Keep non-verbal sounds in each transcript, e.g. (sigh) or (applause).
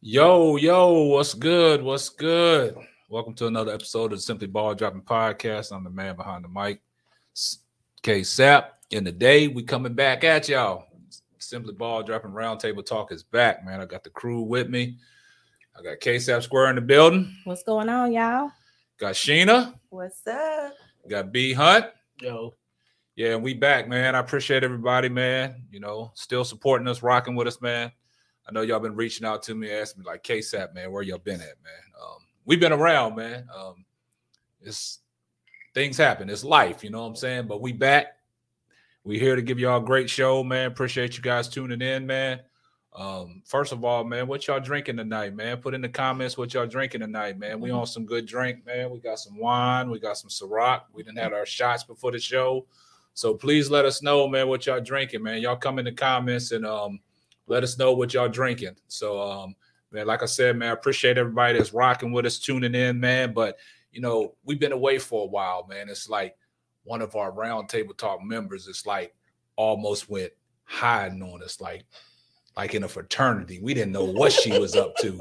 Yo, yo, what's good? What's good? Welcome to another episode of the Simply Ball Dropping Podcast. I'm the man behind the mic, K Sap. In the day, we coming back at y'all. Simply Ball Dropping Roundtable Talk is back, man. I got the crew with me. I got K Sap Square in the building. What's going on, y'all? Got Sheena. What's up? Got B Hunt. Yo. Yeah, we back, man. I appreciate everybody, man. You know, still supporting us, rocking with us, man. I know y'all been reaching out to me, asking me like, "KSAP, man, where y'all been at, man?" Um, we've been around, man. Um, it's things happen. It's life, you know what I'm saying. But we back. We here to give y'all a great show, man. Appreciate you guys tuning in, man. Um, first of all, man, what y'all drinking tonight, man? Put in the comments what y'all drinking tonight, man. We on some good drink, man. We got some wine, we got some Ciroc. We didn't have our shots before the show. So please let us know, man, what y'all drinking, man. Y'all come in the comments and um let us know what y'all drinking. So, um, man, like I said, man, I appreciate everybody that's rocking with us, tuning in, man. But you know, we've been away for a while, man. It's like one of our roundtable talk members. It's like almost went hiding on us, like like in a fraternity. We didn't know what she was up to.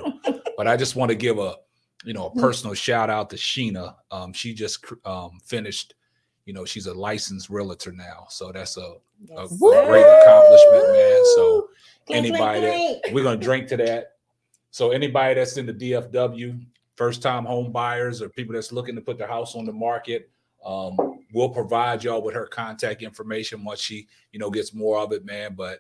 But I just want to give a you know a personal shout out to Sheena. Um, she just um, finished. You know, she's a licensed realtor now, so that's a, a great accomplishment, man. So clink, anybody clink. that we're gonna drink to that. So anybody that's in the DFW, first time home buyers or people that's looking to put their house on the market, um, we'll provide y'all with her contact information once she, you know, gets more of it, man. But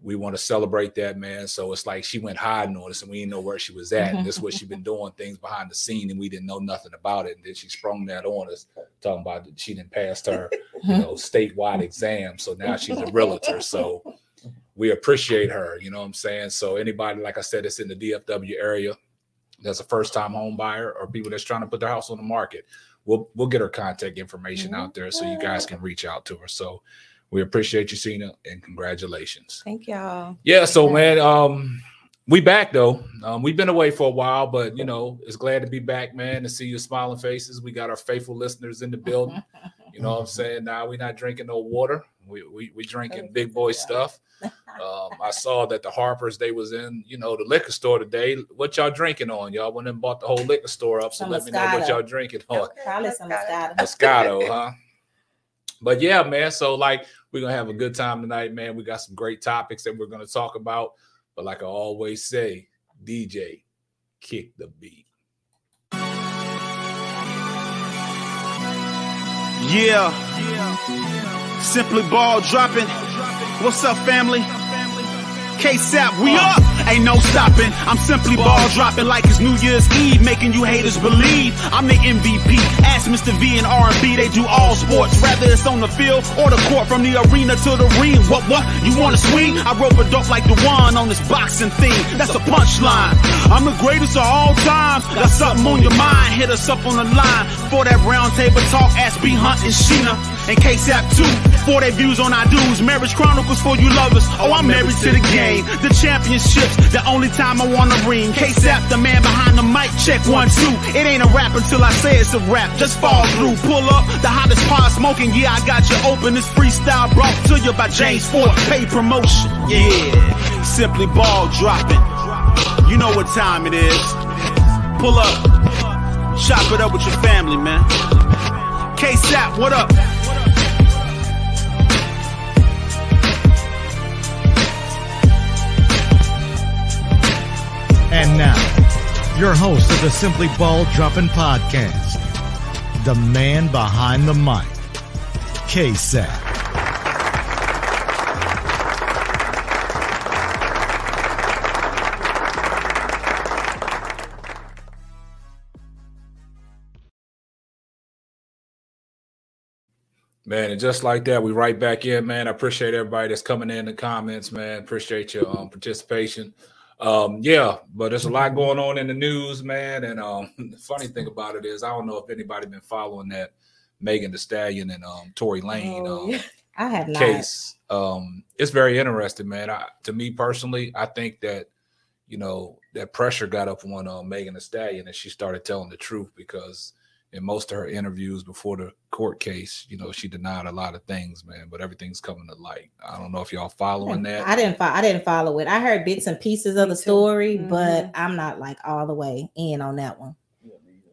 we want to celebrate that, man. So it's like she went hiding on us and we didn't know where she was at. And this is what she been (laughs) doing, things behind the scene, and we didn't know nothing about it. And then she sprung that on us, talking about that she didn't pass her, you know, (laughs) statewide exam. So now she's a realtor. So we appreciate her. You know what I'm saying? So anybody, like I said, that's in the DFW area, that's a first time home buyer or people that's trying to put their house on the market, we'll we'll get her contact information out there so you guys can reach out to her. So we appreciate you, Sheena, and congratulations. Thank y'all. Yeah, so man, um, we back though. Um, we've been away for a while, but you know, it's glad to be back, man, to see your smiling faces. We got our faithful listeners in the building. (laughs) You know what I'm saying? Now we're not drinking no water. We we we drinking big boy (laughs) stuff. Um, I saw that the Harpers they was in, you know, the liquor store today. What y'all drinking on? Y'all went and bought the whole liquor store up. So Some let me know what y'all drinking on. Okay, Probably some. Moscato. Moscato, huh? But yeah, man. So like we're gonna have a good time tonight, man. We got some great topics that we're gonna talk about. But like I always say, DJ, kick the beat. Yeah. Simply ball dropping. What's up, family? K-Sap, we up. Ain't no stopping. I'm simply ball dropping like it's New Year's Eve, making you haters believe I'm the MVP. Ask Mr. V and R&B, they do all sports. whether it's on the field or the court, from the arena to the ring. What, what? You wanna swing? I rope a dope like the one on this boxing thing. That's a punchline. I'm the greatest of all time. Got something on your mind? Hit us up on the line. For that round table talk, ask B Hunt and Sheena. And K-Sap too. For their views on our dudes. Marriage Chronicles for you lovers. Oh, I'm married to the game. The championships, the only time I wanna ring. K-Sap, the man behind the mic. Check one, two. It ain't a rap until I say it's a rap. Just fall through. Pull up the hottest pot smoking. Yeah, I got you open. This freestyle brought to you by James Ford. Pay promotion. Yeah. Simply ball dropping. You know what time it is. Pull up. Chop it up with your family, man. K-Sap, what up? And now, your host of the Simply Ball Dropping Podcast, the man behind the mic, K-Sap. Man, and just like that, we right back in, man. I appreciate everybody that's coming in the comments, man. Appreciate your um, participation. Um, yeah, but there's a lot going on in the news, man. And um, (laughs) the funny thing about it is, I don't know if anybody been following that Megan Thee Stallion and um, Tory Lane Oh, um, yeah. (laughs) I have not. case. Um, it's very interesting, man. I, to me personally, I think that you know that pressure got up on uh, Megan Thee Stallion, and she started telling the truth because in most of her interviews before the court case, you know, she denied a lot of things, man. But everything's coming to light. I don't know if y'all following that. I didn't follow. I didn't follow it. I heard bits and pieces of the too. story, Mhm. but I'm not like all the way in on that one.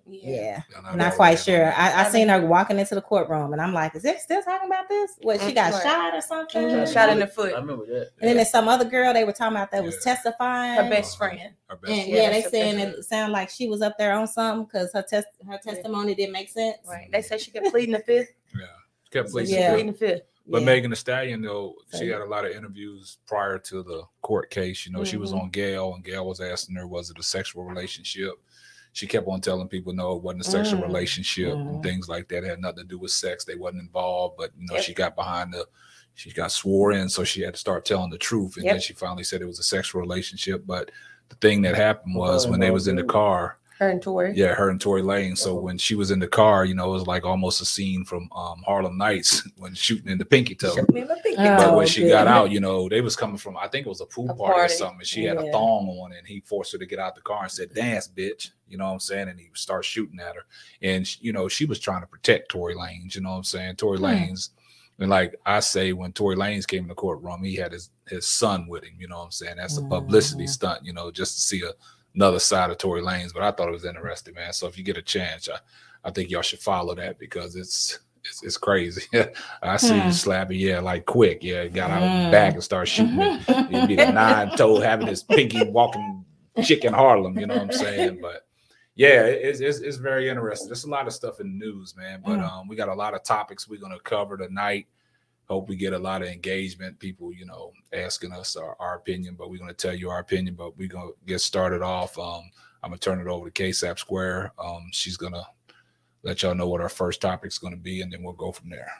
Yeah, Y'all I'm not quite sure. I, I I seen her walking into the courtroom, and I'm like, "Is it still talking about this? What she got Right. shot or something?" Mhm, Shot in the foot. I remember that. And then there's some other girl they were talking about that was testifying. Her best friend. Her best And friend. yeah, Yeah, they that's saying it sounded like she was up there on something because her test her Yeah. testimony didn't make sense. Right. They said she kept pleading the fifth. Yeah. Kept pleading she Yeah. the the fifth. But Yeah. Megan Thee Stallion, though, So, she had a lot of interviews prior to the court case. You know, she was Mhm. on Gail, and Gail was asking her, was it a sexual relationship? She kept on telling people, no, it wasn't a sexual Mm. relationship Mhm. and things like that. It had nothing to do with sex. They wasn't involved, but you know, Yep. she got behind the, she got swore in, so she had to start telling the truth. And then she finally said it was a sexual relationship. But the thing that happened was Oh, when they was in the car, Her and Tory. yeah, her and Tory Lane. So Oh. when she was in the car, you know, it was like almost a scene from um, Harlem Nights (laughs) when shooting in the pinky toe. Showed pinky Oh, But toe. when she got out, you know, they was coming from I think it was a pool A party, or something. and She had a thong on and he forced her to get out the car and said, Dance, bitch. You know what I'm saying? And he started shooting at her. And she- you know, she was trying to protect Tory Lanez, you know what I'm saying? Tory Hmm. Lanez. And like I say, when Tory Lanez came in the courtroom, he had his his son with him. You know what I'm saying? That's a publicity Mhm. stunt, you know, just to see a, another side of Tory Lanez. But I thought it was interesting, man. So if you get a chance, I, I think y'all should follow that because it's it's, it's crazy. (laughs) I see Hmm. you slapping, yeah, like quick, yeah, got out Mm. back and start shooting it. He'd be the (laughs) nine toe having his pinky walking chick in Harlem, you know what I'm saying? But yeah, it's, it's it's very interesting. There's a lot of stuff in the news, man. But Mm. um, we got a lot of topics we're gonna cover tonight. Hope we get a lot of engagement, people, you know, asking us our, our opinion, but we're gonna tell you our opinion, but we're gonna get started off. Um, I'm gonna turn it over to KSAP Square. Um, she's gonna let y'all know what our first topic's gonna be, and then we'll go from there.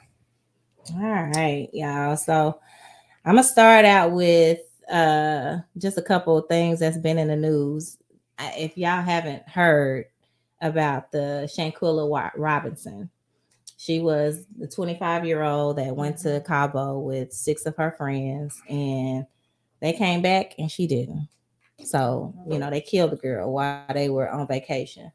All right, y'all. So I'm gonna start out with uh just a couple of things that's been in the news. If y'all haven't heard about the Shanquella Wa- Robinson, she was the 25 year old that went to mm-hmm. Cabo with six of her friends, and they came back and she didn't. So you know they killed the girl while they were on vacation.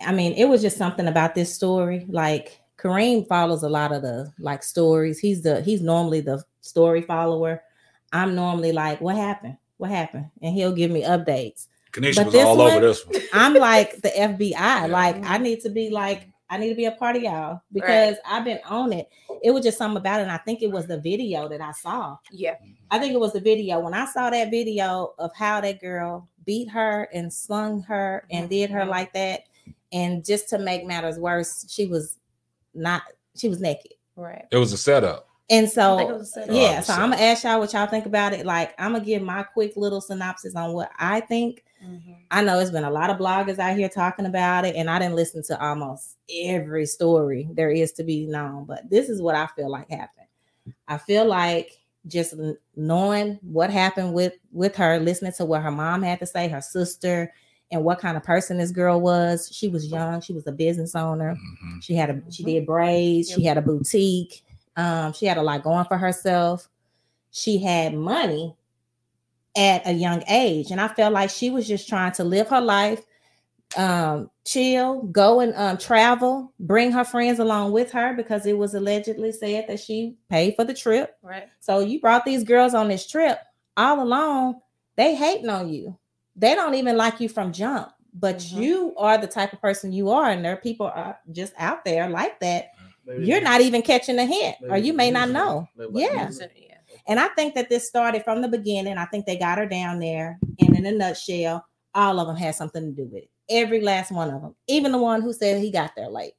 I mean, it was just something about this story. Like Kareem follows a lot of the like stories. He's the he's normally the story follower. I'm normally like, what happened? What happened? And he'll give me updates. Kanisha But was this all one- over this one. I'm like the FBI. (laughs) Like I need to be like I need to be a part of y'all because I've been on it. It was just something about it. And I think it was the video that I saw. Yeah. I think it was the video. When I saw that video of how that girl beat her and slung her and did her Mhm. like that, and just to make matters worse, she was not she was naked. Right. It was a setup. And I think it so setup. yeah, Oh, so so- I'm gonna ask y'all what y'all think about it. Like I'm gonna give my quick little synopsis on what I think. Mhm. I know it's been a lot of bloggers out here talking about it, and I didn't listen to almost every story there is to be known, but this is what I feel like happened. I feel like just knowing what happened with with her, listening to what her mom had to say, her sister, and what kind of person this girl was. She was young. She was a business owner. Mhm. She had a she Mhm. did braids. She had a boutique. Um, she had a lot going for herself. She had money at a young age, and I felt like she was just trying to live her life, um, chill, go and um, travel, bring her friends along with her because it was allegedly said that she paid for the trip. Right. So you brought these girls on this trip all along. They hating on you. They don't even like you from jump. But Mhm. you are the type of person you are, and there are people are just out there like that. Maybe You're not even catching a hint, or you may not know. Maybe Yeah. use it. Yeah. And I think that this started from the beginning. I think they got her down there, and in a nutshell, all of them had something to do with it. Every last one of them, even the one who said he got there late.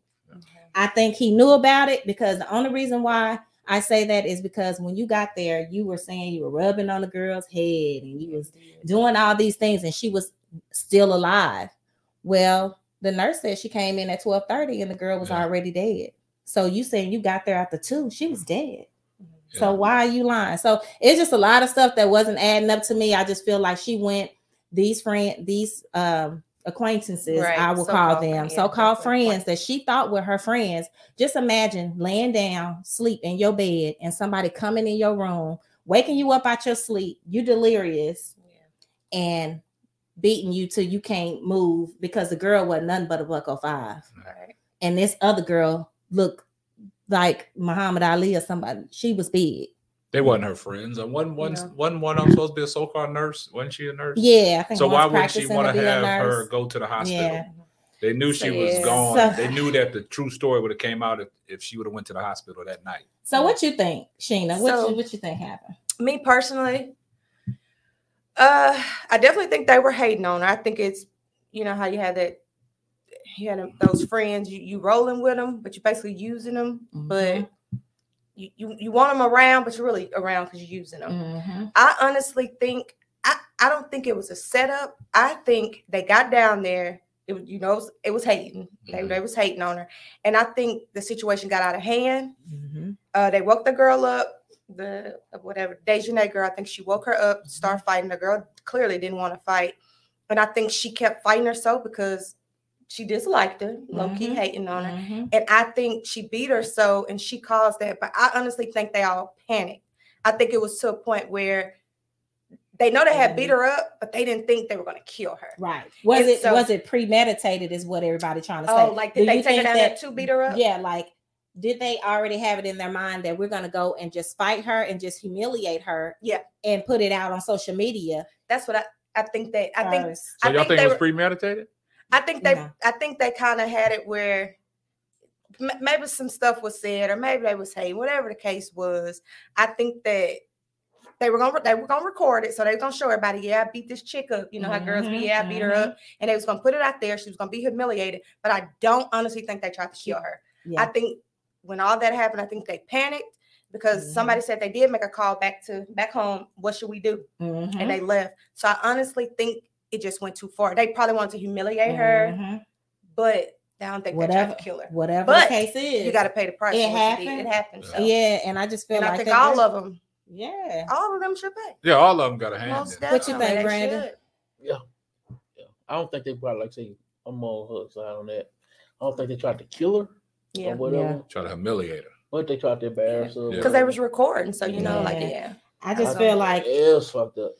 I think he knew about it because the only reason why I say that is because when you got there, you were saying you were rubbing on the girl's head and you was doing all these things, and she was still alive. Well, the nurse said she came in at 12:30 and the girl was Yeah. already dead. So you saying you got there after two, she was dead. Yeah. So why are you lying? So it's just a lot of stuff that wasn't adding up to me. I just feel like she went these friend these um acquaintances, Right, I will call so-called them, so-called friends that she thought were her friends. Just imagine laying down, sleep in your bed, and somebody coming in your room, waking you up out your sleep, you delirious, Yeah. and beating you till you can't move because the girl wasn't nothing but a buck oh five. Right. and this other girl looked like Muhammad Ali or somebody. She was big. They wasn't her friends. And one one No. one one I'm supposed to be a so-called nurse. Wasn't she a nurse? Yeah, I think. So why wouldn't she want to have her go to the hospital? Yeah. They knew she So, was yeah. gone. So- they knew that the true story would have came out if, if she would have went to the hospital that night. So what you think, Sheena? What So- you, what you think happened? me personally, uh, I definitely think they were hating on her. I think it's, you know, how you have that, you had them- those friends, you, you rolling with them, but you're basically using them, but Mhm. you, you, you want them around, but you're really around because you're using them. Mhm. I honestly think, I, I don't think it was a setup. I think they got down there. It was, you know, it was, it was hating. They, Mhm. they was hating on her. And I think the situation got out of hand. Mhm. Uh, they woke the girl up. The whatever Daejhanae girl, I think she woke her up, start fighting. The girl clearly didn't want to fight, and I think she kept fighting herself because she disliked her, low key hating on her. Mhm. And I think she beat her so, and she caused that. But I honestly think they all panicked. I think it was to a point where they know they had beat her up, but they didn't think they were going to kill her. Right. Was And it so- was it premeditated? Is what everybody trying to say. Oh, like Do did they take her think down that- there to beat her up? Yeah, like did they already have it in their mind that we're gonna go and just fight her and just humiliate her? Yeah. and put it out on social media. That's what I, I think. They I think first. So I y'all think think they it was were- premeditated? I think they No. I think they kind of had it where m- maybe some stuff was said or maybe they was hey whatever the case was. I think that they were gonna they were gonna record it so they were gonna show everybody yeah I beat this chick up you know how girls be Mhm, yeah I beat her mhm. up and they was gonna put it out there she was gonna be humiliated but I don't honestly think they tried to kill her. I think when all that happened I think they panicked because Mhm. somebody said they did make a call back to back home what should we do and they left so I honestly think it just went too far. They probably wanted to humiliate her Mhm. but I don't think they Whatever. tried to kill her. Whatever But the case is, You got to pay the price. It for what you did. happened. It happened. So. yeah. And I just feel and like I think all of them, yeah. all of them should pay. Yeah, all of them got a hand. Most in. What you think, they Brandon? should. Yeah. I don't think they probably like say I'm on her side on that. I don't think they tried to kill her Yeah, or whatever. Yeah. Try to humiliate her. But they tried to embarrass her. Yeah. because they was recording, so you know, like Yeah. yeah, I just I feel like it was fucked up.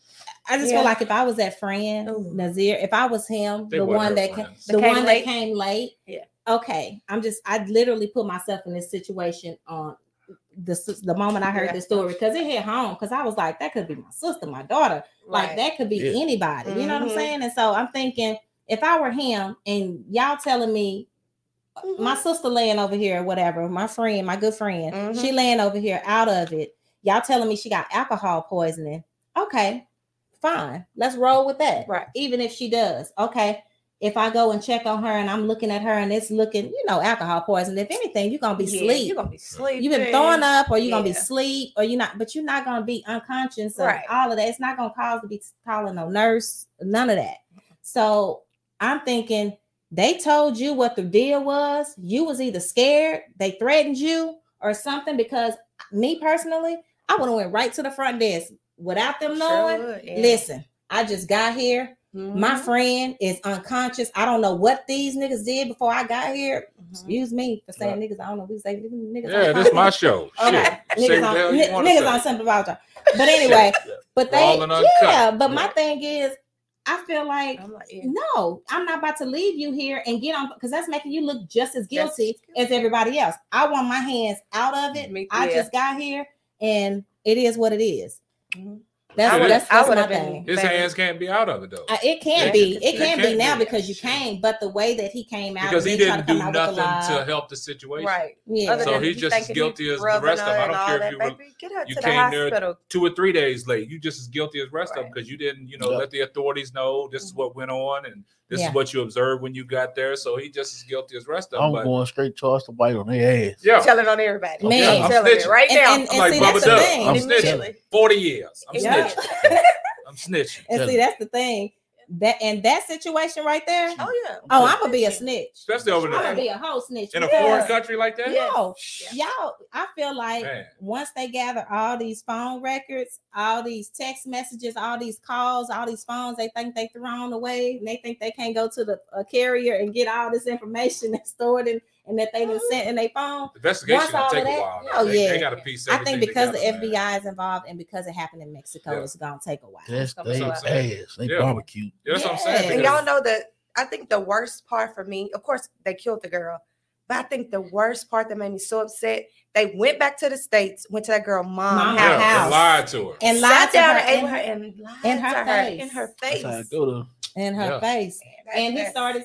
I just Yeah. feel like if I was that friend Ooh. Nazir, if I was him, They the one that came, the came one late? that came late. Yeah. Okay, I'm just I literally put myself in this situation on the the moment I heard Yeah. this story because it hit home because I was like that could be my sister, my daughter, like that could be Yeah. anybody. You know what I'm Mhm. saying? And so I'm thinking if I were him and y'all telling me Mhm. my sister laying over here, or whatever, my friend, my good friend, Mhm. she laying over here out of it. Y'all telling me she got alcohol poisoning. Okay, fine. Let's roll with that. Right. Even if she does. Okay. If I go and check on her and I'm looking at her and it's looking, you know, alcohol poison. If anything, you're gonna be Yeah, sleep. You're gonna be sleeping. You've been throwing up, or you're gonna be sleep, or you're not, but you're not gonna be unconscious of Right. all of that. It's not gonna cause to be calling no nurse, none of that. So I'm thinking they told you what the deal was. You was either scared, they threatened you, or something. Because me personally, I would have went right to the front desk without them knowing. would, yeah. Listen, I just got here. My Mhm. friend is unconscious. I don't know what these niggas did before I got here. Mhm. Excuse me for saying niggas. I don't know who say niggas. Yeah, this is my show. Okay. Shit. Niggas what the on, hell you ni- niggas to on say. Simple Voucher. But anyway, but they, Raw and uncut. yeah, but my thing is, I feel like, I'm like, yeah. no, I'm not about to leave you here and get on because that's making you look just as guilty guilty. as everybody else. I want my hands out of it. Me- I yeah. just got here and it is what it is. That's I what would've- that's, I that's my been- thing. His Baby. hands can't be out of it though. Uh, it can Yeah, be. it It can be can now be. because you came, but the way that he came out because he didn't to do come out with a nothing to help the situation. Right. Yeah. Other So he's just as guilty as the rest of her them. I and don't care if you were- baby, you to the came there two or three days late. You just as guilty as rest of them because you didn't, you know, Yeah. let the authorities know this is what went on and this Yeah. is what you observed when you got there. So he just as guilty as rest of them. I'm But going straight charge to bite on their ass. yeah, Telling on everybody. Man. I'm I'm telling it snitching. right And- now. and- I'm like see, Bubba that's the Dub. thing. I'm snitching. Forty years. I'm Yeah. snitching. (laughs) I'm snitching. And see, that's the thing. That and that situation right there. Oh yeah. Oh, I'm gonna be a snitch. Especially over there. I'm gonna be a whole snitch. in a because- foreign country like that. Yeah. No, Yeah. y'all. I feel like Man. once they gather all these phone records, all these text messages, all these calls, all these phones, they think they thrown away, and they think they can't go to the carrier and get all this information (laughs) that's stored in and that they done oh. sent in their phone. Investigation will take a while. Oh they, yeah, they got a piece. I think because the FBI is involved and because it happened in Mexico, yeah. it's gonna take a while. That's, that's ass. They yeah. barbecue. Yeah, that's yeah. what I'm saying. And y'all know that. I think the worst part for me, of course, they killed the girl. But I think the worst part that made me so upset, they went back to the states, went to that girl mom, mom yeah, house, and lied to her, and lied to her, and, her, and lied in her to face. and in her face, in her face, and, and he started.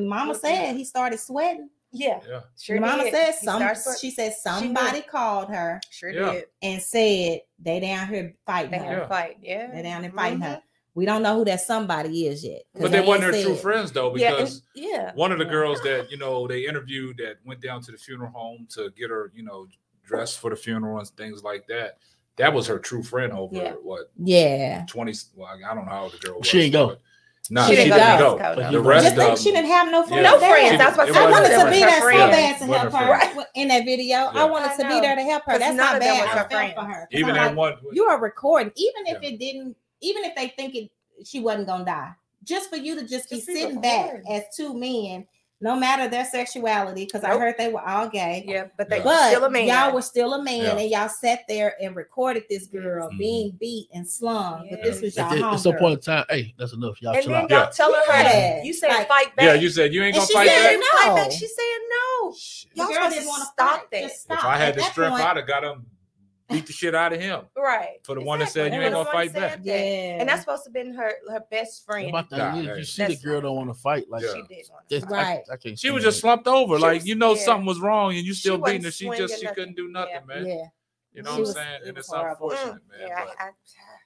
Mama said he started sweating. Yeah. yeah. Sure mama did. said some she said somebody she called her. Sure did. And said they down here fighting they her. Fight. Yeah. They down there mm-hmm. fighting mm-hmm. her. We don't know who that somebody is yet. But they, they weren't her said. true friends though, because yeah, yeah. one of the girls that you know they interviewed that went down to the funeral home to get her, you know, dressed for the funeral and things like that. That was her true friend over yeah. what? Yeah. Twenty. Well, I don't know how the girl was. She ain't go. No, she, didn't, didn't go. go. The rest Just think she didn't have no friends. Yeah. No friends. That's what I wanted to be there so bad to help her right. in that video. Yeah. I wanted I to be there to help her. That's not bad. I felt for her. Even that one. You are recording. Even if it didn't. Even if they think it, she wasn't gonna die. Just for you to just be sitting back as two men no matter their sexuality, because nope. I heard they were all gay. Yeah, but they but still a man. Y'all were still a man, yeah. and y'all sat there and recorded this girl mm-hmm. being beat and slung. Yeah. But this was y'all. At, at some point in time, hey, that's enough. Y'all and chill then out. y'all yeah. telling her, you said like, fight back. Yeah, you said you ain't gonna fight back. No. fight back. She said no. Y'all didn't want to stop that. If I had the strength, I'd have got him beat the shit out of him. Right. For the exactly. one that said you ain't gonna fight back. That. Yeah. And that's supposed to have been her her best friend. About that? Nah, you, see the girl don't want to fight. Like yeah. she did. Right. I, I can't she was just slumped over. She like was, you know yeah. something was wrong and you still beating her. She just she couldn't do nothing, yeah. man. Yeah. You know she what I'm saying? And it's mm, mm. unfortunate, man.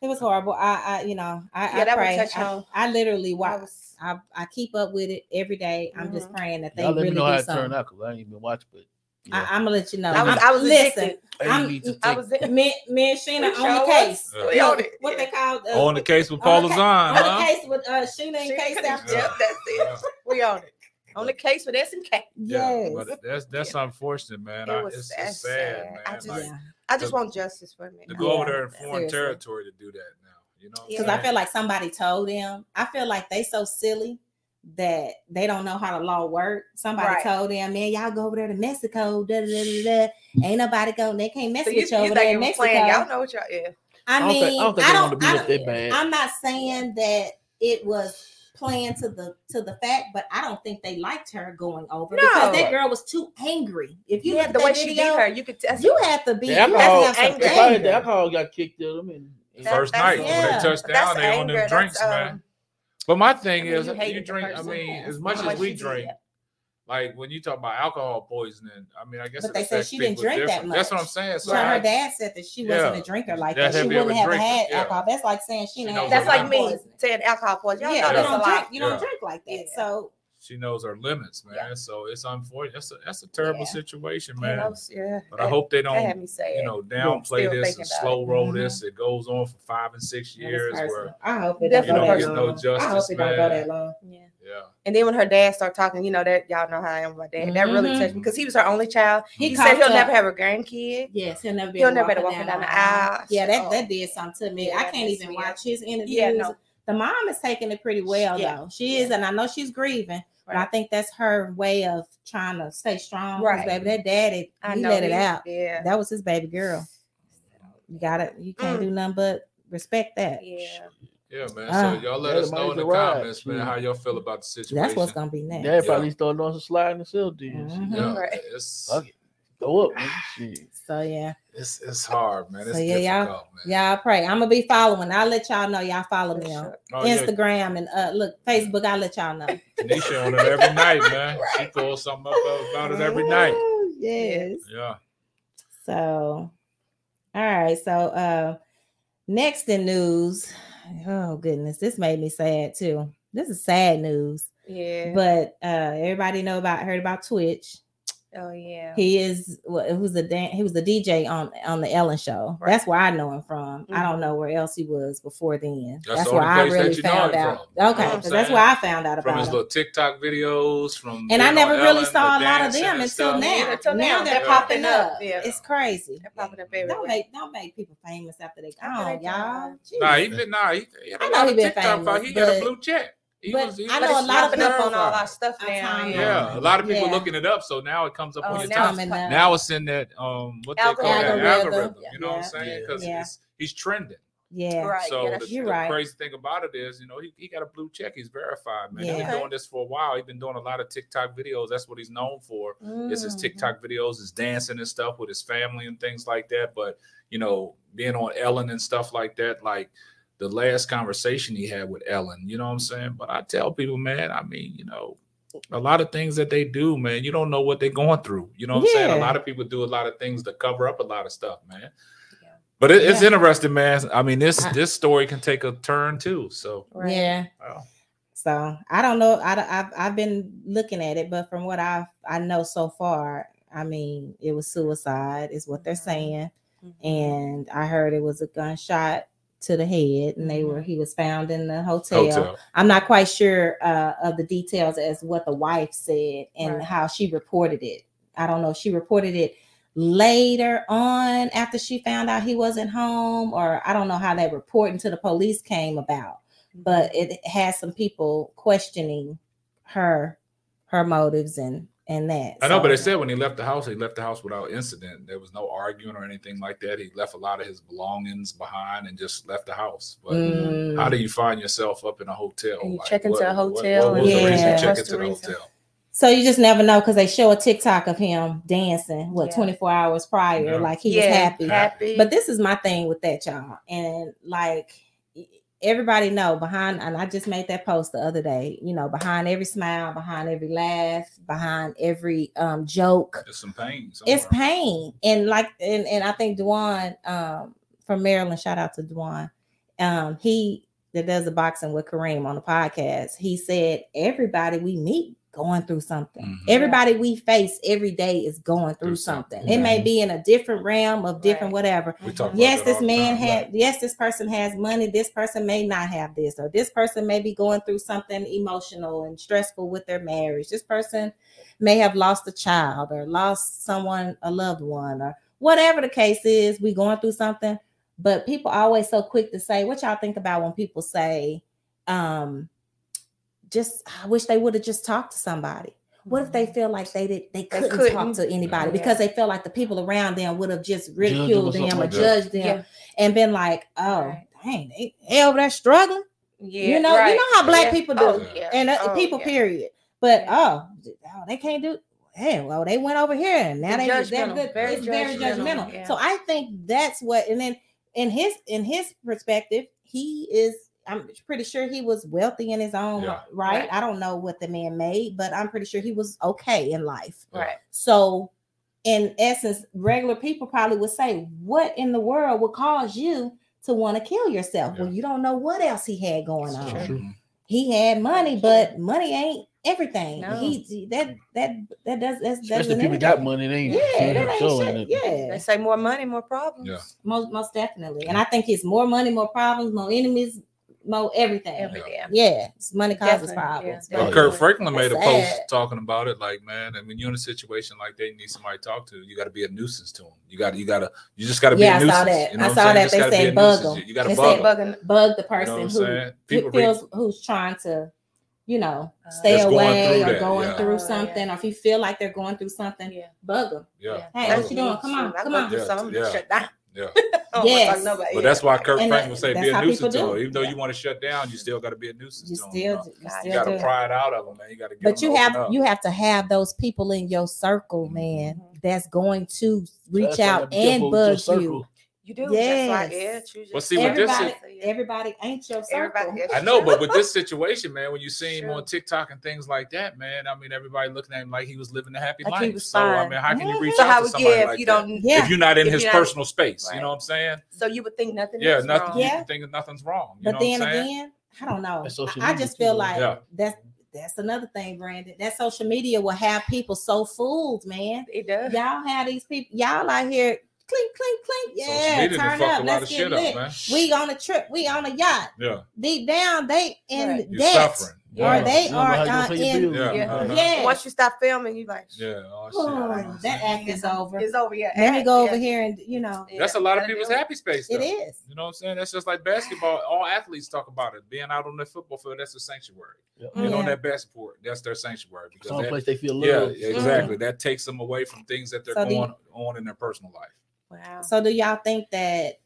It was horrible. I, I you know, I, yeah, I pray. I, I, literally watch. I, I keep up with it every day. I'm just mm-hmm. praying that they really do something. I ain't even watching, but yeah. I, am gonna let you know. I was, I was listening. I'm, I was me, me and Sheena on the case. Uh, yeah. What they call uh, on the case with Paula Zahn. On the huh? case with uh, Sheena and Case. After. That's it. We on it. On the case with S and K. Yes, yeah, but that's that's yeah. unfortunate, man. It I, it's, it's sad, sad, man. I just, like, I just to, want justice for me. To go over there in foreign Seriously. territory to do that now, you know. Because I feel like somebody told them. I feel like they so silly that they don't know how the law work. Somebody right. told them, man, y'all go over there to Mexico. Da, da, da, da. Ain't nobody going. They can't mess so with you, you over there in Mexico. Playing. Y'all know what y'all is. Yeah. I, I mean, I don't. I don't, I am not saying that it was playing to the to the fact, but I don't think they liked her going over no. because that girl was too angry. If you yeah, the way video, she beat her, you could test. You have to be. The alcohol, you had to the got kicked at them and. First night, yeah. when they touched down, they on them drinks, man um, but my thing I mean, is, you, you drink. I mean, as much as we drink, like when you talk about alcohol poisoning, I mean, I guess. But they said she didn't drink different. that much. That's what I'm saying. So I, her dad said that she yeah. wasn't a drinker like that. She wouldn't have had yeah. alcohol. That's like saying she, she didn't. Have that's like me saying alcohol poisoning. Yeah, you don't drink. You don't drink like that. So she knows her limits, man. Yeah. So it's unfortunate. That's a that's a terrible yeah. situation, man. Was, yeah. But I hope they don't you know downplay this and slow roll mm-hmm. this. It goes on for five and six years where I hope it doesn't. I hope it don't go that long. Yeah. Yeah. And then when her dad started talking, you know that y'all know how I am with my dad. Mm-hmm. That really mm-hmm. touched me because he was her only child. He, he said he'll up. never have a grandkid. Yes, he'll never be. He'll never be walking down, down, the aisle. Yeah, that, that did something to me. Yeah, I can't even watch his interviews. The mom is taking it pretty well yeah. though. She yeah. is, and I know she's grieving. Right. But I think that's her way of trying to stay strong. Right, baby, that daddy, I he let it out. Yeah, that was his baby girl. You got it. You can't mm. do nothing but respect that. Yeah. Yeah, man. So ah. y'all let us know in the ride. comments, man, how y'all feel about the situation. That's what's gonna be next. They yeah. probably start on some sliding themselves, dude. Mm-hmm. Yeah, right. it's, Fuck it. Oh, so yeah. It's it's hard, man. It's so, yeah, y'all, man. Y'all pray. I'm gonna be following. I'll let y'all know. Y'all follow me on oh, Instagram yeah. and uh, look Facebook. I'll let y'all know. Nisha on it every night, man. (laughs) She pulls something up about it every night. Yes. Yeah. So, all right. So, uh, next in news. Oh goodness, this made me sad too. This is sad news. Yeah. But uh, everybody know about heard about Twitch. Oh yeah. He is well, who's a dan- he was a DJ on on the Ellen show. Right. That's where I know him from. Mm-hmm. I don't know mm-hmm. where else he was before then. That's, that's where I really found out. From. Okay, you know that's where I found out about from his little TikTok videos from And I never really Ellen, saw a lot of them until now. Yeah, until now. now they're yeah. popping up. Yeah. It's crazy. They're popping up everywhere. Don't make don't make people famous after they gone, y'all. Jeez. Nah, he been nah, he, he I know he been TikTok famous. He got a blue check. He but was, he I know a lot of people on all our stuff now. Yeah. yeah, a lot of people yeah. looking it up, so now it comes up oh, on your time. Now, it's in that um what algorithm. they call that algorithm. yeah. You know what I'm saying? Because he's trending. Yeah. Right. So yeah, the, the right. crazy thing about it is, you know, he, he got a blue check. He's verified, man. Yeah. He's been doing this for a while. He's been doing a lot of TikTok videos. That's what he's known for. Mm. Is his mm-hmm. TikTok videos, his dancing and stuff with his family and things like that. But you know, being on Ellen and stuff like that, like the last conversation he had with Ellen, you know what I'm saying? But I tell people, man, I mean, you know, a lot of things that they do, man, you don't know what they're going through. You know what I'm saying? A lot of people do a lot of things to cover up a lot of stuff, man. Yeah. But it, it's Yeah. interesting, man. I mean, this (laughs) this story can take a turn too. So, Right. Yeah. wow. So I don't know. I, have I've been looking at it, but from what I I know so far, I mean, it was suicide, is what they're Mhm. saying. Mhm. And I heard it was a gunshot to the head, and they were Mhm. he was found in the hotel. Hotel. I'm not quite sure uh, of the details as what the wife said and Right. how she reported it. I don't know. if She reported it later on after she found out he wasn't home, or I don't know how that reporting to the police came about. But it has some people questioning her, her motives and and that. I know, but So- they said when he left the house, he left the house without incident. There was no arguing or anything like that. He left a lot of his belongings behind and just left the house. But Mm. how do you find yourself up in a hotel? And you check into a what- hotel What, was the to check into the the reason? hotel? So you just never know because they show a TikTok of him dancing what Yeah. 24 hours prior, Yeah. like he yeah, was happy. Happy. But this is my thing with that, y'all. And like everybody know behind, and I just made that post the other day, you know, behind every smile, behind every laugh, behind every um joke, There's some pain. it's pain. And like and, and I think Dwan um from Maryland, shout out to Dwan. Um, he that does the boxing with Kareem on the podcast, he said everybody we meet going through something. Mhm. Everybody we face every day is going through Through something. something. It may be in a different realm of different Right. whatever. We talk about Yes, this man time. had yes, this person has money. This person may not have this, or this person may be going through something emotional and stressful with their marriage. This person may have lost a child or lost someone, a loved one, or whatever the case is, we going through something. But people always so quick to say, what y'all think about when people say, um, just I wish they would have just talked to somebody. What if they feel like they did they couldn't, talk couldn't. to anybody Yeah. because they felt like the people around them would have just them or ridiculed them, something or like that. judged them Yeah. and been like, oh Right. dang, they, they over there struggling. Yeah, you know, you know how black Yeah. people do. Oh, yeah. And uh, Oh, people, yeah. period. But Yeah. oh, oh, they can't do hey, well, they went over here and now It's they they're good. very it's very judgmental, judgmental. yeah. So I think that's what and then in his in his perspective, he is I'm pretty sure he was wealthy in his own Yeah. right. Right. I don't know what the man made, but I'm pretty sure he was okay in life. Right. So, in essence, regular people probably would say, What in the world would cause you to want to kill yourself? Well, you don't know what else he had going That's on. true. Mm-hmm. He had money, but money ain't everything. No. He that that that does that's Especially that's if people got money, they ain't Yeah, that ain't shit. it. Yeah, They say more money, more problems. Yeah. most most definitely. And I think it's more money, more problems, more enemies, more everything. Every damn. Yeah, money causes Definitely, problems. yeah, Well, Kirk Franklin made a post sad. talking about it, like, man, and when you're in a situation like that, you need somebody to talk to. You got to be a nuisance to them. You got to, you got to, you just got to be Yeah, I a saw nuisance. that. You know I saw that. They gotta said bug them. You got to They bug said 'em. Bug the You know person who who feels read, who's trying to, you know, Uh, stay That's going away through or that, going yeah. through Oh, yeah. something, or if you feel like they're going through something, Yeah. bug them. yeah. Hey, That's what you doing? me, Come on, shoot. I come go on. through Yeah, something, yeah. shut down. Yeah. I don't wanna Yes. talk to. But that's why Kirk And Franklin that- would say be a nuisance to do. them. Even though Yeah. you want to shut down, you still got to be a nuisance You to 'em, still, you know? you still You got to do. pry it out of them, man. You got to get But you have up. you have to have those people in your circle, man, Mhm. that's going to reach That's out gotta be careful and with bug you. Circle. You do. That's why, yeah. Choose Well, see, with this Everybody, is- everybody ain't your circle. Everybody- I know, but with this (laughs) situation, man, when you see him Sure. on TikTok and things like that, man, I mean, everybody looking at him like he was living a happy Like he life. was So, I mean, how can you reach So out how to somebody if like you that? don't Yeah. If you're not in If his you're not- personal space, you know what I'm saying? so you would think nothing Yeah, is nothing. wrong. You Yeah. think nothing's wrong. You But know then what I'm again, I don't know. I I just feel too, like Yeah. that's that's another thing, Brandon. That social media will have people so fooled, man. It does. Y'all have these people, y'all out here clink, clink, clink. Yeah, media turn up. Let's get shit up, man. We on a trip. We on a yacht. Yeah, Deep down, they in Right. you're debt. suffering. Or Yeah. they You don't know are how you gonna uh, pay in. Yeah. Yeah. uh-huh. Yeah. Once you stop filming, you like, Yeah, oh, Oh, that act is over. it's over. Yeah. Let me Yeah, go yeah. over here and you know Yeah, That's a lot of people's happy space. it though. is. You know what I'm saying? That's just like basketball. All athletes talk about it. Being out on the football field, that's a sanctuary. Yeah. Being on Yeah. that basketball, that's their sanctuary. Because that, Someplace they feel yeah, love. exactly. That takes them away from things that they're So do you- going on in their personal life. Wow. So do y'all think that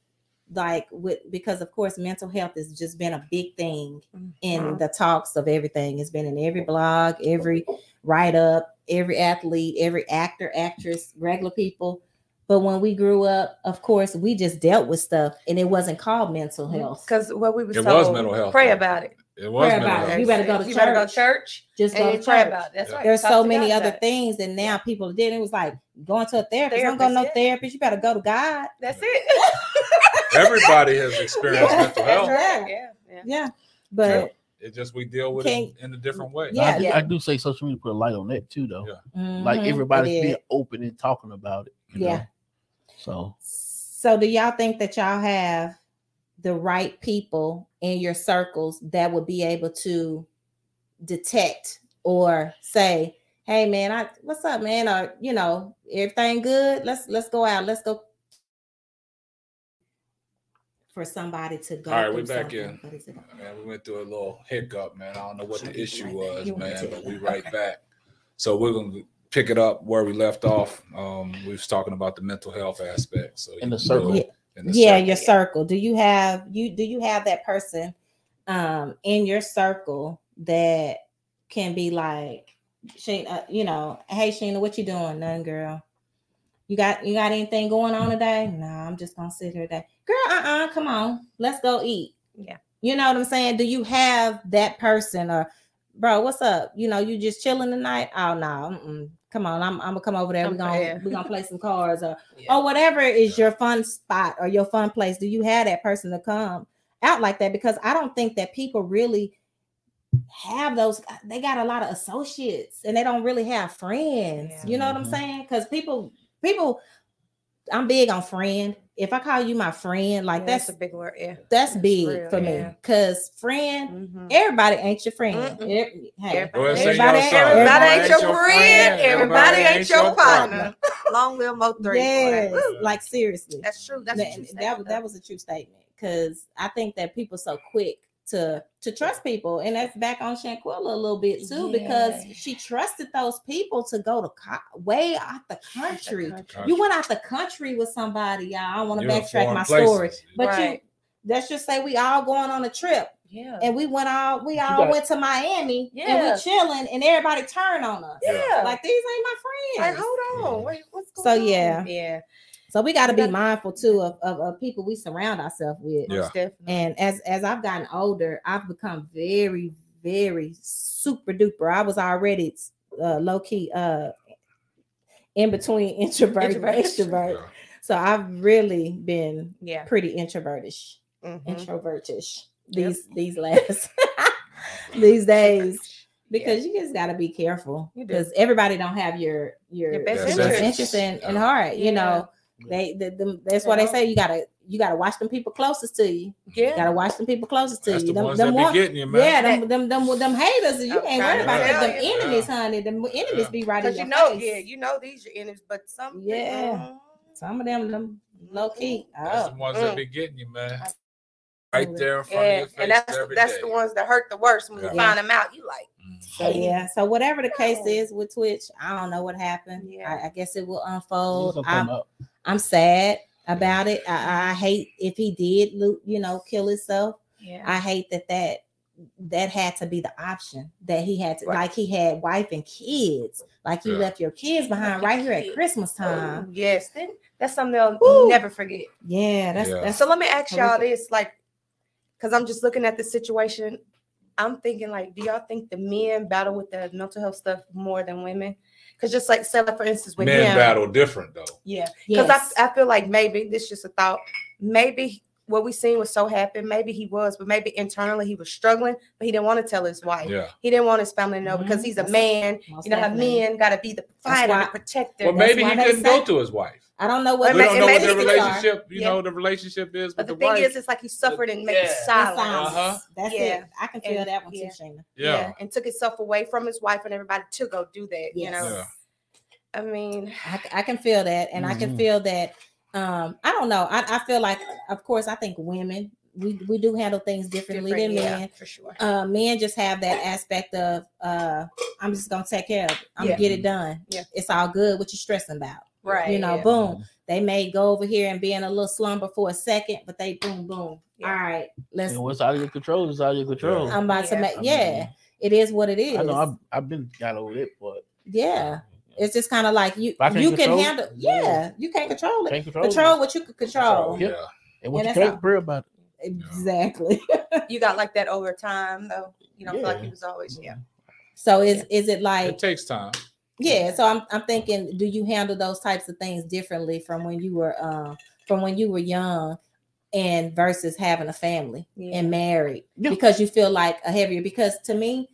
like with because of course mental health has just been a big thing in Mhm. the talks of everything. It's been in every blog, every write up, every athlete, every actor, actress, regular people. But when we grew up, of course, we just dealt with stuff and it wasn't called mental health. Because what we was It told, was mental health, Pray about it. It was Pray about it. You better go to You better go to church. church Just go and to you pray church. about it. That's Yeah. right. There's Talk so many other about things, and now people did. It was like going to a therapist. Don't go to no Therapist, You better go to God. That's it. (laughs) Everybody has experienced Yeah. mental health. Yeah. Yeah, yeah. Yeah, but it just we deal with it in a different way. Yeah, I, do, yeah. I do say social media put a light on that too, though. Yeah. Like mhm, everybody's it being open and talking about it. you Yeah. know? So So, do y'all think that y'all have the right people in your circles that would be able to detect or say, "Hey, man, I what's up, man?" Or you know, everything good? Let's let's go out. Let's go. For somebody to go. All right, we through back in. What is it? Man, we went through a little hiccup, man. I don't know what Sure, the issue right was, man, but we it. right back. So we're gonna pick it up where we left off. Um, we was talking about the mental health aspect. So In the can circle. go Yeah. in the yeah circle. your circle. do you have you do you have that person um in your circle that can be like she uh, you know hey sheena what you doing? Nothing girl. You got you got anything going on today? No i'm just gonna sit here today. Girl uh-uh come on. Let's go eat. Yeah. you know what i'm saying? Do you have that person or bro what's up? You know you just chilling tonight? Oh no mm-mm. Come on i'm, I'm gonna come over there we're gonna fair. we're gonna play some (laughs) cards or Yeah. or whatever is your fun spot or your fun place do you have that person to come out like that because i don't think that people really have those uh, they got a lot of associates and they don't really have friends Yeah. you know what i'm saying because people people i'm big on friend if i call you my friend like Yeah, that's a big word. Yeah. that's that's big real, for me because friend Mhm. everybody ain't your friend. Every- hey, Everybody- Go everybody, your song. Everybody everybody ain't your friend. Everybody ain't your partner. (laughs) Long live Mo three. yes like seriously That's true. That's that, a true that, statement, was that was a true statement because I think that people so quick to to trust people, and that's back on Shanquella a little bit too because she trusted those people to go to co- way out the country. Country. You went out the country with somebody, y'all. I don't want to backtrack my places. story, but you let's just say we all going on a trip Yeah. and we went all we all got- went to Miami and Yeah. we chilling and everybody turned on us. Yeah. Like these ain't my friends. Like, friends. hold on. Wait, what's So, going on? yeah. Yeah. So we got to be mindful too of, of, of people we surround ourselves with. Yeah. And as as I've gotten older, I've become very, very super duper. I was already uh, low key uh in between introvert, (laughs) Introvert. and extrovert. Yeah. So I've really been yeah. pretty introvertish, Mhm. introvertish Yep. these these last (laughs) these days because you just got to be careful You do. because everybody don't have your your, Your best best interest. interest in, in heart. You Yeah. know, they the, the, that's why they say you gotta you gotta watch them people closest to you. You Yeah. gotta watch them people closest to That's you. the Them, ones them that one- be getting you, man. yeah, them, them them them haters. You I'm ain't trying worried to about tell them, them you. enemies, Yeah. honey. Them enemies Yeah. be right in Because your you know, face. yeah, you know these are enemies, but some Yeah. mm, Some of them them low key. That's Oh. the ones Mm. that be getting you, man. Right there in front Yeah, of your face and that's every that's day. the ones that hurt the worst when Yeah. you find them out. You like, Mm. So yeah, so whatever the case is with Twitch, I don't know what happened. Yeah. I, I guess it will It's unfold. Gonna come I'm, sad about it. I, I hate if he did, you know, kill himself. yeah, I hate that that that had to be the option that he had to Right. like he had wife and kids like you Yeah. left your kids behind your right here at. Christmas time. Ooh, yes, then that's something they'll Woo. never forget. Yeah, that's Yeah. that's So let me ask y'all this, like, because I'm just looking at the situation. I'm thinking, like, do y'all think the men battle with the mental health stuff more than women? Because just like, say, like, for instance, with Men him, battle different though. yeah, because yes. I, I feel like maybe this is just a thought. Maybe what we seen was so happy. Maybe he was, but maybe internally he was struggling, but he didn't want to tell his wife. Yeah. He didn't want his family to know because Mhm. he's a That's- man. You know how definitely. men got to be the fighter, why- the protector. Well, maybe he they couldn't say- go to his wife. I don't know what Well, We don't know what maybe the he could- relationship, you Yeah. know, the relationship is but with the the, thing wife. is, it's like he suffered and maybe Yeah. That's silence. Uh-huh. That's Yeah. it. I can feel And- that one yeah. too, Shayna. yeah. and took himself away from his wife and everybody to go do that. You know, Yeah. I mean, I, I can feel that, and I can Mhm. feel that. Um, I don't know. I, I feel like, of course, I think women we we do handle things differently different, than yeah, men. for sure. Uh, men just have that aspect of uh, I'm just gonna take care of it. I'm Yeah. gonna get it done. Yeah. It's all good. What you stressing about? Right. You know, yeah. boom. They may go over here and be in a little slumber for a second, but they boom, boom. Yeah. All right, let's. And what's out of your control is out of your control. I'm about to Yeah. make. I mean, Yeah, it is what it is. I know I've, I've been got over it, but yeah, it's just kind of like you. Can't You can control it, handle. yeah. Yeah, you can't control it. can't control, Control it. what you can control. Yeah. Yeah. And what Yeah, you can't pray about it. (laughs) Exactly. (laughs) You got like that over time though. You don't feel like Yeah. he was always yeah. So is is it like It takes time. yeah? So I'm I'm thinking, do you handle those types of things differently from when you were uh, from when you were young and versus having a family Yeah. and married Yeah. because you feel like a heavier because to me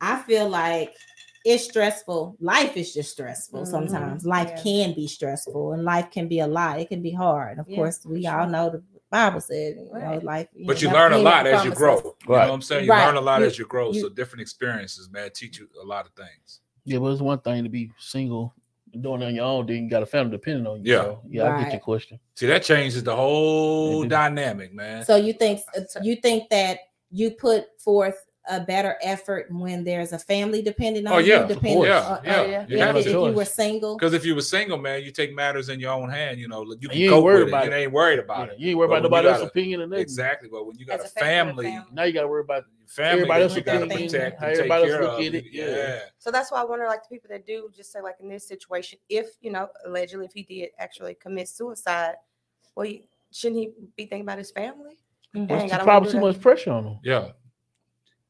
I feel like it's stressful. Life is just stressful Mhm. sometimes. Life Yeah. can be stressful and life can be a lot. It can be hard. Of Yeah, course, we for all know the Bible said, you know, Right. life. But you learn a lot never as you grow. us- You know what I'm saying? You Right. learn a lot You- as you grow. you- so different experiences, man, teach you a lot of things. Yeah, but it's one thing to be single, doing it on your own, then you got a family depending on you. Yeah. So, yeah, I get your question. See, that changes the whole dynamic, man. So you think you think that you put forth a better effort when there's a family depending on Oh, yeah, you, of depending course. yeah, on- yeah. uh, yeah. You if, if you were single. Because if you were single, man, you take matters in your own hand. You know, you can you ain't cope worried with it. about You it. ain't worried about Yeah, it. you ain't worried But about nobody you else's opinion or nothing. Exactly. But when you got a a family, family, family. Now you got to worry about your family Everybody else you got to protect how and take everybody else care look of. at it, yeah. yeah. So that's why I wonder, like the people that do, just say, like in this situation, if you know, allegedly, if he did actually commit suicide, well, shouldn't he be thinking about his family? Mhm. Dang, It's probably too much pressure on them. Yeah.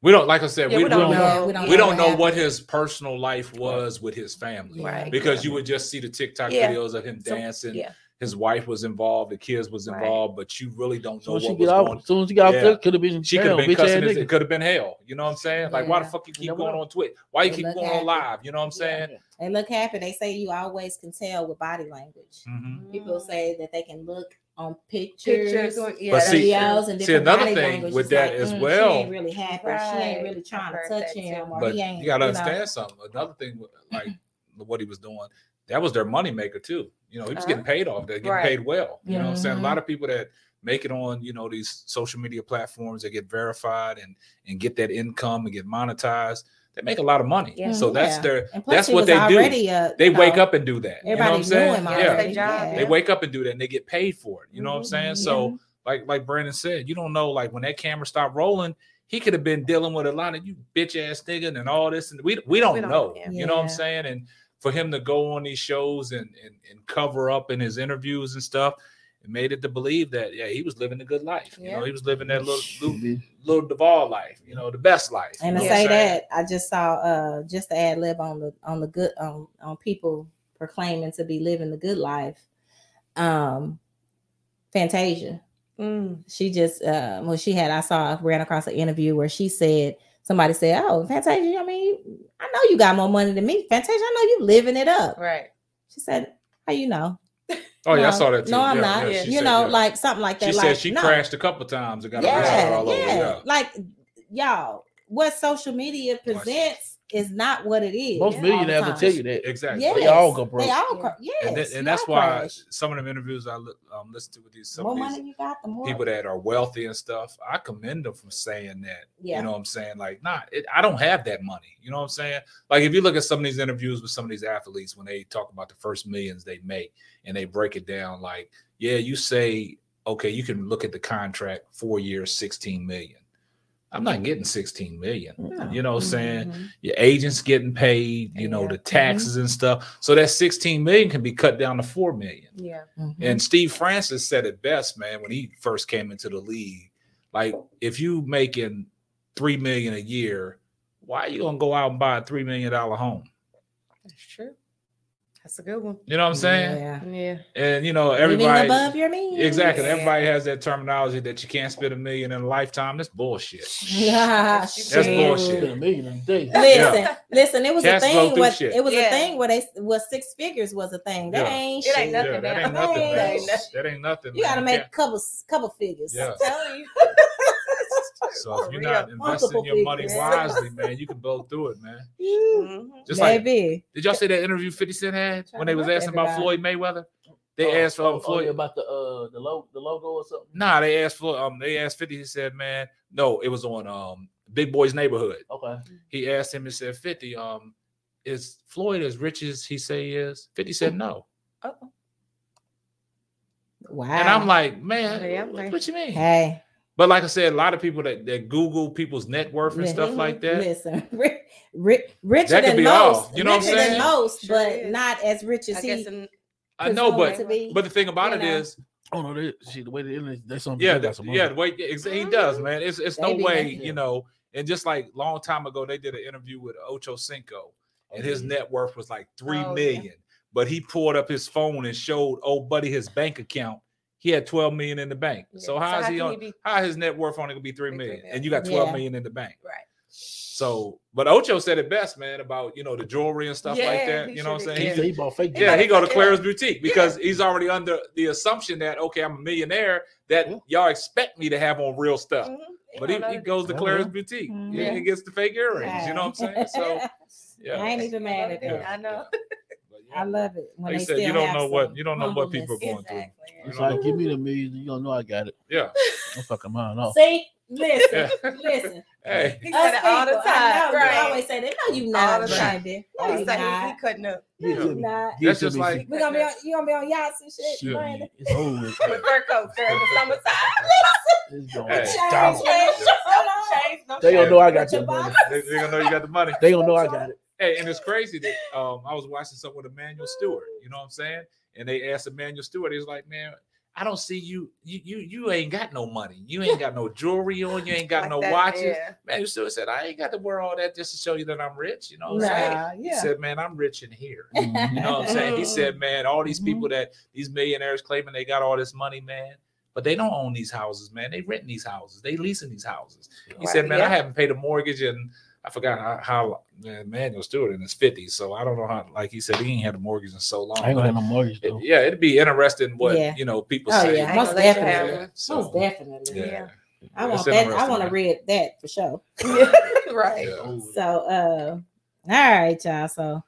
We don't, like I said, Yeah, we, we don't don't know. Yeah, We we don't don't, know what know what his personal life was with his family. Right. Because you would just see the TikTok Yeah. videos of him So, dancing. Yeah. His wife was involved, the kids was Right. involved, but you really don't know Soon as she what get was out, going soon as she got Yeah. there, could have been She could have been cussing. His, it could have been hell. You know what I'm saying? Like, why the fuck you keep never going on Twitch? Why you keep look going on live? You know what I'm saying? They look happy. They say you always can tell with body language. Mhm. People say that they can look on pictures, Pictures, or- yeah, But see- videos, and see, different another thing language. with It's that like, as mm, well- she ain't really happy. She ain't really trying to touch him, or But he ain't. you gotta you know. understand something. Another thing, like what he was doing, that was their moneymaker too. You know, he was getting paid off. They're getting Right. paid well. You know what I'm saying? A Mhm. lot of people that make it on, you know, these social media platforms that get verified and and get that income and get monetized, they make a lot of money. Yeah. So that's Yeah. their that's what they do. already, uh, they you wake know, up and do that. You know what I'm saying? Yeah. Their job, yeah. They wake up and do that and they get paid for it. You know what I'm saying? Mhm. So like like Brandon said, you don't know like when that camera stopped rolling, he could have been dealing with a lot of you bitch ass nigga and all this and we we don't, We don't- know. yeah. You know what I'm saying? And for him to go on these shows and, and and cover up in his interviews and stuff, it made it to believe that yeah, he was living a good life. You know, he was living that little little, Bitch. little Duvall life, you know, the best life. And to say that, I just saw uh just to add lib on the on the good on on people proclaiming to be living the good life. Um Fantasia. Mm. She just uh well she had I saw ran across an interview where she said somebody said, Oh, Fantasia, I mean, I know you got more money than me. Fantasia, I know you living it up. Right. She said, How you know? Oh yeah, I saw that too. No, I'm Yeah, not. yeah, you know, yeah. like something like that. she like, said she no. crashed a couple times and got yeah, arrested all over. yeah. Yeah. Like y'all, what social media presents is not what it is. Most all millionaires will tell you that. Exactly. Yes, They all go broke. They all, Yeah. yes, and, th- and that's why crash. some of them interviews I li- um, listen to with these some more these money you got, the more people that are wealthy and stuff, I commend them for saying that. Yeah. You know what I'm saying? Like, nah, it, I don't have that money. You know what I'm saying? Like, if you look at some of these interviews with some of these athletes when they talk about the first millions they make and they break it down, like, yeah, you say, okay, you can look at the contract, four years, 16 million. I'm not getting 16 million. No. You know what I'm saying? Mhm. Your agent's getting paid, you know, Yeah. the taxes and stuff. So that 16 million can be cut down to 4 million. Yeah. Mhm. And Steve Francis said it best, man, when he first came into the league. Like, if you making three million a year, why are you gonna go out and buy a three million dollar home? That's true. That's a good one. You know what I'm saying? Yeah. Yeah. And you know, Living everybody above your means. exactly. Yeah. Everybody has that terminology that you can't spend a million in a lifetime. That's bullshit. Yeah, (laughs) That's shit. bullshit. A million in a day. Listen, listen. It was Cats a thing. What it was a thing where they was six figures was a thing. That Yeah. ain't It ain't shit. nothing Yeah, that ain't nothing, That man. ain't nothing. That ain't nothing. You got to man. make can't- couple couple figures. Yeah. I'm telling you. (laughs) So if you're not investing Multiple your money wisely, man, you can blow through it, man. (laughs) Mhm. Just like Maybe. Did y'all see that interview 50 Cent had when they was work asking about Floyd. Mayweather? They Oh, asked for oh, oh, Floyd. yeah, about the uh the logo the logo or something. Nah, they asked for um they asked 50. He said, man, no, it was on um Big Boy's neighborhood. Okay. He asked him, he said, 50, um, is Floyd as rich as he say he is? 50 said no. Uh-oh. Wow. And I'm like, man, Yeah, what, man. what you mean? hey, But like I said, a lot of people that, that Google people's net worth and Li- stuff like that. Listen, (laughs) ri- ri- richer That could than be most. all, you know what I'm richer than most, Sure but is. not as rich as I he. guess in, I know, but but the thing about you it know. is, Oh no, they, see the way the internet, that's something. yeah, they the, got some yeah, money. the way exa- he mm-hmm. does, man. It's it's They no way, making- you know. And just like long time ago, they did an interview with Ocho Cinco, oh, and his net worth was like three Oh, yeah. But he pulled up his phone and showed old buddy his bank account. He had 12 million in the bank. Yeah. So So how's how he on? he be- how his net worth only gonna be three million? Be million, three and you got 12 Yeah. million in the bank. right. So, but Ocho said it best, man, about you know the jewelry and stuff like that. You know what I'm saying? He. He- bought fake. yeah, he go to Yeah. Claire's boutique because he's already under the assumption that okay, I'm a millionaire that Yeah. y'all expect me to have on real stuff. Mhm. But he, he goes to Claire's yeah. boutique. Mhm. Yeah, Yeah. he gets the fake earrings. You know what I'm saying? So (laughs) yeah. I ain't even mad at difference. that. I know. (laughs) But, yeah. I love it when Like they said, still you don't know what you don't know what people are humbleness. going through. Exactly. You It's know? like, give me the million. You don't know I got it. Yeah. I'm fucking mine off. See, (laughs) listen, Yeah. listen. (laughs) Hey. He said it all the people, I time. know, Right. They always say that. No, you All not, the time. baby. No, He you said he, he not. couldn't up Give it You to me. not. That's just me. like- We gonna be on, you gonna be on yachts and shit, Shit. Brandon. It's over with. (laughs) with fur coats during the summertime. It's going Hey. down. Change, change. Change, They don't know I got Put your money. They, they gonna know you got the money. They gonna know I got it. Hey, and it's crazy that um I was watching something with Emmanuel Stewart, you know what I'm saying? And they asked Emmanuel Stewart, He's like, Man, I don't see you, you you you ain't got no money. You ain't got no jewelry on, you ain't got Like no that, watches. yeah. Emmanuel Stewart said, I ain't got to wear all that just to show you that I'm rich, you know what I'm saying? Nah, He said, Man, I'm rich in here. (laughs) Mhm. You know what I'm saying? He said, Man, all these Mhm. people that these millionaires claiming they got all this money, man. But they don't own these houses, man. They rent these houses. They leasing these houses. He Right, said, "Man, yeah. I haven't paid a mortgage, and I forgot how, how man, Manuel Stewart in his fifties, so I don't know how. Like he said, he ain't had a mortgage in so long. I ain't gonna have no mortgage it- yeah, it'd be interesting what Yeah. you know people Oh say. yeah, I most know they should definitely. Yeah, so, Most definitely. yeah, Yeah. I want It's that. I interesting, want to man. read that for sure. (laughs) (laughs) right. Yeah, over. So, uh, all right, y'all. So,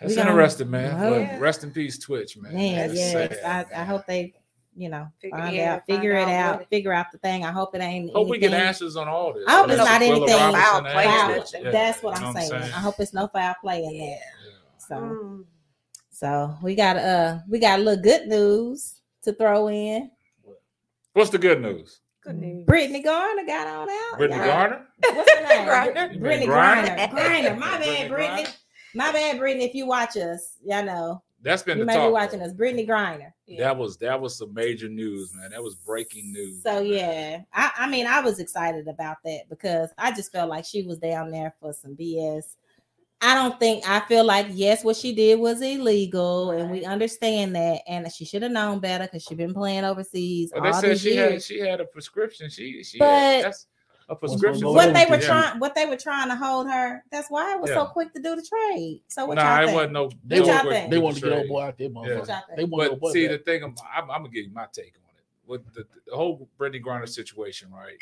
That's We gonna- interesting, man. Well, But yeah. rest in peace, Twitch, man. man, That's yes, sad, I, I man. hope they, you know, Figure- find yeah, out, figure find it out out, what- figure out the thing. I hope it ain't. Hope we get anything answers on all this. I hope Whether it's not anything foul play foul. or Twitch. nothing. Yeah, That's what you know I'm saying. I hope it's no foul play in there. Yeah. So, Mm. so we got uh, we got a little good news to throw in. What's the good news? Good news. Brittany Garner got on out. Brittany y'all. Garner? What's her name? (laughs) Griner. Brittany mean Griner? Griner. Griner. My Brittany bad, Brittany. My bad, Brittany. If you watch us, y'all know That's been you the may be watching us. Brittany Griner. That was that was some major news, man. That was breaking news. So man. yeah, I, I mean, I was excited about that because I just felt like she was down there for some BS. I don't think I feel like yes, what she did was illegal, and we understand that, and she should have known better because she's been playing overseas But they all said these she had years. she had a prescription. She she But- had, that's a prescription. what they were trying, what they were trying to hold her. That's why it was so quick to do the trade. So what Nah, y'all it think? wasn't no. They What no y'all quick think? They want to get trade. old boy out there, What motherfucker. y'all? They want old But see, back. the thing, I'm, I'm, I'm gonna give you my take on it. With the, the whole Brittany Griner situation, right?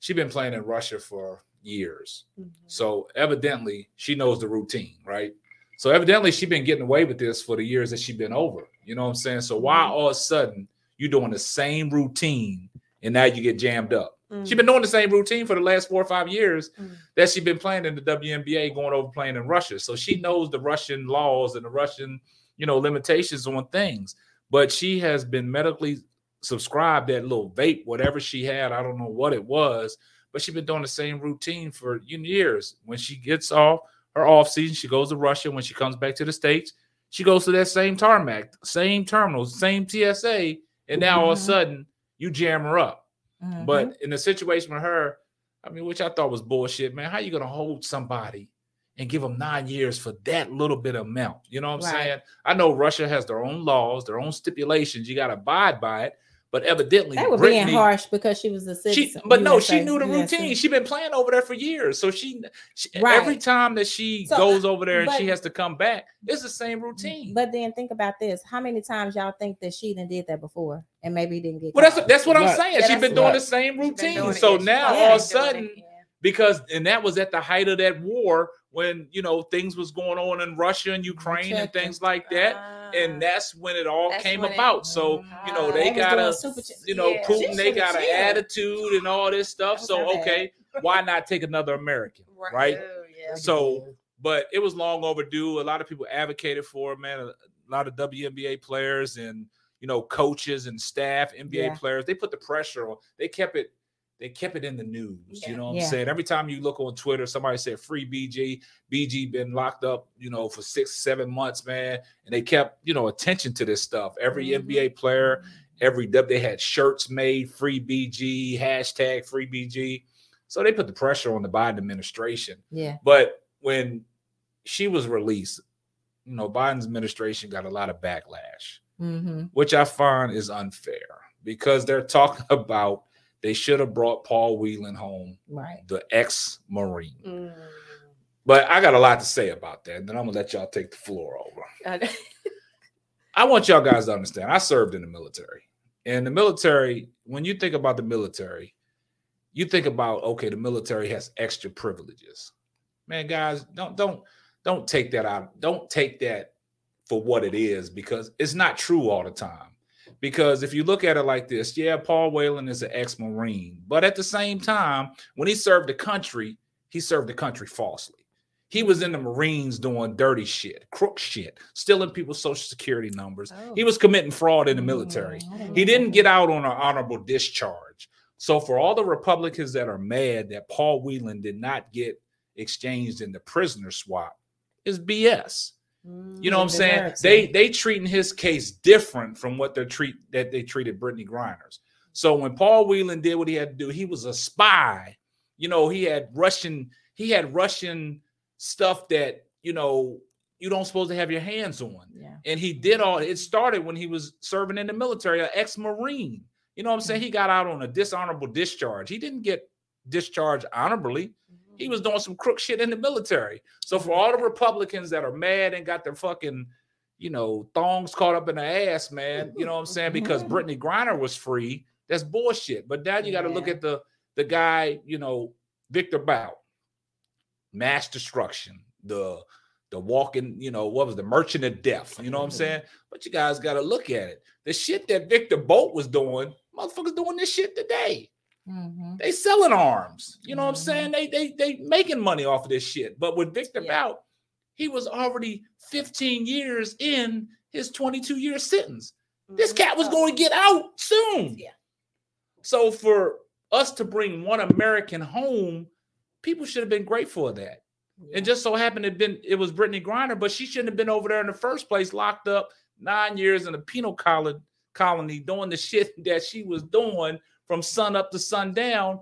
She been playing in Russia for years, Mhm. so evidently she knows the routine, right? So evidently she been getting away with this for the years that she been over. You know what I'm saying? So why Mm-hmm. all of a sudden you doing the same routine and now you get jammed up? Mm. She been doing the same routine for the last four or five years Mm. that she's been playing in the WNBA, going over playing in Russia. So she knows the Russian laws and the Russian, you know, limitations on things. But she has been medically subscribed that little vape, whatever she had. I don't know what it was, but she's been doing the same routine for years. When she gets off her off season, she goes to Russia. When she comes back to the states, she goes to that same tarmac, same terminals, same TSA, and now all of a Mhm. sudden you jam her up. Mhm. But in the situation with her, I mean, which I thought was bullshit, man. How you gonna hold somebody and give them nine years for that little bit of amount? You know what I'm Right. saying? I know Russia has their own laws, their own stipulations. You gotta abide by it. But evidently, they were Brittany, being harsh because she was a She, citizen. but no, she knew the USA. routine. She been playing over there for years, so she, she Right. every time that she So, goes over there and she has to come back, it's the same routine. But then think about this: how many times y'all think that she done did that before, and maybe didn't get? well, that's that's what I'm Right. saying. Yeah, She's that's been doing right. the same routine. doing it, So yeah, now all of a sudden, because and that was at the height of that war when you know things was going on in Russia and Ukraine and things like that. and Ah. that's when it all came when it- about. so you know they they got a super you know Yeah. Putin She they got an attitude and all this stuff. So okay, why not take another American, (laughs) right? Oh, yeah. So, but it was long overdue. A lot of people advocated for it, man. A a lot of WNBA players and you know coaches and staff, NBA Yeah. players. They put the pressure on. They kept it. They kept it in the news. Yeah. You know what I'm saying? Every time you look on Twitter, somebody said free BG. BG been locked up, you know, for six, seven months, man. And they kept, you know, attention to this stuff. Every Mhm. NBA player, every W, they had shirts made, free BG, hashtag free BG. So they put the pressure on the Biden administration. Yeah. But when she was released, you know, Biden's administration got a lot of backlash, Mm-hmm. which I find is unfair because they're (laughs) talking about they should have brought Paul Whelan home, Right. the ex-Marine. Mm. But I got a lot to say about that. And then I'm gonna let y'all take the floor over. I want y'all guys to understand. I served in the military. And the military, when you think about the military, you think about okay, the military has extra privileges. Man, guys, don't don't don't take that out. Don't take that for what it is because it's not true all the time. Because if you look at it like this, yeah, Paul Whelan is an ex-marine, but at the same time, when he served the country, he served the country falsely. He was in the Marines doing dirty shit, crook shit, stealing people's social security numbers. Oh. He was committing fraud in the military. Mm, He didn't get out on an honorable discharge. So for all the Republicans that are mad that Paul Whelan did not get exchanged in the prisoner swap, is BS. You know what I'm saying? They they treating his case different from what they're treat that they treated Brittany Griner's. So when Paul Whelan did what he had to do, he was a spy. You know, he had Russian, he had Russian stuff that you know you don't supposed to have your hands on. Yeah. And he did all it started when he was serving in the military, an ex-marine. You know what I'm saying? He got out on a dishonorable discharge. He didn't get discharged honorably. He was doing some crook shit in the military. So for all the Republicans that are mad and got their fucking, you know, thongs caught up in the ass, man, you know what I'm saying? Because (laughs) Brittany Griner was free, that's bullshit. But now you got to look at the the guy, you know, Victor Bout, mass destruction, the the walking, you know, what was the merchant of death? You know what I'm (laughs) saying? But you guys got to look at it. The shit that Victor Bout was doing, motherfuckers doing this shit today. Mm-hmm. They selling arms. You know what I'm Mhm. saying? They they they making money off of this shit. But with Victor Yeah. Bout, he was already 15 years in his 22 year sentence. This cat was going to get out soon. Yeah. So for us to bring one American home, people should have been grateful of that. And just so happened it been it was Brittany Griner, but she shouldn't have been over there in the first place, locked up nine years in a penal colony, colony doing the shit (laughs) that she was doing from sun up to sundown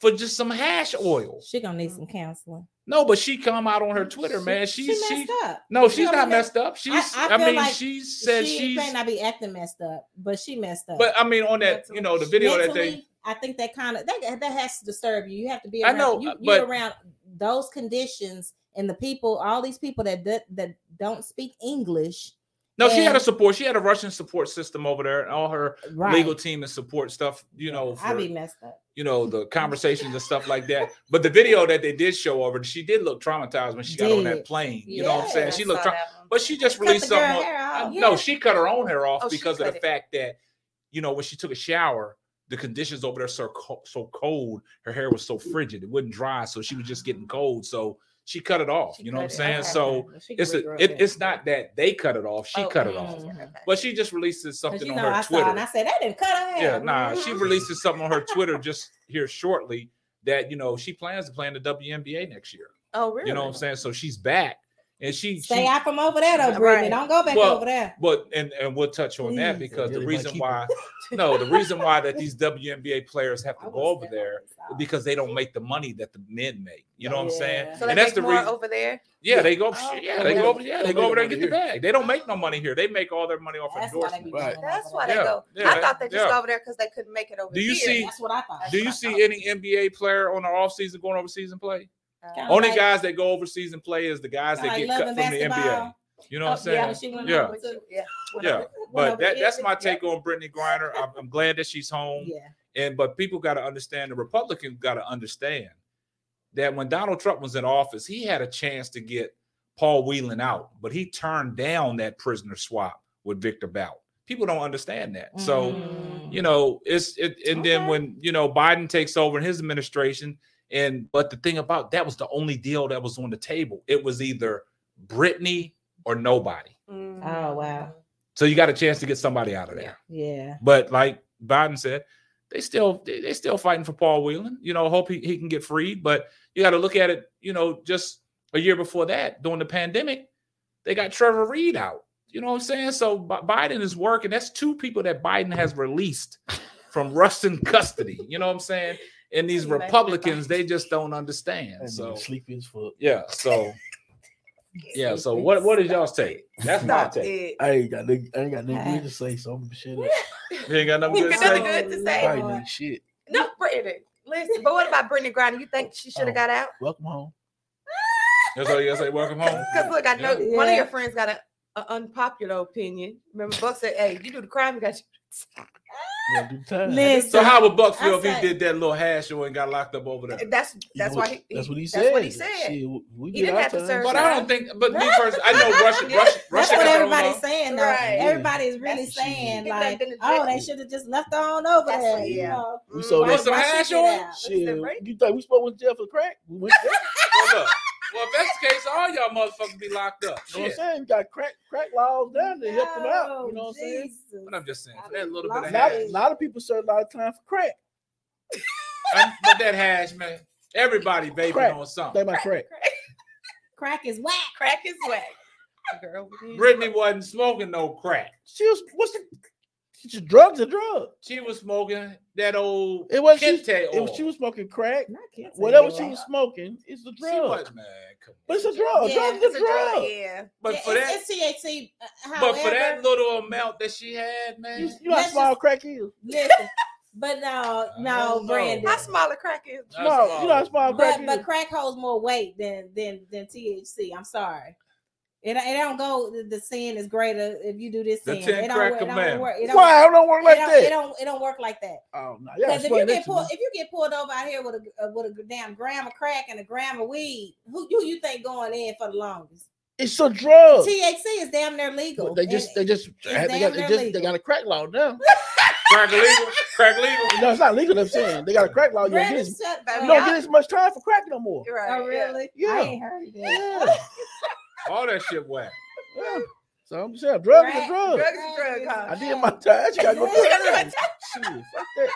for just some hash oil. She gonna need some counseling. No, but she come out on her Twitter, She- man. She's she she, messed up. no, She she's not be messed up. She's I, I feel mean, like she said she she's may not be acting messed up, but she messed up. but I mean on that, you know, the video that they I think that kind of that, that has to disturb you. You have to be I around. know, you, uh, you're but- around those conditions and the people, all these people that that, that don't speak English. No, she had a support. She had a Russian support system over there, and all her Right. legal team and support stuff. You know, I for be messed up. you know the conversations and stuff like that. But the video that they did show over, she did look traumatized when she got on that plane. You know what I'm saying? I She looked, tra- but she just Cut released something. hair on- uh, No, she cut her own hair off Oh, because of the it. fact that you know when she took a shower, the conditions over there so so cold, her hair was so frigid, it wouldn't dry, so she was just getting cold. So she cut it off. She You know what I'm cut it saying? So She it's a, it, it's not that they cut it off; she Oh, cut it mm, off. okay. But she just releases something you on her I saw Twitter. it and I said that didn't cut her hair. Yeah, nah, she releases something on her Twitter just here shortly that you know she plans to play in the WNBA next year. Oh, really? You know what I'm saying? So she's back, and she, Stay she out from over there, though, Right. Brittany. Don't go back Well, over there. but and and we'll touch on that Please. because the Yeah, they might reason why (laughs) no, the reason why that (laughs) these WNBA players have to go over there there because they don't make the money that the men make. You know what I'm saying? So they and that's the reason. over there. Yeah, they go. Oh, yeah, okay. they go over. Yeah, they go over there and no get the bag. They don't make no money here. They make all their money off That's why endorsements. Right. That's why there. they go. yeah, I thought they just yeah. go over there because they couldn't make it over Do you here. see- That's what I thought. Do you see any NBA player on the off season going overseas and play? Kinda Only like- guys that go overseas and play is the guys that Like get Love cut and from the NBA. You know what I'm Oh, saying? yeah, she went Yeah. over to- Yeah. Yeah, Went but that, here. that's my take on Brittany Griner. I'm, I'm glad that she's home, Yeah. and but people got to understand the Republicans got to understand that when Donald Trump was in office, he had a chance to get Paul Whelan out, but he turned down that prisoner swap with Victor Bout. People don't understand that, so Mm. you know it's it. And then Okay. when you know Biden takes over in his administration, and but the thing about that was the only deal that was on the table. It was either Brittany or nobody. Mm. Oh, wow. So you got a chance to get somebody out of there. Yeah. But like Biden said, they still they, they still fighting for Paul Whelan. You know, hope he, he can get freed. But you got to look at it, you know, just a year before that, during the pandemic, they got Trevor Reed out. You know what I'm saying? So Bi- Biden is working. That's two people that Biden has released from Russian custody. You know what I'm saying? And these Can you imagine that Republicans, they just don't understand. So sleepy as fuck. yeah, so (laughs) yeah, so what what is y'all's take? That's my take. it. I ain't got nothing, I ain't got nothing good to say, so I'm gonna up. (laughs) You ain't got nothing good to got nothing say. good to say. Probably ain't shit. No, Brittany. Listen, but what about Brittany Griner? You think she should have Oh. got out? Welcome home. That's all you gotta say. Welcome home. (laughs) Because look, I know Yeah. one of your friends got an unpopular opinion. Remember, Buck said, "Hey, you do the crime, you got you." You gotta do the time. Listen. So how would Buck feel I if he did that little hash show and got locked up over there? That's that's know why what- he, that's what he said. That's what he said. Shit, we- we He did didn't our have to serve But I don't think. But me (laughs) personally, I know Russia. Yeah. Russia. That's Russia what got everybody's law. saying though. Right. Everybody's really That's- saying People that like, oh, they should have just left her on over That's there. what- You yeah. know, We sold Mm, Want that. some Why she hash get on? out? Shit, you think we spoke with Jeff for crack? We went there. (laughs) Well, look. Well, if that's the case, all y'all motherfuckers be locked up. You know what I'm saying? You got crack crack laws down to help them out. You know what I'm saying? But I'm just saying, for that little bit of A hash, a lot of people serve a lot of time for crack. I- but that hash, man, everybody vaping Crack. on something. something. about crack. Crack is whack. Crack is whack. Girl, we. Brittany wasn't smoking no crack. She was what's the it's just drugs are drugs. She was smoking that old It was she, Kente if oil. she was smoking crack, Not kids whatever she was smoking, it's a She drug. was, man. But it's a drug. Yeah, drugs It's a drug, drugs. yeah. But Yeah, for that, it's, it's THC. uh, but for that little amount that she had, man, You, you know how Let's small just- crack is. Listen, but no, (laughs) I no. Brandon. How small a crack is? That's Small, small. you know how small crack But is. but crack holds more weight than than than THC. I'm sorry. It, it don't go. the- The sin is greater if you do this The sin. 10 it don't, crack work- it don't work. It don't, Why it don't work it like don't, that? it don't. It don't work like that. oh no, Because if you get pulled, if you get pulled over out here with a uh, with a damn gram of crack and a gram of weed, who who you think going in for the longest? It's a drug. THC is damn near legal. But they just they just they, got, they, just, they got a crack law now. (laughs) crack legal, crack legal. No, it's not legal. I'm saying they got a crack law. You don't get Brandon, as, you don't get as much time for crack no more. You're right. Oh really? Yeah. I ain't heard that. Yeah. (laughs) All that shit whack. yeah. So I'm just saying, drug is a Crack- drug. Drug is a drug, huh? I did my time. She got to go (laughs) Yeah. to Shit, fuck that.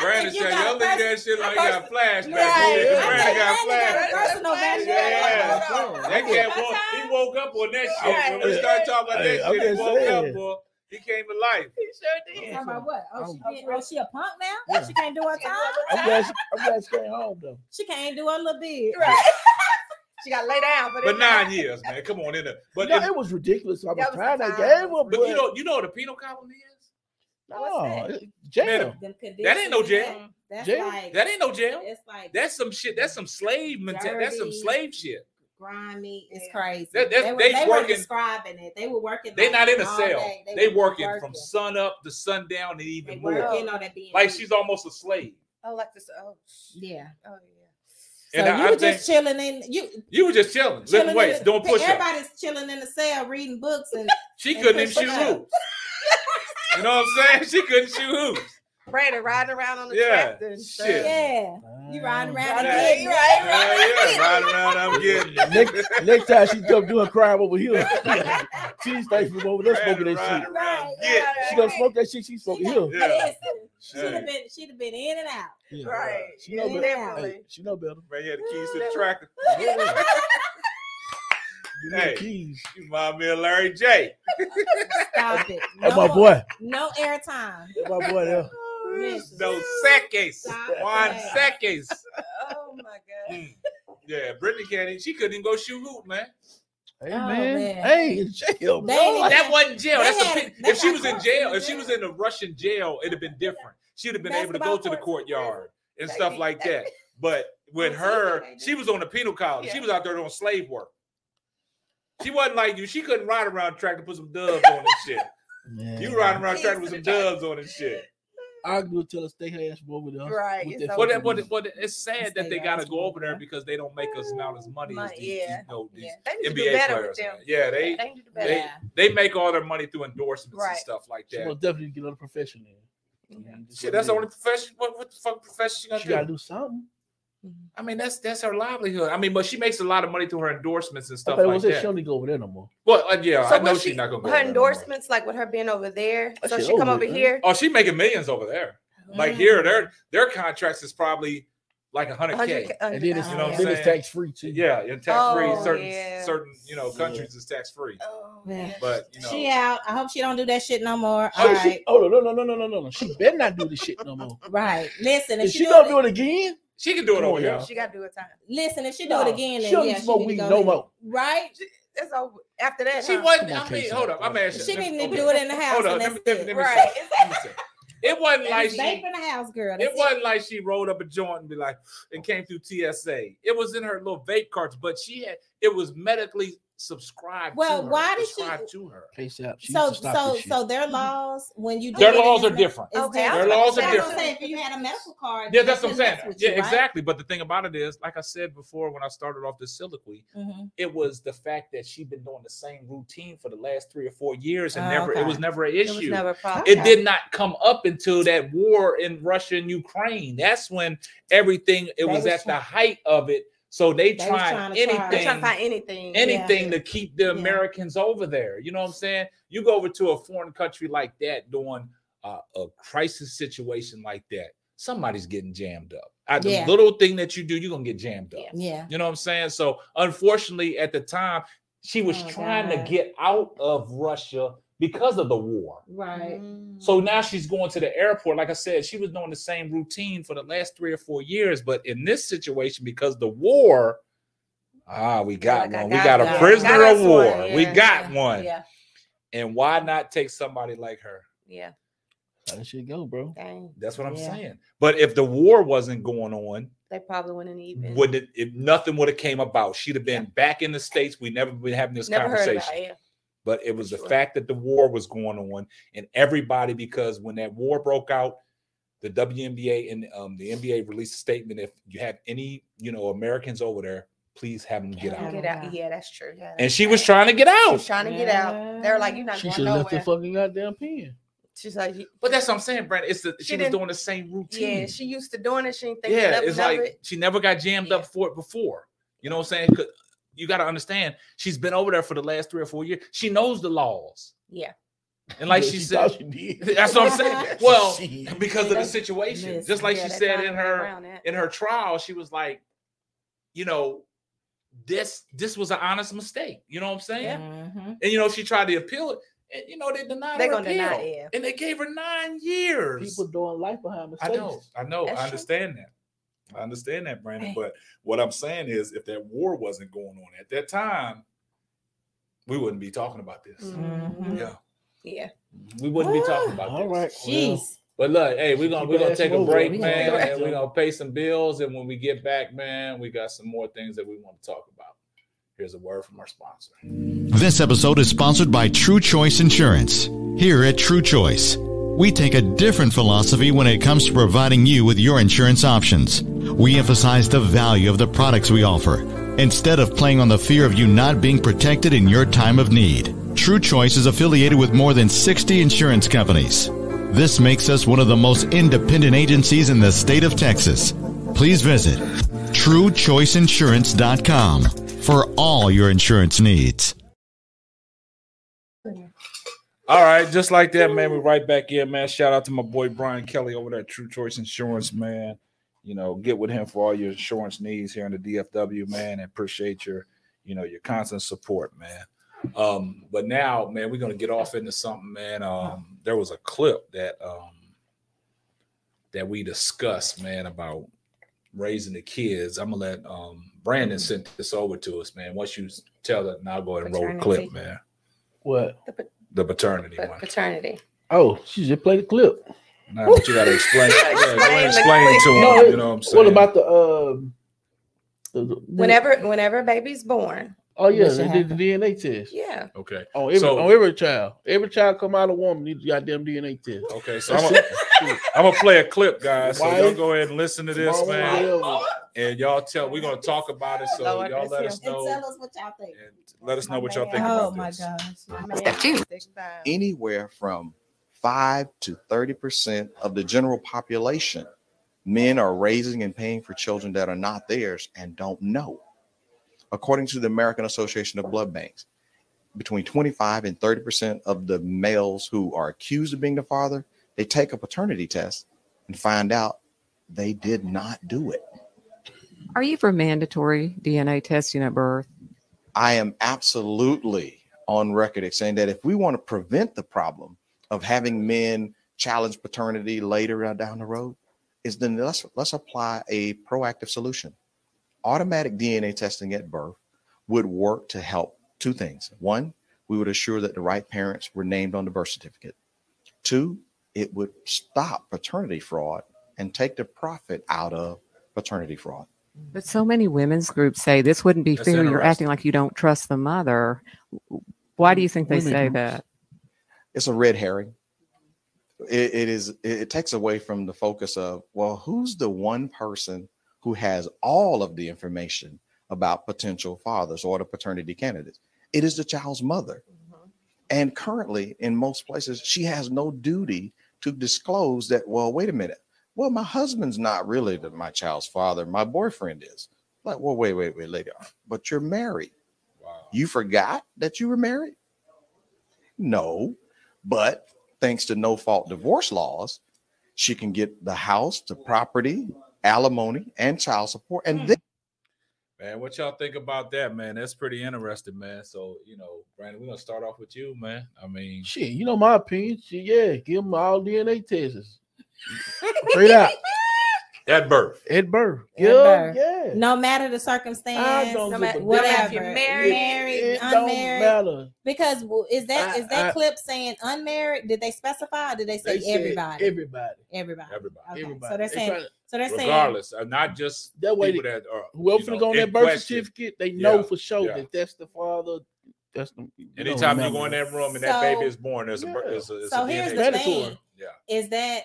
Brandon you said, got y'all a look at that shit like you got flashbacks. Right. Yeah, I Brandon got Brandon got a flashbacks. personal back Yeah. there. That cat woke, he woke up on that shit. When we Right. started talking about Hey, that I'm shit, he woke saying. up, boy. He came to life. He sure did. Talking about what? Oh, she, did, oh, she a punk now? Yeah. She can't do her time? I'm glad she, I'm glad she came home though. She can't do her little bit. Right. (laughs) she got to lay down. But, But nine years, man. Come on in there. But no, if- it was ridiculous. How much was the time they time. her, but but, you know, you know what a penal colony is? no, What's jail. That ain't no jail. Mm-hmm. That's Jail? like That ain't no jail. it's like That's some shit. That's some slave mentality. That's some slave shit. grimy. It's crazy. That- that's- they were, they they were describing it. They were working. They like not in a cell. day. They were working from sun up to sundown and They even more. working on that Like she's almost a slave. Oh, like this. Oh, yeah. oh yeah. So And you I were just chilling in you You were just chilling, chilling lifting in weights, doing push ups. Everybody's chilling in the cell reading books and She and couldn't even shoot hoops. You know what I'm saying? She couldn't shoot hoops. Brandon riding around on the Yeah, tractor. and stuff. yeah, you riding around and Right, getting it. right, Yeah, yeah, riding around, I'm getting it. next, next time she come doing crime over here, (laughs) she stay from over there smoking that shit. around, Right, get right. She gonna smoke that shit. She She smoking here. Yeah. she'd have been she'd have been in and out. Yeah. Right. She know better. Hey, she know better. Man, you had the keys to the tractor. Yeah. Give me the Hey. keys. You remind me of Larry J. Stop it. That's No, my boy. no airtime. That's my boy there. Listen. seconds. One Stop Juan (laughs) Oh my god. Mm. Yeah, Brittany can't even, she couldn't even go shoot hoop, man. Hey Oh, man. man. Hey, in jail. Bro. ain't That wasn't jail. That's a had- pin- they if she was in jail, if she was in a Russian jail, it'd have been different. She'd have been able to go to the courtyard and stuff be- like they that. (laughs) But with her, she was on the penal colony. She was out there doing slave work. She wasn't like you. She couldn't ride around the track to put some dubs on and shit. (laughs) Man. You riding around the track with some the track. dubs on and shit. I do tell her stay her ass from over there. Right, with it's that over But, fucking but, but it's sad that they got to go over there because they don't make as amount as money as these, yeah, you know, these Yeah. They NBA do players. with them. man. Yeah, they They need to do better. they make all their money through endorsements and stuff like She that. most definitely get another profession in. Yeah. Just Shit, that's the only profession. What, what the fuck profession she it gonna is. She gotta do? do something. I mean, that's that's her livelihood. I mean, but she makes a lot of money through her endorsements and stuff thought it like was that that. she don't need to go over there no more. Well, uh, yeah, So I know was she's not gonna go. her over there no endorsements, like with her being over there, That so shit she come over over with, man. here. Oh, she making millions over there. Like Mm. here, their their contracts is probably like a hundred k. And then it's, You know what I'm then it's tax free too. Yeah, and tax free. Oh, certain yeah. certain you know Yeah. countries is tax free. Oh, Yeah. yeah. But you know, She out. I hope she don't do that shit no more. Oh, All she, oh no, no, no, no, no, no, no. She better not do this shit no more. (laughs) Right. Listen, if If she, she do gonna do it again, she can do it Come over on, here. y'all. she got to do it time. listen, if she do No, it again, she then don't yeah, need she smoke need to weed go no ahead. more. Right? It's over after that. She huh? wasn't. Come on, I mean, Casey. hold up. I'm asking. She need to okay. do it in the house. Hold on. and Let me, that's let me, it. let me Right. say. Let me say. It wasn't like It's vape she. in the house, girl. It That's wasn't like she rolled up a joint and be like, and came through TSA. It was in her little vape carts, but she had it was medically subscribed. Well, to her, why did she- to her? Case out. She So, needs to stop so, so their laws when you do Their laws are different. Okay, I different. was Their laws are That's what I'm different. saying. If you had a medical card, Yeah, that's what I'm saying. Yeah, you, right? exactly. But the thing about it is, like I said before, when I started off this soliloquy, Mhm. it was the fact that she'd been doing the same routine for the last three or four years, and Oh, never it was never an It was issue. never a problem. it did not come up until that war in Russia and Ukraine. That's when everything it They was was at the height of it. So they, They was tried trying to try- anything, trying to find anything. anything to keep the Yeah. Americans over there. You know what I'm saying? You go over to a foreign country like that during uh, a crisis situation like that, somebody's getting jammed up. At the Yeah. little thing that you do, you're gonna get jammed up. Yeah. Yeah. You know what I'm saying? So unfortunately, at the time, she was Oh, trying God. to get out of Russia because of the war. Right. Mm. So now she's going to the airport. Like I said, she was doing the same routine for the last three or four years. But in this situation, because the war, ah, we got Like I one. We got got a prisoner Got of war. one, We got yeah, one. Yeah, And why not take somebody like her? yeah. How that shit go, bro? Dang. That's what I'm Yeah. saying. But if the war wasn't going on, They probably wouldn't even. would it? If nothing would have came about, she'd have been back in the states. We never been having this Never heard conversation. about it. Yeah. but it was the Sure. fact that the war was going on and everybody because when that war broke out the WNBA and um, the NBA released a statement if you have any you know Americans over there please have them get out Get out. Yeah, that's true. Yeah, and that's she was trying to get She out was trying to get out. They were like, "You're not She going should have left the fucking goddamn pen. She's like, but that's what I'm saying Brandon it's the, she, She was doing the same routine "Yeah." She used to doing it. She didn't think yeah nothing it's like it. she never got jammed up for it before you know what I'm saying 'Cause you got to understand she's been over there for the last three or four years she knows the laws Yeah. and like Yeah, she, thought said she did. (laughs) that's what I'm saying (laughs) well Shit. because of the situation. listen, Just like Yeah, she said in her in her trial, she was like, you know, this this was an honest mistake. You know what I'm saying? Mhm. And you know, she tried to appeal it, and you know, they denied They her gonna deny appeal. it, yeah. and they gave her nine years. People doing life behind I mistakes. know, I know, That's I true. understand that. I understand that, Brandon. Hey. But what I'm saying is, if that war wasn't going on at that time, we wouldn't be talking about this. Mhm. Yeah, Yeah. we wouldn't be talking about All this. right. Jeez. But look, hey, we're gonna we're gonna take a break, We man, take and we're gonna pay some bills. And when we get back, man, we got some more things that we want to talk about. Here's a word from our sponsor. This episode is sponsored by True Choice Insurance. Here at True Choice, we take a different philosophy when it comes to providing you with your insurance options. We emphasize the value of the products we offer instead of playing on the fear of you not being protected in your time of need. True Choice is affiliated with more than 60 insurance companies. This makes us one of the most independent agencies in the state of Texas. Please visit truechoiceinsurance.com for all your insurance needs. All right, just like that, man. We're right back in, man. Shout out to my boy Brian Kelly over there at True Choice Insurance, man. You know, get with him for all your insurance needs here in the DFW, man. And appreciate your, you know, your constant support, man. Um, but now, man, we're gonna get off into something, man. Um, there was a clip that um that we discussed, man, about raising the kids. I'm gonna let um Brandon send this over to us, man. Once you tell it, and I'll go ahead and roll the clip, man. What? The paternity But one. paternity. Oh, she just played the clip. Nah, but you gotta explain. (laughs) yeah, go ahead Explain explain to No, him. You know what I'm saying? What about the um? the- the- Whenever, whenever a baby's born. Oh yeah, they did the DNA test. Yeah. Okay. On every So- on every child. Every child come out of woman needs a goddamn DNA test. (laughs) Okay. So I'm gonna, play a clip, guys. So Why? y'all go ahead and listen to this, Tomorrow, man. whatever. And y'all tell we're gonna talk about it. So Lord, y'all let him. us And know tell us what y'all think. and let us know what y'all think Oh about my this. gosh. Step two. anywhere from 5 to 30% of the general population Men are raising and paying for children that are not theirs and don't know. According to the American Association of Blood Banks, between 25 and 30% of the males who are accused of being the father, they take a paternity test and find out they did not do it. Are you for mandatory DNA testing at birth? I am absolutely on record as saying that if we want to prevent the problem of having men challenge paternity later down the road, is then let's let's apply a proactive solution. Automatic DNA testing at birth would work to help two things. One, we would assure that the right parents were named on the birth certificate. Two, it would stop paternity fraud and take the profit out of paternity fraud. But so many women's groups say this wouldn't be That's fair. You're acting like you don't trust the mother. Why do you think they Women say groups. that? It's a red herring. It, it is. It, it takes away from the focus of well, who's the one person who has all of the information about potential fathers or the paternity candidates? It is the child's mother. Mm-hmm. And currently, in most places, she has no duty to disclose that. Well, wait a minute. Well, my husband's not really the, my child's father. My boyfriend is. Like, well, wait, wait, wait, lady. But you're married. Wow. You forgot that you were married? No, but thanks to no fault divorce laws, she can get the house, the property, alimony, and child support. And hmm. then Man, what y'all think about that, man? That's pretty interesting, man. So, you know, Brandon, we're gonna start off with you, man. I mean, Shit, you know my opinion. Shit, yeah, give them all DNA tests. Straight out (laughs) at birth. at birth. At Yeah, birth. yeah. No matter the I circumstance, don't no matter- whatever. if you're married, married, It don't unmarried. matter. Because w- is that I- is that I- clip saying unmarried? Did they specify? Or did they say They said everybody? Everybody. everybody. Everybody. Okay. Everybody. So they're saying. tryna- so they're saying. Regardless, uh, not just That way people that are whoever you finna know, go on that birth question. certificate, they know Yeah, for sure yeah. that that's the father. That's the. you Anytime you go in that room and that baby is born, there's a, bir- Yeah. there's a, it's So a here's DNA the test. Thing: Yeah. is that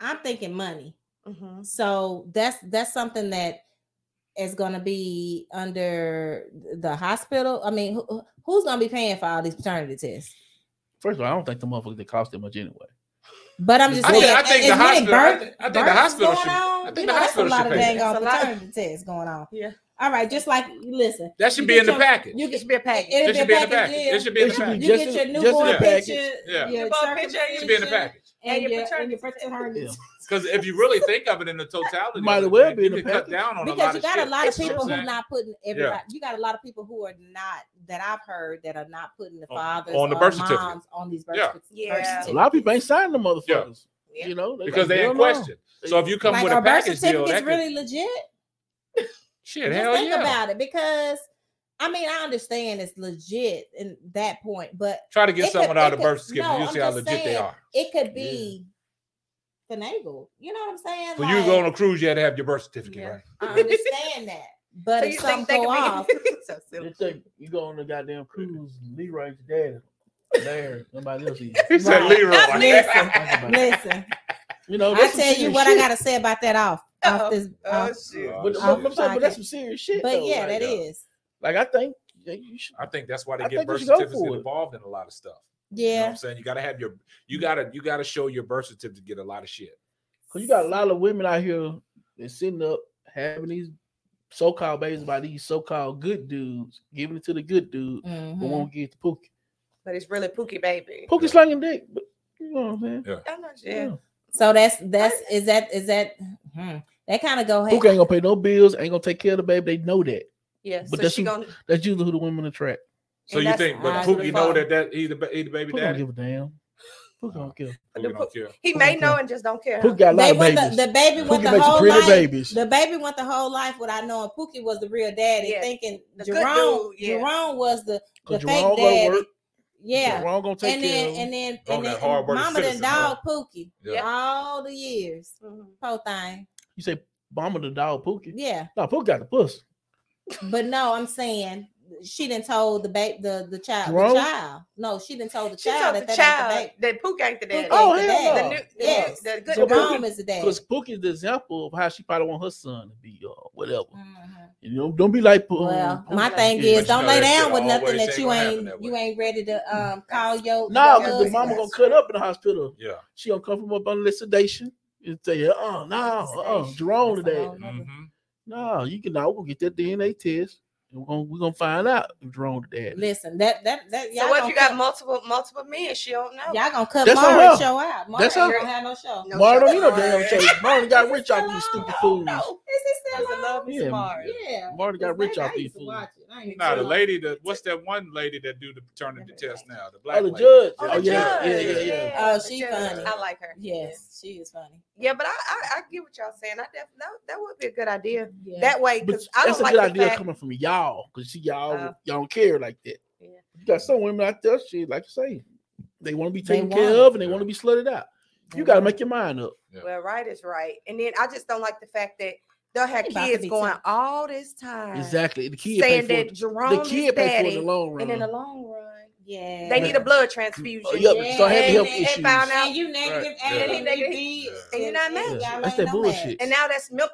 I'm thinking money. Mhm. So that's that's something that is going to be under the hospital. I mean, who, who's going to be paying for all these paternity tests? First of all, I don't think the motherfuckers they cost that much anyway. But I'm just I saying, think- I think the many hospital- I birth- think- I think the hospital going should- I think you the know, that's hospital a lot should of pay. dang It's a lot. paternity tests going on. Yeah. All right, just like listen, That should be in the your- package. You get should be a package. It'll should be in the package package. It should be in the package. You get your newborn picture, Yeah. your Newborn picture, It should be in the package. and, And your your, and paternity your test. paternity. Yeah. Because if you really think of it in the totality, Might as well be you in the can cut down on a Because lot you got shit. a lot of people who saying? not putting everybody. You got a lot of people who are not that I've heard that are not putting the On- fathers on the or birth certificate. moms on these birth, Yeah. certi- birth Yeah. A lot of people ain't signing the motherfuckers. Yeah. Yeah. You know, because like, they hell in question. So if you come Like, with are a birth package deal, certificates that could, really legit? shit, Just hell think yeah. about it because I mean I understand it's legit in that point, but Try to get It someone could- out of birth certificate, no, you I'm see how just legit they are. it could be finagled. You know what I'm saying? So you go on a cruise, you had to have your birth certificate, Yeah. right? I (laughs) understand that, but So if you something think they go off, (laughs) could be so silly. Think you go on the goddamn cruise, Leroy's daddy, there, nobody else is. (laughs) He said Right. Leroy. Listen, listen. You know, I that's some tell you serious what I gotta say about that off. off Uh-oh. this, Oh off- shit. Uh, But, shit. but, but that's Podcast. some serious shit. but though, yeah, like, that yeah. is. Like I think yeah, you should. I think that's why they I get birth certificates involved in a lot of stuff. You know what Yeah, I'm saying? You gotta have your you gotta you gotta show your birth certificate to get a lot of shit. Cause you got a lot of women out here that's sitting up having these so-called babies by these so-called good dudes, giving it to the good dude, mhm. but won't give it to Pookie. But it's really Pookie baby. Pookie Yeah. slanging dick, but you know what I'm saying? I'm not sure. So that's that's is that is that hmm, that kind of go ahead. Pookie ain't gonna pay no bills, ain't gonna take care of the baby. They know that. Yeah. But so that's she who- gonna That's usually who the women attract. So And you think, but eyes Pookie know father. that that he the, he the baby Pookie don't daddy? give a damn. Pookie don't care. Pookie don't Pook- care. he Pookie may know care. and just don't care. Pookie got a lot They of went babies. the, the baby went the whole life. babies. The baby went the whole life without knowing Pookie was the real daddy, Yeah, thinking the Jerome dude, yeah. Jerome was the the fake Jerome go daddy. work. Yeah, Jerome gonna take and care then of him. and then and then hard-working Mama done citizen, huh? dog Pookie Yeah. all the years. Mhm. Poor thing. You say Mama the dog Pookie. Yeah, No, Pookie got the puss. but no, I'm saying she didn't told the baby the the child Bro? the child. No, she didn't told the she child told that the that child the that Pook ain't the dad. oh, the, dad. The new, yes, the, good so mom is the dad. Because Pook is the example of how she probably want her son to be or uh, whatever. Mm-hmm. You know, don't be like. Um, well, my thing is, don't lay down with nothing that you ain't that you ain't ready to um call your. No, because the mama gonna cut up in the hospital. Yeah, she gonna come from up under sedation and say, "Oh no, oh Jerome today." No, mm-hmm. you can now go get that DNA test. We're gonna, we're gonna find out if Jerome the. Listen, that that that. Y'all so what if you cut, got multiple multiple men? She don't know. Y'all gonna cut That's show out. Maury That's don't have no show. No Maury don't no damn show. Maury got rich off these stupid fools. Is this still? Love yeah, Maury. Yeah, Maury got rich off these fools. Nah, the lady that what's that one lady that do the paternity test now? The black. Oh, the lady. judge. Oh, oh yeah, yeah, yeah, yeah. Oh, she funny. I like her. Yes, she is funny. Yeah, but I, I, I get what y'all saying. I definitely that, that would be a good idea. Yeah. That way, because I that's a like good idea fact. coming from y'all, because see y'all uh, y'all don't care like that. Yeah. You got some women out there, She like you say, they want to be taken care of and they want to be slutted out. You got to make your mind up. Well, right is right, and then I just don't like the fact that They'll have Anybody kids going something. all this time. Exactly. The kid saying that Jerome the kid is daddy, for the long run. and in the long run, yeah, they need a blood transfusion. Oh, yep. Yeah. So I had and, health and, issues. And found out and you negative right. A, yeah. and, yeah. B, and you're not mad. Yeah. That's that bullshit. And now that's milk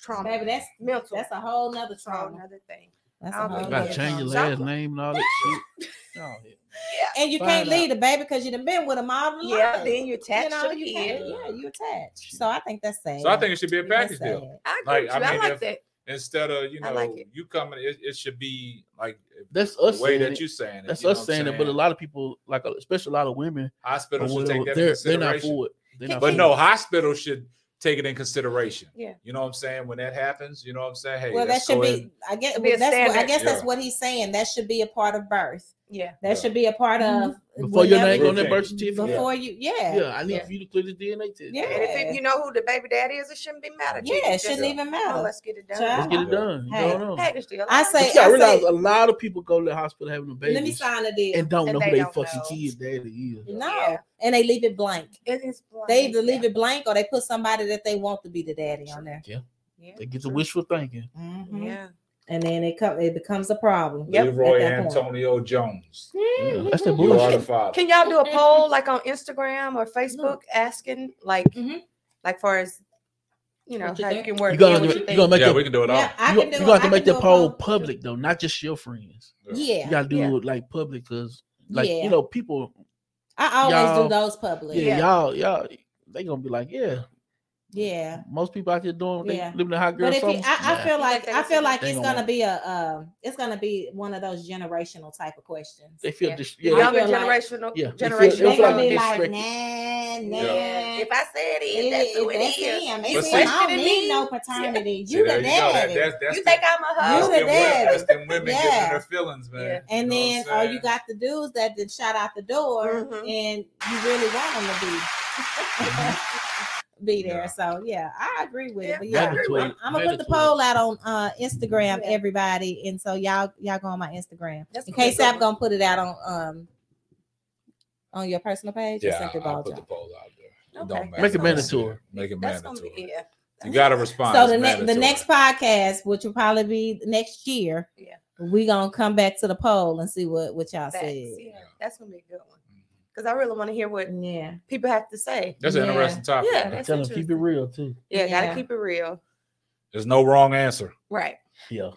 trauma. Baby, that's mental. That's a whole nother trauma. Another thing. That's a whole change your last name and all that shit. Oh, (laughs) yeah. And you Find can't out. leave the baby because you've been with a mom. Yeah, then you're you know, to you. Yeah, you attach. So I think that's sad. So I think it should be a package deal. I agree. Like, I, mean, I, like if, that. Instead of you know like you coming, it, it, should be like that's us way that you're saying it. That's you us saying, it, but a lot of people, like especially a lot of women, hospitals should take that. They're, they're not for it. But no, hospitals should take it in consideration. Yeah. You know what I'm saying? When that happens, you know what I'm saying? Hey, well, that should be, I guess, well, that's what, I guess yeah. that's what he's saying. That should be a part of birth. Yeah, that yeah. should be a part mm-hmm. of before your name on that birth certificate. Before yeah. you, yeah, yeah, I need yeah. for you to clear the DNA test. Yeah, and if you know who the baby daddy is, it shouldn't be matter. Yeah, it shouldn't even oh, matter. Oh, let's get it done. Let's get it done. Hey. You know, hey, I say, I, I realize say, a lot of people go to the hospital having a baby. Let me sign a deal and don't and know they who they fucking know. kid daddy is. No, and they leave it blank. It is blank. They either leave it blank or they put somebody that they want to be the daddy on there. Yeah, yeah. They get the wishful thinking. Mm-hmm. Yeah and then it come it becomes a problem. Yep. Leroy Antonio point. Jones. Mm-hmm. That's the bullshit. Can y'all do a (laughs) poll like on Instagram or Facebook mm-hmm. asking like mm-hmm. like far as you know you how think? you can work? You gonna, you, you gonna make yeah, we can do it all. Yeah, you, can gotta make the poll, public though, not just your friends. Yeah, you gotta do yeah. it like public because like yeah. you know people. I always do those public. Yeah, y'all y'all they gonna be like yeah yeah. Most people out there doing yeah. living in hot girl. But if you, I, I, feel like I feel like it's gonna be a um, it's gonna be one of those generational type of questions. They feel yeah. just yeah. younger generational like, yeah. generation. They feel, they feel like, like nah, nah. Yeah. If I said it, that's it, who it that's. Him. It's him. I don't need no paternity. Yeah. You the daddy. That, that's, that's you the, think I'm a hoe? You the daddy. That's them women yeah. getting their feelings, man. And then all you got the dudes that then shot out the door, mm-hmm. and you really want them to be. (laughs) be there. Yeah. So yeah, I agree with yeah, it. But yeah, I'm, I'm, gonna put the poll out on uh, Instagram, yeah. everybody. And so y'all y'all go on my Instagram. That's In case I'm gonna put it out on um on your personal page. Yeah, I'll put the poll out there. Okay. Don't. Make a mandatory. Make a mandatory. Yeah. You got to respond. So the next the next podcast, which will probably be next year, yeah, we gonna come back to the poll and see what what y'all Facts, said. Yeah, that's gonna be good one because I really want to hear what yeah people have to say. That's an yeah. interesting topic. Yeah, that's tell them keep it real too. Yeah, yeah, gotta keep it real. There's no wrong answer. Right. Yeah.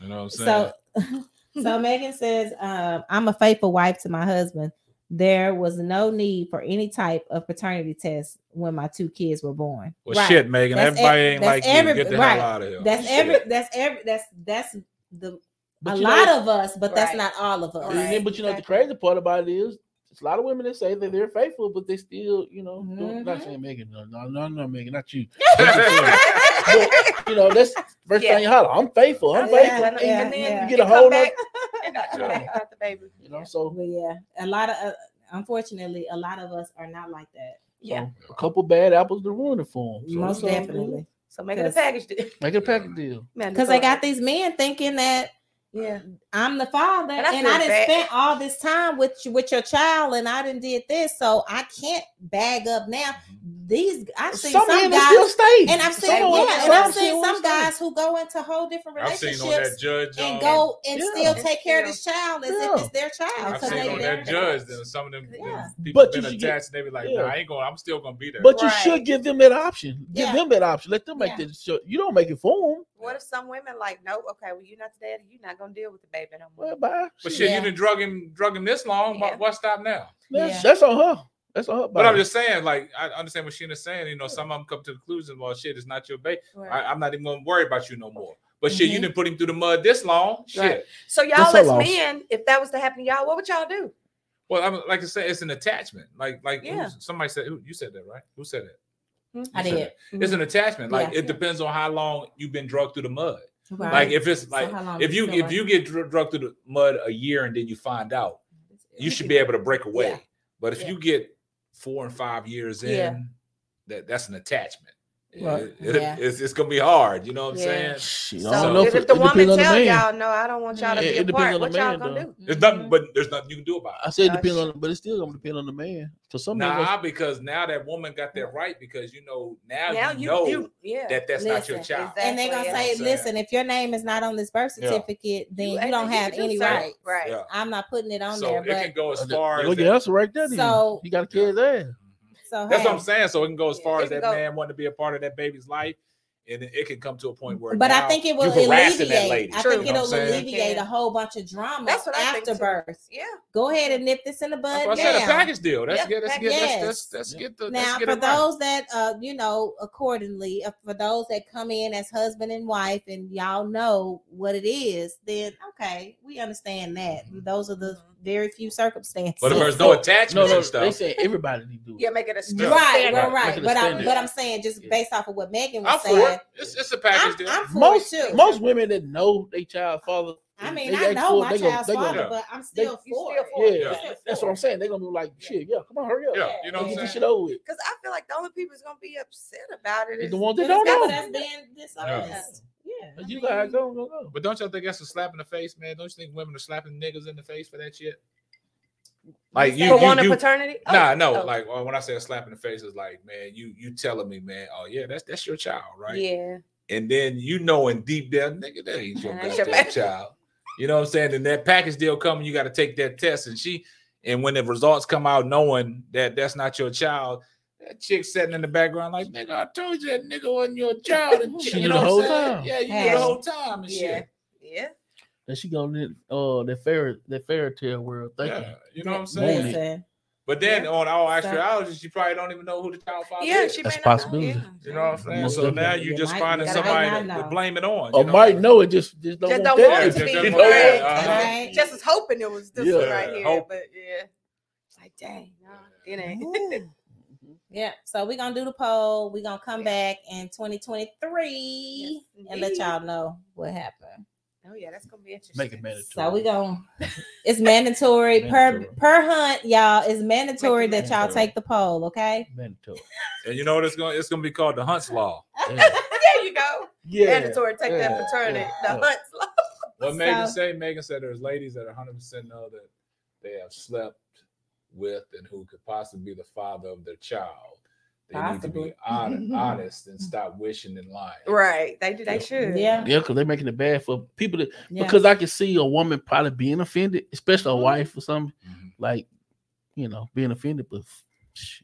You know what I'm saying? (laughs) So, so (laughs) Megan says, um, I'm a faithful wife to my husband. There was no need for any type of paternity test when my two kids were born. Well, right. shit, Megan. That's everybody ev- ain't like every, you. Get the right. hell out of here. That's shit. every. That's every. That's that's the. But a lot know, of us, but right. that's not all of us. But you know exactly. what the crazy part about it is? A lot of women that say that they're faithful, but they still, you know, mm-hmm. not saying Megan, no, no, no, no, Megan, not you. (laughs) but, you know, that's first yeah. thing you holler. I'm faithful. I'm yeah, faithful. Yeah, and then you get a whole (laughs) the baby. You know, so but yeah, a lot of uh, unfortunately, a lot of us are not like that. Yeah, so a couple bad apples to ruin it for them. So Most definitely. So make it a package deal. Make it a package deal. Because they got these men thinking that yeah, I'm the father, and I, and I didn't spend all this time with you, with your child, and I didn't did this, so I can't bag up now. Mm-hmm these I've seen some, some guys stay. and I've seen some yeah, and I've seen some guys stay. who go into whole different relationships judge, um, and go and yeah, still take care of this child as if it's their child. I've seen they, on that judge and some of them, yeah, people but been attached get, and they be like, nah, I ain't going. I'm still gonna be there. But right. you should give them that option. Give them that option. Let them make that. You don't make it for them. What if some women like, no, okay, well you're not the daddy. You're not gonna deal with the baby no more. Well, bye. But shit, you've been drugging drugging this long. Why stop now? That's on her. That's all. But I'm just saying, like, I understand what Sheena's saying. You know, some of them come to the conclusion, well, shit, it's not your baby. I, I'm not even gonna worry about you no more. But shit, you Mhm. didn't put him through the mud this long. Shit. Right. So y'all That's a as loss. men, if that was to happen to y'all, what would y'all do? Well, I'm like I said, it's an attachment. Like, like Yeah. somebody said, who, you said that, right? Who said that? I You said did. that. It's an attachment. Like Yeah. it depends on how long you've been drugged through the mud. Right. Like if it's like how long if you you if you get dr- drugged through the mud a year and then you find out, you should be able to break away. Yeah. But if Yeah. you get four and five years in, Yeah. that that's an attachment. Right. It- it- Yeah. it's, it's gonna be hard. You know what I'm Yeah. saying? Shit, So don't know if, if the woman depends on the tell y'all, no, I don't want y'all to be it depends apart, on what the y'all man, gonna though. do? There's nothing, but there's nothing you can do about it. I said it Gosh. depends on, but it's still gonna depend on the man. Cause some men, Nah, because now that woman got that right because you know now, Now you, you, know you, yeah. that that's not your Listen, child. and they're gonna Exactly, say, yeah. "Listen, if your name is not on this birth Yeah. certificate, then you, ain't- don't have any something. rights. Right. I'm not putting it on there. So there." it But can go as far as look that- at us right there. So- So he got a kid there. So That's hey, what I'm saying. So it can go as far it as that go- man wanting to be a part of that baby's life, and it, it can come to a point where. but I think it will you that alleviate. lady. I True. think You know it'll what I'm saying? alleviate a whole bunch of drama That's what I think after too. birth. Yeah. Go ahead and nip this in the That's bud what I said. A package deal. Let's Yeah, get. Let's get. Yes. let's, let's get the. Now, get for it right. those that uh, you know, accordingly, uh, for those that come in as husband and wife, and y'all know what it is, then okay, we understand that. Those are the very few circumstances. But if there's no attachment No, no, and they stuff, say everybody need to do it. Yeah, make it a strict right, right, right. Make it a But I'm, but I'm saying just Yeah. based off of what Megan was I'm for saying, it. It's, it's a package I'm, deal. I'm for Most it too. most women that know they child father. I mean, they I know for it, my they gon- child's they father, Yeah. but I'm still you for still it. for Yeah. Yeah. Still that's for what I'm saying. They're gonna be like, shit, yeah, come on, hurry up. yeah, you know what I'm Get saying. this shit over with. Because I feel like the only people that's gonna be upset about It's the ones that don't know. that's being dishonest. Yeah, I But You mean, gotta go, go, go. But don't y'all think that's a slap in the face, man? Don't you think women are slapping niggas in the face for that shit? Like you, for you, wanting you paternity. Oh, Nah, no. oh. Like when I say a slap in the face, is like, man, you you telling me, man, oh yeah, that's that's your child, right? Yeah. And then you knowing deep down, nigga, that ain't your That's your child. You know what I'm saying? And that package deal coming, you got to take that test. And she, and when the results come out, knowing that that's not your child, that chick sitting in the background, like, nigga, I told you that nigga wasn't your child. And (laughs) She shit, knew you the know whole what I'm saying? time. Yeah, you knew the whole time and Yeah. shit. Yeah. And she gonna uh that fairy that fairy tale world thinking. Yeah, you know what I'm saying? it? Listen, But then Yeah. on all So- actuality, she probably don't even know who the child father Yeah, is. she That's may a not know. Yeah. You know what I'm saying? Most So now you You just might- finding you somebody might to, to blame it on. Or know? might know it just just don't Just want don't want it Yeah, to be. just You don't know it. Uh-huh. Just was hoping it was this Yeah. one right here, Hope. but yeah. It's like, dang, no, it ain't. Ooh. yeah. So we're gonna do the poll. We're gonna come back in 2023 Yes, and let y'all know what happened. Oh yeah, that's gonna be interesting. Make it mandatory. So we gonna it's mandatory per Mandatory. per hunt, y'all. It's mandatory it that y'all take the poll, okay? mandatory. And you know what it's going? It's going to be called the Hunt's Law. (laughs) Yeah. there you go. yeah. Mandatory. Take yeah, that paternity. yeah, The yeah. hunts. law. What Megan So- say? Megan said there's ladies that 100 percent know that they have slept with and who could possibly be the father of their child. They need to be Possibly. (laughs) honest and stop wishing and lying. Right. They do. They should. Yeah. Yeah, because they're making it bad for people that Yeah. because I can see a woman probably being offended, especially a Mhm. wife or something, Mhm. like you know, being offended, but sh-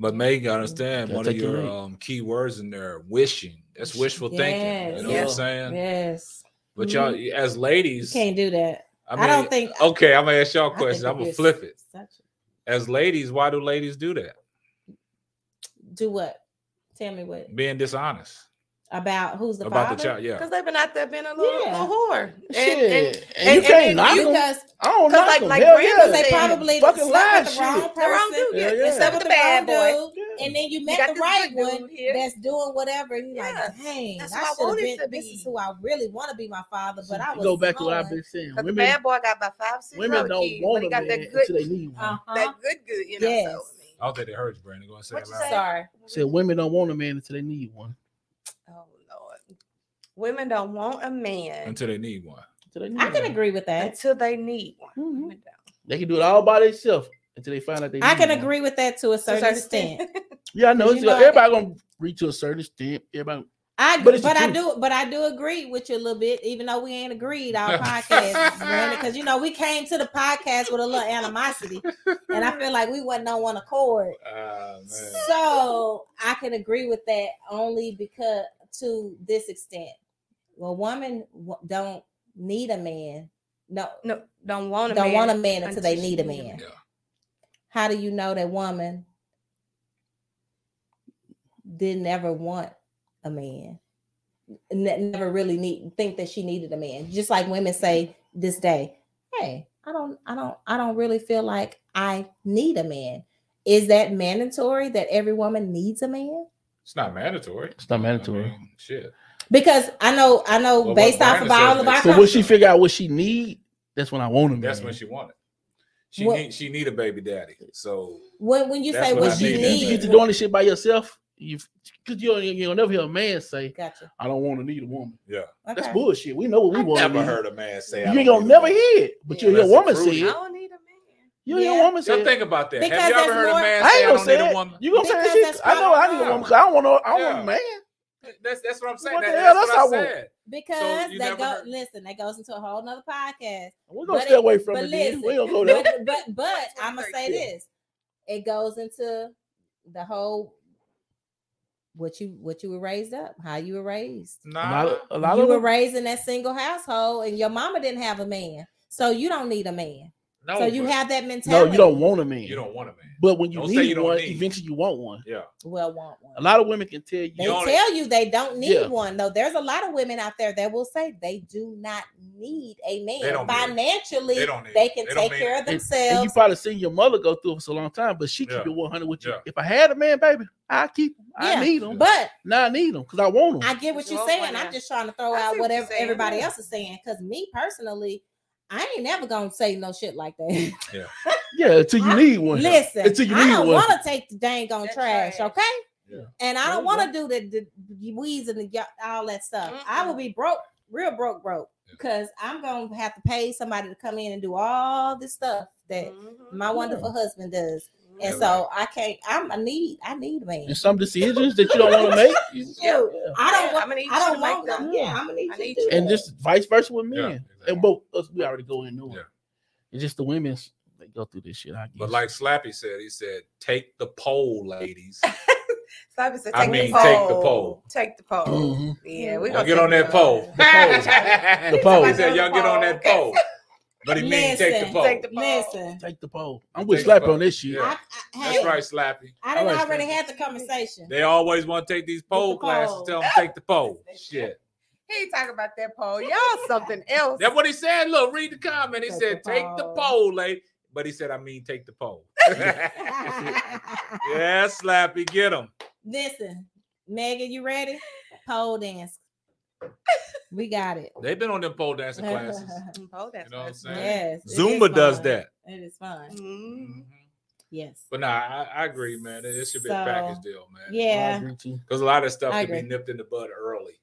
But Megan, I understand Gotta one of take your um, key words in there: wishing. That's wishful thinking. You know what I'm saying? yes. But y'all, as You ladies, can't do that. I, I, don't think Okay, I'm gonna ask y'all a I question. I'm gonna flip it. Such- As ladies, why do ladies do that? Do what? Tell me what Being dishonest about who's the about father? the child. Yeah. Because they've been out there being a little, Yeah. little whore. And, shit, and, and, and- you and can't then knock you- them. because I don't knock like- them. like Hell Brandon yeah. they probably fucking slept lie with the wrong shit. the wrong person. dude. Yeah, Yeah, they yeah. slept with the bad boy. Dude, Yeah. and then you You met got the right one that's doing whatever. And you're Yeah, like, dang, that's I who I should have been. to This is who I really want to be my father, but I was go back to what I've been saying. Because the Women, bad boy got about five, six women don't kids, but want he a got man that until they need one. Uh-huh. that good, good. You know. Yes. So, I don't think they heard you, Brandon. Go and say What it you loud. say? Sorry. Said women don't want a man until they need one. oh Lord, women don't want a man until they need one. Until they need I can one. agree with that. until they need one. Mhm. Women don't. They can do it all by themselves until they find out they. I can one. agree with that to a To a certain extent. (laughs) Yeah, I know. 'Cause It's you know, everybody gonna reach to a certain extent. Everybody. I But but, it's the but I do but I do agree with you a little bit, even though we ain't agreed (laughs) our podcast, because you know we came to the podcast with a little animosity, and I feel like we wasn't on one accord. (laughs) Ah, man. So I can agree with that only because to this extent, well, women don't need a man. No, No, don't want a don't man want a man until they until need a she need a man. Yeah. How do you know that woman didn't ever want a man? Ne- never really need think that she needed a man. Just like women say this day, hey, I don't, I don't, I don't really feel like I need a man. Is that mandatory that every woman needs a man? It's not mandatory. It's not I mandatory. mean, shit. Because I know, I know, Well, based off of all says of our So when she figure out what she need, that's when I want him. That's when she wanted. She What- need she need a baby daddy. So when when you say what what I she mean, You that's get to doing this shit by yourself, you because you don't you'll never hear a man say, gotcha. "I don't want to need a woman." yeah, That's bullshit. We know what we I want. never heard a man say. You ain't gonna never hear it, but Yeah. you'll hear a woman it's say I it. don't need a man. You hear Yeah. a woman say Just it. think about that. Because Have you ever heard more- a man I say, ain't "I gonna don't say need a woman"? You gonna say Because that shit? I know I need a woman because I don't want no. I want Yeah. a man. That's that's what I'm saying. What the hell? that's That's what how I I want. Said. Because you that never go heard- listen, that goes into a whole nother podcast. We're gonna But stay it- away from but it. Listen, We gonna go there. (laughs) but but, but I'm gonna say Yeah. this. It goes into the whole what you what you were raised up, how you were raised. A Nah, lot of, a lot you of were them, raised in that single household, and your mama didn't have a man, so you don't need a man. No, so you have that mentality. no, you don't want a man. You don't want a man. But when you Don't need you one, need. eventually you want one. Yeah, well want one. A lot of women can tell you. They You tell you they don't need Yeah. one. No, there's a lot of women out there that will say they do not need a man. They don't. Financially, They don't need they can They take care it. of And- And, themselves. you probably seen your mother go through it for a long time, but she keep Yeah. it 100 with you. Yeah. If I had a man, baby, I keep him. Yeah, I need him. but now I need him because I want him. I get what You you're want saying. I'm just trying to throw I out see what you're whatever everybody else is saying. Because me personally, I ain't never gonna say no shit like that. yeah, (laughs) yeah until you I- need one. Listen, until you need I don't one. want to take the dang on trash, trash. okay? Yeah. And I don't want to do the, the, the weeds and the all that stuff. I will be broke, real broke, broke, Yeah. because I'm gonna have to pay somebody to come in and do all this stuff that Mhm. my wonderful husband does. And Yeah, so I can't. I'm. I need. I need a man. And some decisions that you don't want to make. you- (laughs) Shoot, yeah. I don't want. I'ma need I don't make want. them. them. Yeah, I'm gonna need I need to you. And just vice versa with men. Yeah, And both us, we already go into it. Yeah. It's just the women's they go through this shit. I guess. but like Slappy said, he said, "Take the pole, ladies." Stop and say, I take mean, the take the pole. pole. Take the pole. Mhm. Yeah, we Y'all gonna get on that (laughs) the pole. The pole. He said, "Y'all get on that pole." (laughs) But he mean take the Listen, pole. Take the pole. Listen, take the pole. I'm with the Slap on this shit. Yeah. I, I, That's hey, right, Slappy. I didn't All right, already Slappy. had the conversation. They always want to take these pole the classes. pole. Tell them take the pole. (laughs) Shit. (laughs) He ain't talking about that pole. Y'all something (laughs) else. That's what he said. Look, read the comment. He Take said, the "Take the pole. pole, lady." But he said, "I mean, take the pole." yeah, Slappy, get him. Listen, Megan, you ready? Pole dance. We got it. They've been on them pole dancing (laughs) classes. Pole dancing. You know what I'm saying? yes. Zumba does that. It is fun. Mhm. Mhm. Yes. But nah, I, I agree, man. It should be a package deal, man. I Yeah. agree too. Because a lot of stuff can be nipped in the bud early.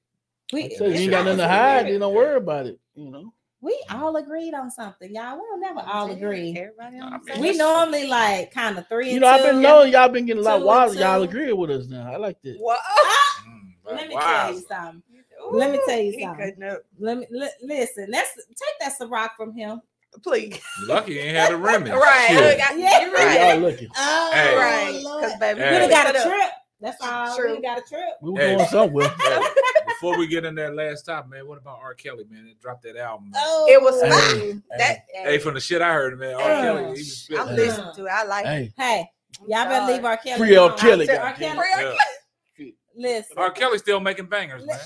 We So you ain't got nothing to hide. You don't worry about it. You know. we all agreed on something, y'all. We'll never all agree. Everybody I mean, We normally like kind of three You and know, I've two. been knowing y'all been getting a lot Two and wilder. Y'all two. agree with us now. I like that. What? Mm, Let me wow. tell you something. Let me tell you something. Let me li- listen. That's take that Ciroc from him. Please. (laughs) Lucky ain't had a Remy. (laughs) Right. Shit. Look, I- Yeah. You're right. y'all looking. Oh, Hey. Right. Because baby, Hey. We done got a trip. That's all. True. We got a trip. We were Hey. going somewhere. Hey, (laughs) before we get in that last top, man, what about R. Kelly, man? It dropped that album. Man. Oh, It was Hey. fun. That Hey, from the shit I heard, man, R. Uh, Kelly, he was. I'm listening to it. I like it. Hey, Hey, y'all better leave R. Kelly. Free R. alone. Kelly, R. goddamn. Kelly. Free R. Yeah. Listen. R. Kelly's still making bangers, man.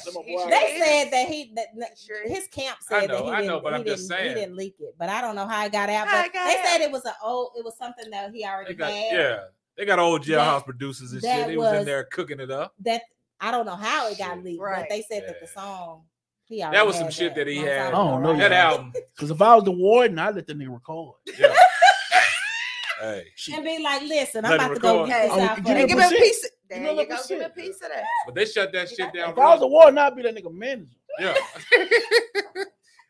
They said that he that, that- Sure. his camp I said know, that he I didn't, know, but he I'm didn't- saying. he didn't leak it. But I don't know how it got out. But got they said it was an old, it was something that he already got, had. yeah, they got old jailhouse producers and shit. that He was, in there cooking it up. That I don't know how it got Shit. leaked, Right. but they said that the song he That was some had shit that he had. I don't know? That Yeah. album, (laughs) because if I was the warden, I'd let the nigga record. yeah. Hey, Shit. and be like, listen, I'm about him to go record. get this Oh, out give for me Hey, you. give me a piece. Of, there Give me you go. Give me a piece of that. but they shut that shit down. If I was the rough. warden, I'd be that nigga manager. yeah. (laughs)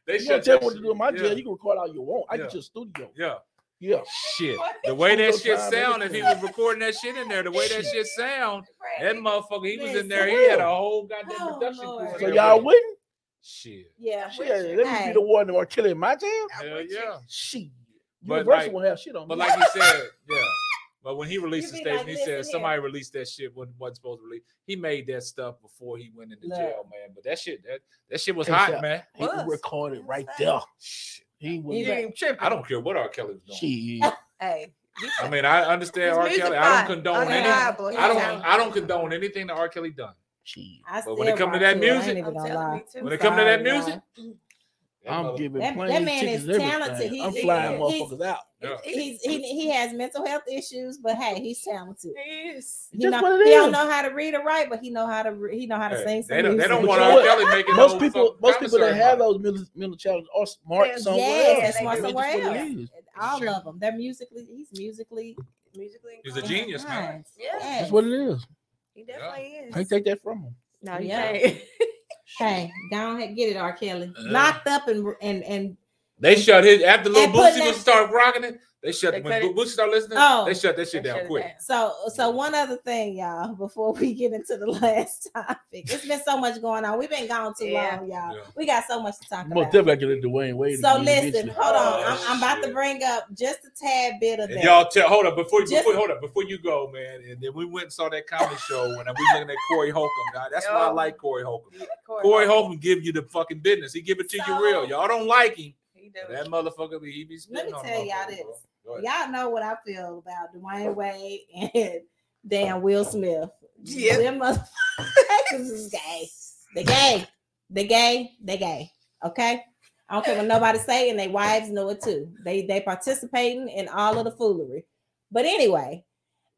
they You gonna shut tell that me what to shit- do in my yeah. jail. You can record all you want. I Yeah. get your studio. Yeah, Yeah. shit. The way that shit sound, if he was recording that shit in there, the way that shit sound, that motherfucker, he was in there. He had a whole goddamn Oh, production Lord. crew. So y'all with wouldn't? Shit. Yeah, Shit, let me Hey. be the warden or kill in my jail. Hell yeah. Shit. But Universal like- won't have shit on But me. like he said, yeah. (laughs) But when he released the statement, like, he said "Listen somebody released that shit wasn't, wasn't supposed to release. He made that stuff before he went into Look. jail, man. But that shit, that, that shit was Hey, hot, Sal. man. he Was. recorded right there. Shit. He was He ain't even tripping. I don't care what R. Kelly was doing. shit. (laughs) Hey, I mean, I understand R. Kelly. I don't condone any. I don't. I don't condone anything that R. Kelly done. Shit. I But when it still come to that it, I ain't music- even I'm gonna telling lie. you too. When it come to that music, y'all. That I'm giving That- planes, that man tickets, is talented. He- I'm flying he's- motherfuckers out. Yeah. He's he, he has mental health issues, but hey, he's talented. He is. He, know, what it he don't know how to read or write, but he know how to re- he know how to Hey, sing some they don't. They don't want But R. you know Kelly making Most people, fucking most people that have those mental, mental challenges are smart Yeah, somewhere yes, else. that's they smart somewhere That's what it else. is. All of them. They're musically. He's musically. Musically. He's a genius, man. Yeah. That's what it is. He definitely is. Can't take that from him. No, you Yeah. (laughs) can't. Hey, go ahead, get it, R. Kelly. Uh. Locked up and and and They shut his after little And putting Boosie was start rocking it. They shut They when cut it. Boosie started listening. Oh. they shut that shit down quick. down. so so one other thing, y'all, (laughs) before we get into the (laughs) last topic. It's been so much going on. We've been gone too Yeah. long, y'all. Yeah. We got so much to talk Most about. definitely get into Dwyane Wade. So listen, hold on. Oh, I'm, I'm about to bring up just a tad bit of And that. y'all tell hold up before you Just- before, hold up before you go, man. And then we went and saw that comedy show and we looking at Corey Holcomb. Guy. That's why I like Corey Holcomb. Corey Corey Holcomb. Holcomb give you the fucking business. He give it to So- you real. Y'all don't like him. He That motherfucker, he be Let me on tell y'all motherfuckers, this. Bro. Go ahead. Y'all know what I feel about Dwyane Wade and damn Will Smith. Yeah. Them motherfuckers is gay. They gay. They gay. They gay. Okay. I don't care what nobody say, and their wives know it too. They they participating in all of the foolery. But anyway,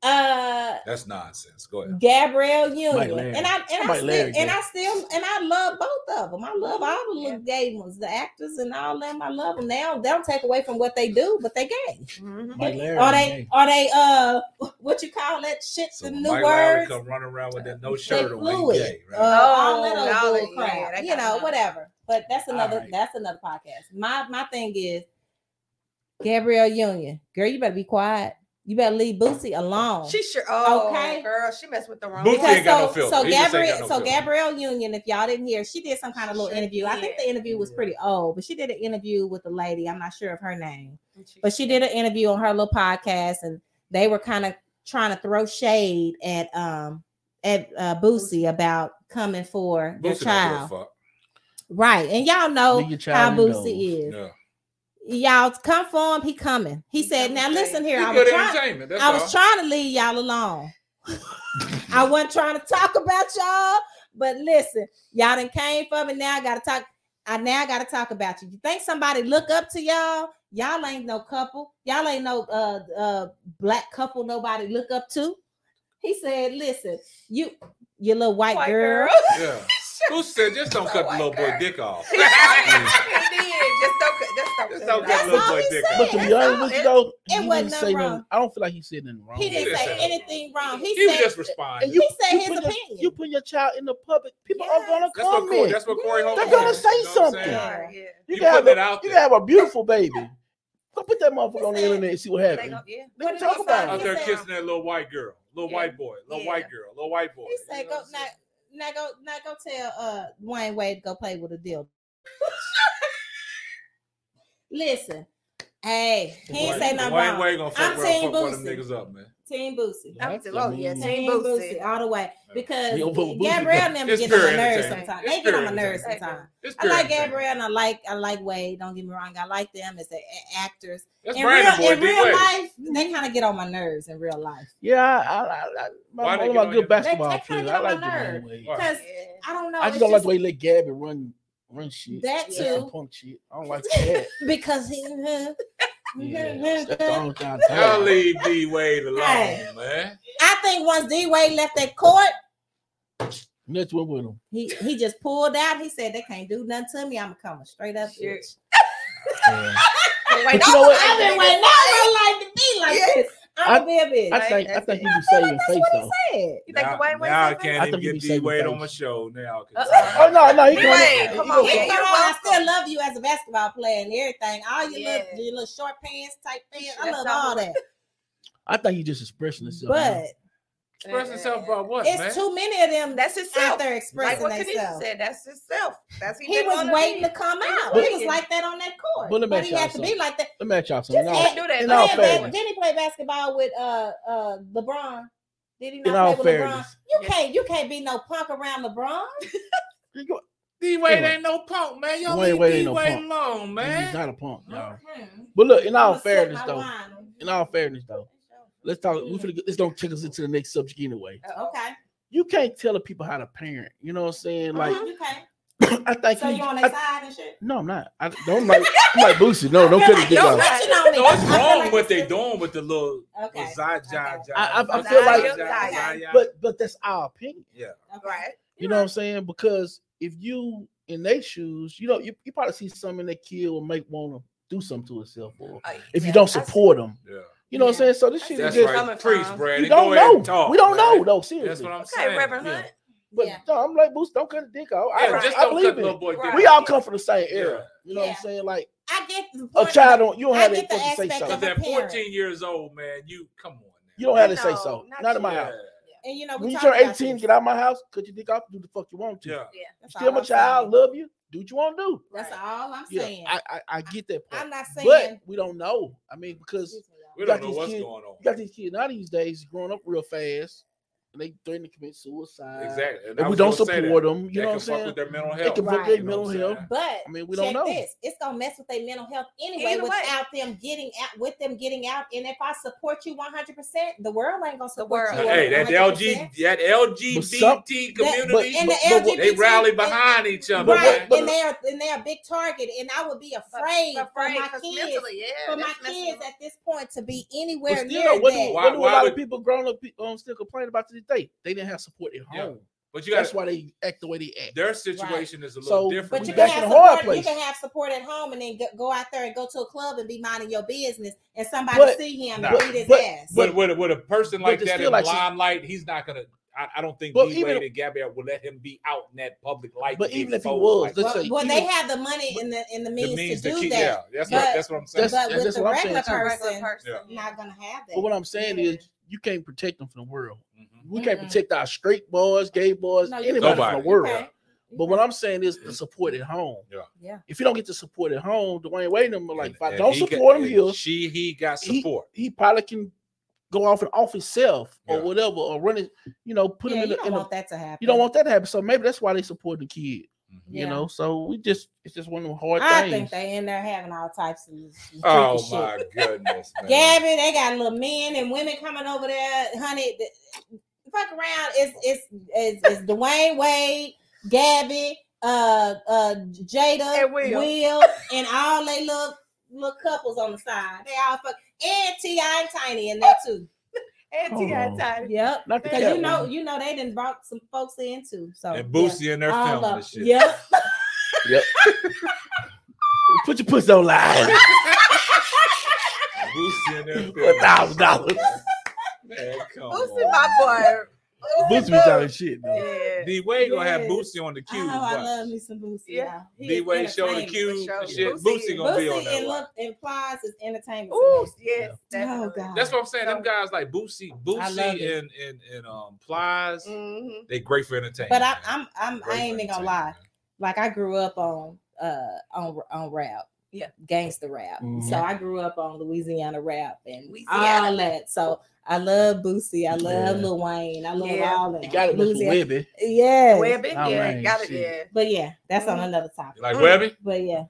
uh That's nonsense. Go ahead. Gabrielle Union. And I and I Mike still and. I still and I love both of them. I love all the little gay ones, the actors and all them. I love them. Now they don't take away from what they do, but they gay. Mhm. Mike Larry. Are they gay. are they uh (laughs) what you call that shit? So the new Mike Lowrey words. come running around with that no shirt on, fluid. he gay, right? Uh, all that Oh, old all bull that- yeah, crap. you know, it. whatever. But that's another right. that's another podcast. My my thing is Gabrielle Union. Girl, you better be quiet. You better leave Boosie alone. She sure. Oh, Okay. girl, she messed with the wrong. Boosie one. ain't got no so, filter. so He Gabrielle, no so filter. Gabrielle Union, if y'all didn't hear, she did some kind of little Sure interview. I think the interview was pretty old, but she did an interview with a lady. I'm not sure of her name, but she did an interview on her little podcast, and they were kind of trying to throw shade at um at uh, Boosie about coming for their Boosie don't give a child, fuck. right? And y'all know Leave how child Boosie is. Yeah. Y'all come for him, he coming. He, He said, "Now straight. listen here, He I was trying." entertainment. That's I all. was trying to leave y'all alone. (laughs) I wasn't trying to talk about y'all, but listen, y'all done came for me. Now I gotta talk. I now gotta talk about you. You think somebody look up to y'all? Y'all ain't no couple. Y'all ain't no uh uh black couple nobody look up to. He said, listen, you you little white, White girl. girl. Yeah. (laughs) Who said just don't (laughs) oh cut the White little boy dick off? (laughs) he did. Just don't. cut- Just don't. Just cut don't cut the little boy dick off. But to be honest with you it- though, it he wasn't didn't say wrong. nothing. I don't feel like he said nothing wrong. He didn't say anything wrong. He, He was said just responding. And you, He said his put your- opinion. you put your child in the public, people are gonna That's what comment. that's what Corey Holcomb They're gonna say you know something. Yeah, yeah. You You can have putting it out you there. can have a beautiful baby. Go put that motherfucker on the internet and see what They happens. gon- yeah. They What can talk about say? it. Out there kissing that little white girl, little Yeah. white boy, little Yeah. white girl, little white boy. He said, You know "Go what I'm now, saying? now go, now go tell uh Dwayne Wade to go play with a deal." (laughs) Listen, hey, he ain't say nothing Dwayne wrong. Wade gonna I'm fuck, Team fuck one of them Boosie. niggas up, man. Team Boosie. I'm That's- oh, yeah, mean, Team Team Boosie. Boosie all the way because He Boosie, Gabrielle though. and them get on my nerves entertainment. sometimes. It's They get on my nerves entertainment. sometimes. I like entertainment. Gabrielle and I like I like Wade. Don't get me wrong. I like them as the a- actors. That's in real, boy, in real Wade. life, they kind of get on my nerves in real life Yeah, I, I, I, I my, one of my good basketball They- they players. I like nerves. Dwyane Wade. Because I don't know. I just don't like the way he let Gabby run run shit. that That's some too punk shit. I don't like (laughs) that. because he. Yeah, that's the only time. I Y'all leave D Wade alone, Hey. man. I think once D Wade left that court, Next one with him. he he just pulled out. He said they can't do nothing to me. I'm coming straight up. Sure. Yeah. (laughs) Wait, you know what? I've been waiting all my life to be like Yes. this. I'm gonna be a bitch. I think I That's think it. he be saving face though. You think now, Dwyane Wade now I can't even get D Wade on my show now. 'cause- Uh-uh. Oh no, no, he D come on. come he on, gonna- man. Even you're though I still love you as a basketball player and everything, all your Yeah. little your little short pants, tight pants, I love all all that. I think he just expressing himself. But Express himself about what, it's man? too many of them That's out himself. there Like expressing what Kanisha themselves. said, that's himself. That's He been was waiting to come He was out. He was like that on that court. But let me But he y'all had to be like that. Let me ask y'all Just something. In all, do that. in Go all ahead, Then, fairness, then he played basketball with uh uh LeBron. Did he not all play with LeBron? You Yes. can't you can't be no punk around LeBron. he D Wade ain't no punk, man. Y'all Dwayne leave Wade D ain't no Wade punk. alone, he's not a punk, y'all. Okay. But look, in all I'ma fairness though, wine. in all fairness though, let's talk. We finna, let's don't take us into the next subject anyway. Okay. You can't tell the people how to parent. You know what I'm saying? Like, Mhm, you can't. I think So he- you on I- their side and shit? no, I'm not. I don't like. I'm like Boosie. No, don't cut his dick Don't off. cut- You know me. No, it's I feel wrong like what it's they still- doing with the little Okay. little za- ja- Okay. ja- I- I- I ja- feel ja- like- But but that's our opinion. yeah. Okay. Right. You know what I'm saying? Because if you in their shoes, you know, you, you probably see something in their kid will make want to do something to himself, or Uh, if you yeah, don't I see- support them. Yeah. You know what I'm saying? So this I shit is just where right. coming Preach, from. Brandon. we don't Go ahead know. and talk, we don't man. know though. That's Seriously. what I'm Okay, saying. Reverend Yeah. But Yeah. no, I'm like Boost. Don't cut the dick off. I, Yeah, I- just I don't believe cut the it. boy dick Right. We all come from the same era. Yeah. You know what I'm saying? Like I get the point a child don't you don't I have get that say aspect so. of Because a at 14 years old, man, you come on. Now. You don't have to say so. not Not in my house. And you know, we When you turn 18, get out of my house, cut your dick off, do the fuck you want to. Yeah. That's Still my child, love you, do what you want to do. That's all I'm Yeah, saying. I, I, I get that part. I'm not saying, but saying. we don't know. I mean, because Excuse me, y'all. We don't know these what's kids- going on. you got these kids now these days growing up real fast, and they threaten to commit suicide. Exactly. And I we don't gonna that. support them. You That know what I'm fuck saying? with their mental They health. can fuck Right. their You know mental health. But I mean, we don't know. this. It's gonna mess with their mental health anyway Either way. without them getting out with them getting out. And if I support you 100, percent the world ain't gonna support world. you. Hey, that 100%. LG, that LGBT community, And the But- but- LGBT they rally behind each other, right, man. but- and they're and they're a big target, and I would be afraid, Afraid, for my 'cause kids, mentally, yeah, for my kids at this point to be anywhere still, near though, what do, that. Why- what do why a lot would- of people grown up pe- um, still complain about to this day? They didn't have support at Yeah. home. But you got That's why they act the way they act. their situation is a little So- different. But you can back have the support. You can have support at home, and then go, go out there and go to a club and be minding your business, and somebody But- see him Nah. and beat his But- ass. But with, a- with a person like that in like the limelight, he's not gonna. I, I don't think But D even- and Gabrielle would let him be out in that public light. But even if he exposed was, like let's say well, well they even- have the money and the and the means, the means to to do keep. that. Yeah, that's But- what that's what I'm saying. That's- but with that's the what I'm regular person, person. Yeah. not gonna have that. But what I'm saying Yeah. is, you can't protect them from the world. Mm-hmm. We can't protect our straight boys, gay boys, No, anybody can't. from Nobody. the world. Okay. But what I'm saying is the support at home. Yeah. Yeah. If you don't get the support at home, Dwyane Wade and them like, if I don't he got- support him and here, she he got support. he probably can go off and off himself or whatever, or run it, you know, put yeah, him in you a, don't in a want that to happen. you don't want that to happen. So maybe that's why they support the kid, Mhm. you know. So we just it's just one of them hard I things. think they in there having all types of Oh my shit. goodness, (laughs) man. Gabby, they got little men and women coming over there, honey. The, fuck around. It's it's it's, it's Dwyane Wade, Gabby, uh, uh, Jada, And Will. Will, and all they little little couples on the side. They all fuck and T.I. and Tiny in there too. (laughs) And Hold T.I. on. Tiny. Yep. Because you know, one. you know, they done brought some folks in too. So And Boosie in there all filming of- shit. (laughs) Yep. Put your pussy on live. Boosie in there For (laughs) filming. a thousand dollars. Man, (laughs) come Boosie, on. my boy. Boosie be talking shit though. Yeah. D Wade gonna have Boosie on the cue. Oh, I love me some Boosie. Yeah. Yeah. D Wade show the entertainment. cue. sure. and Shit, Boosie- Boosie gonna be on Boosie that. and one. look implies his entertainment. Ooh, to me. yes. Oh. God. That's what I'm saying. Them guys like Boosie, Boosie and and and um Plies, Mhm. they great for entertainment. But I, man. I'm I'm I ain't even gonna lie. entertainment, Like I grew up on uh on on rap. Yeah. Gangster rap. Mhm. So I grew up on Louisiana rap and Louisiana. all that. So I love Boosie. I love Yeah. Lil Wayne. I love Yeah. all that. You got it, Mr. Louisiana- Webbie. Yeah. Webbie, yeah, right, got it, yeah. But yeah, that's on Mhm. another topic. You like. Webbie? But yeah.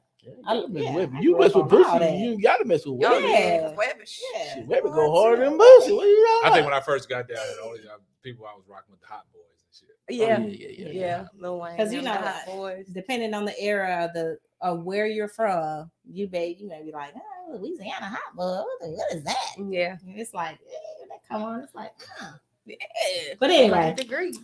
I- You yeah, Webbie. I You mess with Boosie, you gotta mess with Webbie. yeah. Yeah. 'cause Webbie. Yeah. Shit, Webbie go harder than Boosie. What you know? I think when I first got down there, the only uh, people I was rocking with the Hot Boys and shit. Yeah. Oh, yeah, yeah, yeah, yeah. Lil Wayne. 'Cause you them know, Hot boys. depending on the era of the of where you're from, you may you may be like, oh, Louisiana hot boy, what, the- what is that? Yeah. And it's like, eh, that come on, it's like, huh. Yeah. But anyway.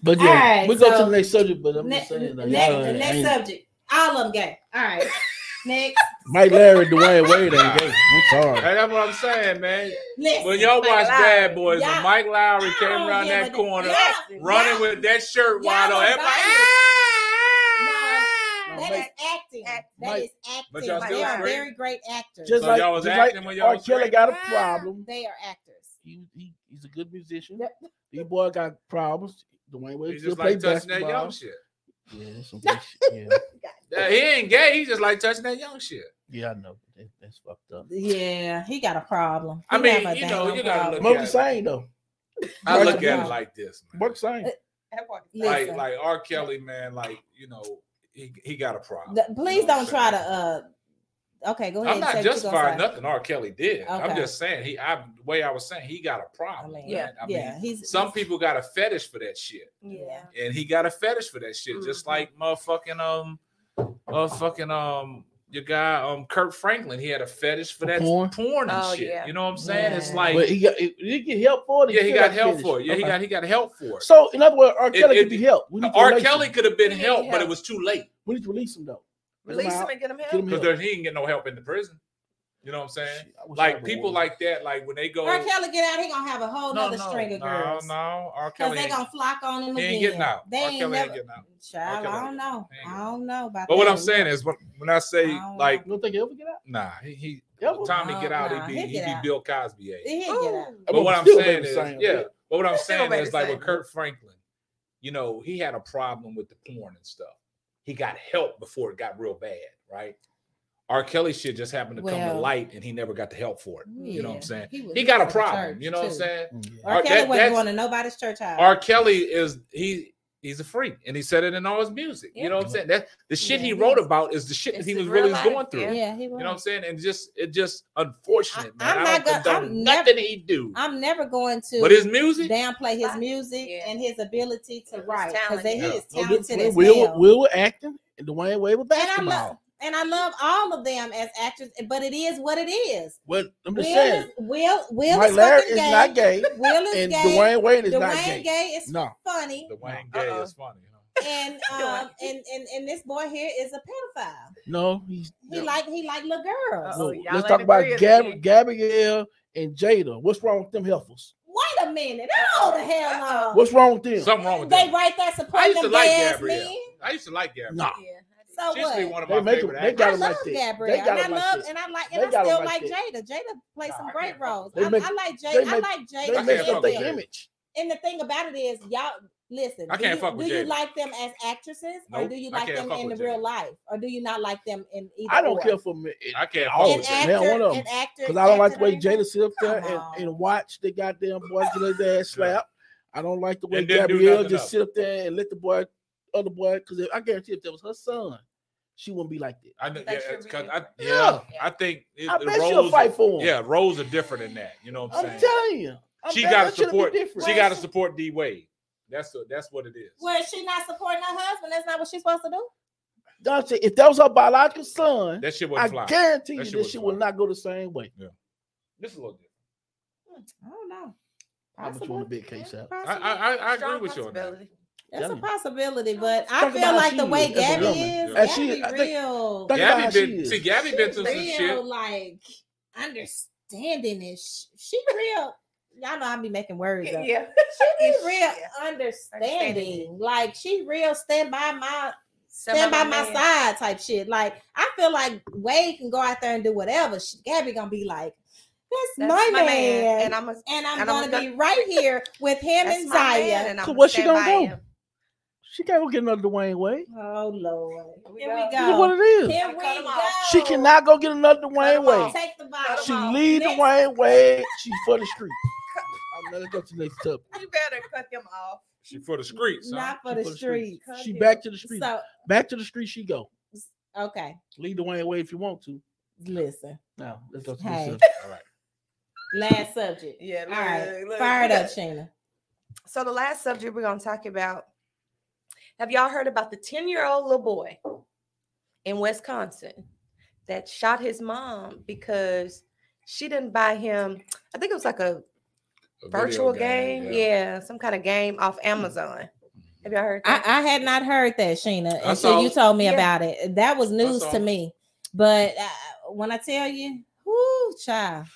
But yeah, right, we go to the next subject. But I'm Ne- just saying, like, next, y'all the next subject, all of them gay. All right, (laughs) next. Mike Larry, Dwyane Wade ain't gay. I'm sorry. Hey, that's what I'm saying, man. Listen, When y'all watch Lowrey. Bad Boys, Y'all- when Mike Lowrey came around that corner, y'all- running y'all- with that shirt wide y'all on, everybody. biased. Ah! No, No, that is Mike- acting. Act- That Mike- is acting. But y'all they are straight? very great actors. Just So like, y'all was just acting like when y'all R. Kelly straight? got a ah, problem. they are actors. He, he he's a good musician. Yep. These boy got problems. Dwyane Wade He still just play like touching that young shit. Yeah, (laughs) some shit. yeah, (laughs) Yeah, he ain't gay. He just like touching that young shit. yeah, I know. That, that's fucked up. Yeah, he got a problem. I mean, you know, you gotta problem. look Work the same though. I look at it like this, man. Work the same. Like like R. Kelly, man. Like you know, he he got a problem. The- You please know don't try to uh Okay, go ahead. I'm and not what you gonna justifying nothing R. Kelly did. I'm just saying he. I the way I was saying he got a problem. mean, Yeah. I yeah, mean, he's some he's- people got a fetish for that shit, Yeah. and he got a fetish for that shit, just Mhm. like motherfucking um, motherfucking um, your guy um Kirk Franklin. He had a fetish for For that porn? porn, and Oh, shit. yeah. You know what I'm saying? It's like But he got he he get help for it. yeah, he still got to help finish for it. Yeah, he got he got help for it. So in other words, R. Kelly it- could be helped. We need to R. Kelly him. could have been He need helped, but it was too late We need to release him though. Release out. him and get him Get help. him because he didn't get no help in the prison. You know what I'm saying? Shit, I wish I Like people like that, like when they go. R. Kelly get out, he gonna have a whole no, nother no, string of no, girls. no, R. Kelly. Cause they ain't- gonna flock on him He again. ain't getting out. They R. ain't Kelly never. ain't getting out. Child, I don't know. I don't know about But that. what I'm saying is, when, when I say I don't like, You don't think he'll ever get out? nah, he, he Yeah, time he get out, nah, he he'll be he get be out. Bill Cosby eh? age. He ain't get out. But what I'm saying is, yeah. But what I'm saying is like with Kirk Franklin, you know, he had a problem with the porn and stuff. He got help before it got real bad, right? R. Kelly shit just happened to come to light, and he never got the help for it. You know what I'm saying? was- He got a problem. You know what I'm too. saying? Mm, R. R- Kelly that- wasn't that's- going to nobody's church house. R. Kelly is he he's a freak, and he said it in all his music. You know what I'm saying? That the shit Yeah, he he wrote about is the shit that he was really life, going through. yeah. yeah, he You know what I'm saying? And just it just unfortunate, I- man. I'm I not don't gonna- I'm never- nothing he do. I'm never going to But his music, downplay his music Yeah. and his ability to write because talent, he yeah. is No, talented Will, as Will, hell. Will with acting and Dwyane Wade with and basketball. Love and I love all of them as actors, but it is what it is. What I'm Will just is saying, Will Will Mike is Larry is gay. not gay, Will is and gay. Dwyane Wade is not gay. gay is No, funny, the Wayne Uh-uh. Gay Uh-oh. is funny. Huh? and (laughs) um and, and and this boy here is a pedophile. no, he's He no. like he like little girls. Uh-oh. No, y'all let's talk about agree Gab- Gabrielle and Jada. What's wrong with them heifers? Wait a minute! Oh the hell no! What's wrong with them? Something wrong with They write that. right there I supporting used to like gay Gabrielle. men. I used to like Gabrielle. No, Yeah, I did. So She used to what? one of They my make 'em- favorite they actors. got I 'em love like. Gabrielle, They got and I 'em like love, that. and I like, They and I still like like. Jada. Jada plays Nah, some great can't roles. They I, make- I like they Jada. I like Jada. I messed can't up fuck their with Jada. image. And the thing about it is, y'all listen. I do can't you, fuck with Do you like them as actresses, or do you like them in the with real life, or do you not like them in either? I don't or? care for me. I can't all fuck with Jada. them. actor, Now, one of them. Because I don't like the way Jada sit up there and, and watch the goddamn boy get his ass slapped. I don't like the way And do Gabrielle just else. sit up there and let the boy, other boy, because I guarantee if that was her son, she wouldn't be like that. I know, yeah, should it's be 'cause different. I, Yeah. yeah, I think it, I the bet she'll roles, fight for him. yeah, roles are different in that. You know what I'm I'm saying? telling you. I she got to support. She got to support D Wade. That's a, that's what it is. Well, she not supporting her husband. That's not what she's supposed to do. Dante, if that was her biological son, That shit wouldn't fly. guarantee That you shit this shit wouldn't will not go the same way. This is a little different. I don't know. I was on a big case out. I, I, I, I agree with you on that. Possibility. That's Yeah. a possibility, but I Talk feel like the way is Gabby is, Yeah. And she- Gabby think- real. Think Gabby been is. see Gabby been through some real, shit. like understanding is she real. Y'all know I be making words up. Yeah. She be (laughs) real Yeah. understanding. Like she real stand by my Stand stand by by my man. side type shit. Like I feel like Wade can go out there and do whatever. She, Gabby gonna be like, that's, That's my, man. And I'm a, and I'm and gonna gonna- be right here with him and my man, Zaya. and I'm So gonna where she gonna do? him. She can't go get another Dwyane Wade. Oh Lord. Here we This This is go. what it is. Here we him go. She cannot go get another Dwayne him Wade. take the ball. Cut him She off. lead Next- Dwyane Wade. She's for the street. I'm let's go to the next topic. You better cut him off. She for the streets. Huh? Not for She the for the streets. streets. She back to the street. So Back to the street she go. okay, Lead Dwyane Wade if you want to. listen. Now let's go to Hey. next subject. All right. Last subject. Yeah. All right, look, look, fire it look. up, Sheena. So the last subject we're gonna talk about. Have y'all heard about the 10-year-old little boy in Wisconsin that shot his mom because she didn't buy him, I think it was like a A virtual game. yeah. Yeah. some kind of game off Amazon. Have y'all heard I, that? I had not heard that, Sheena, I until saw- you told me Yeah. about it. That was news to me. But uh, when I tell you, whoo, child.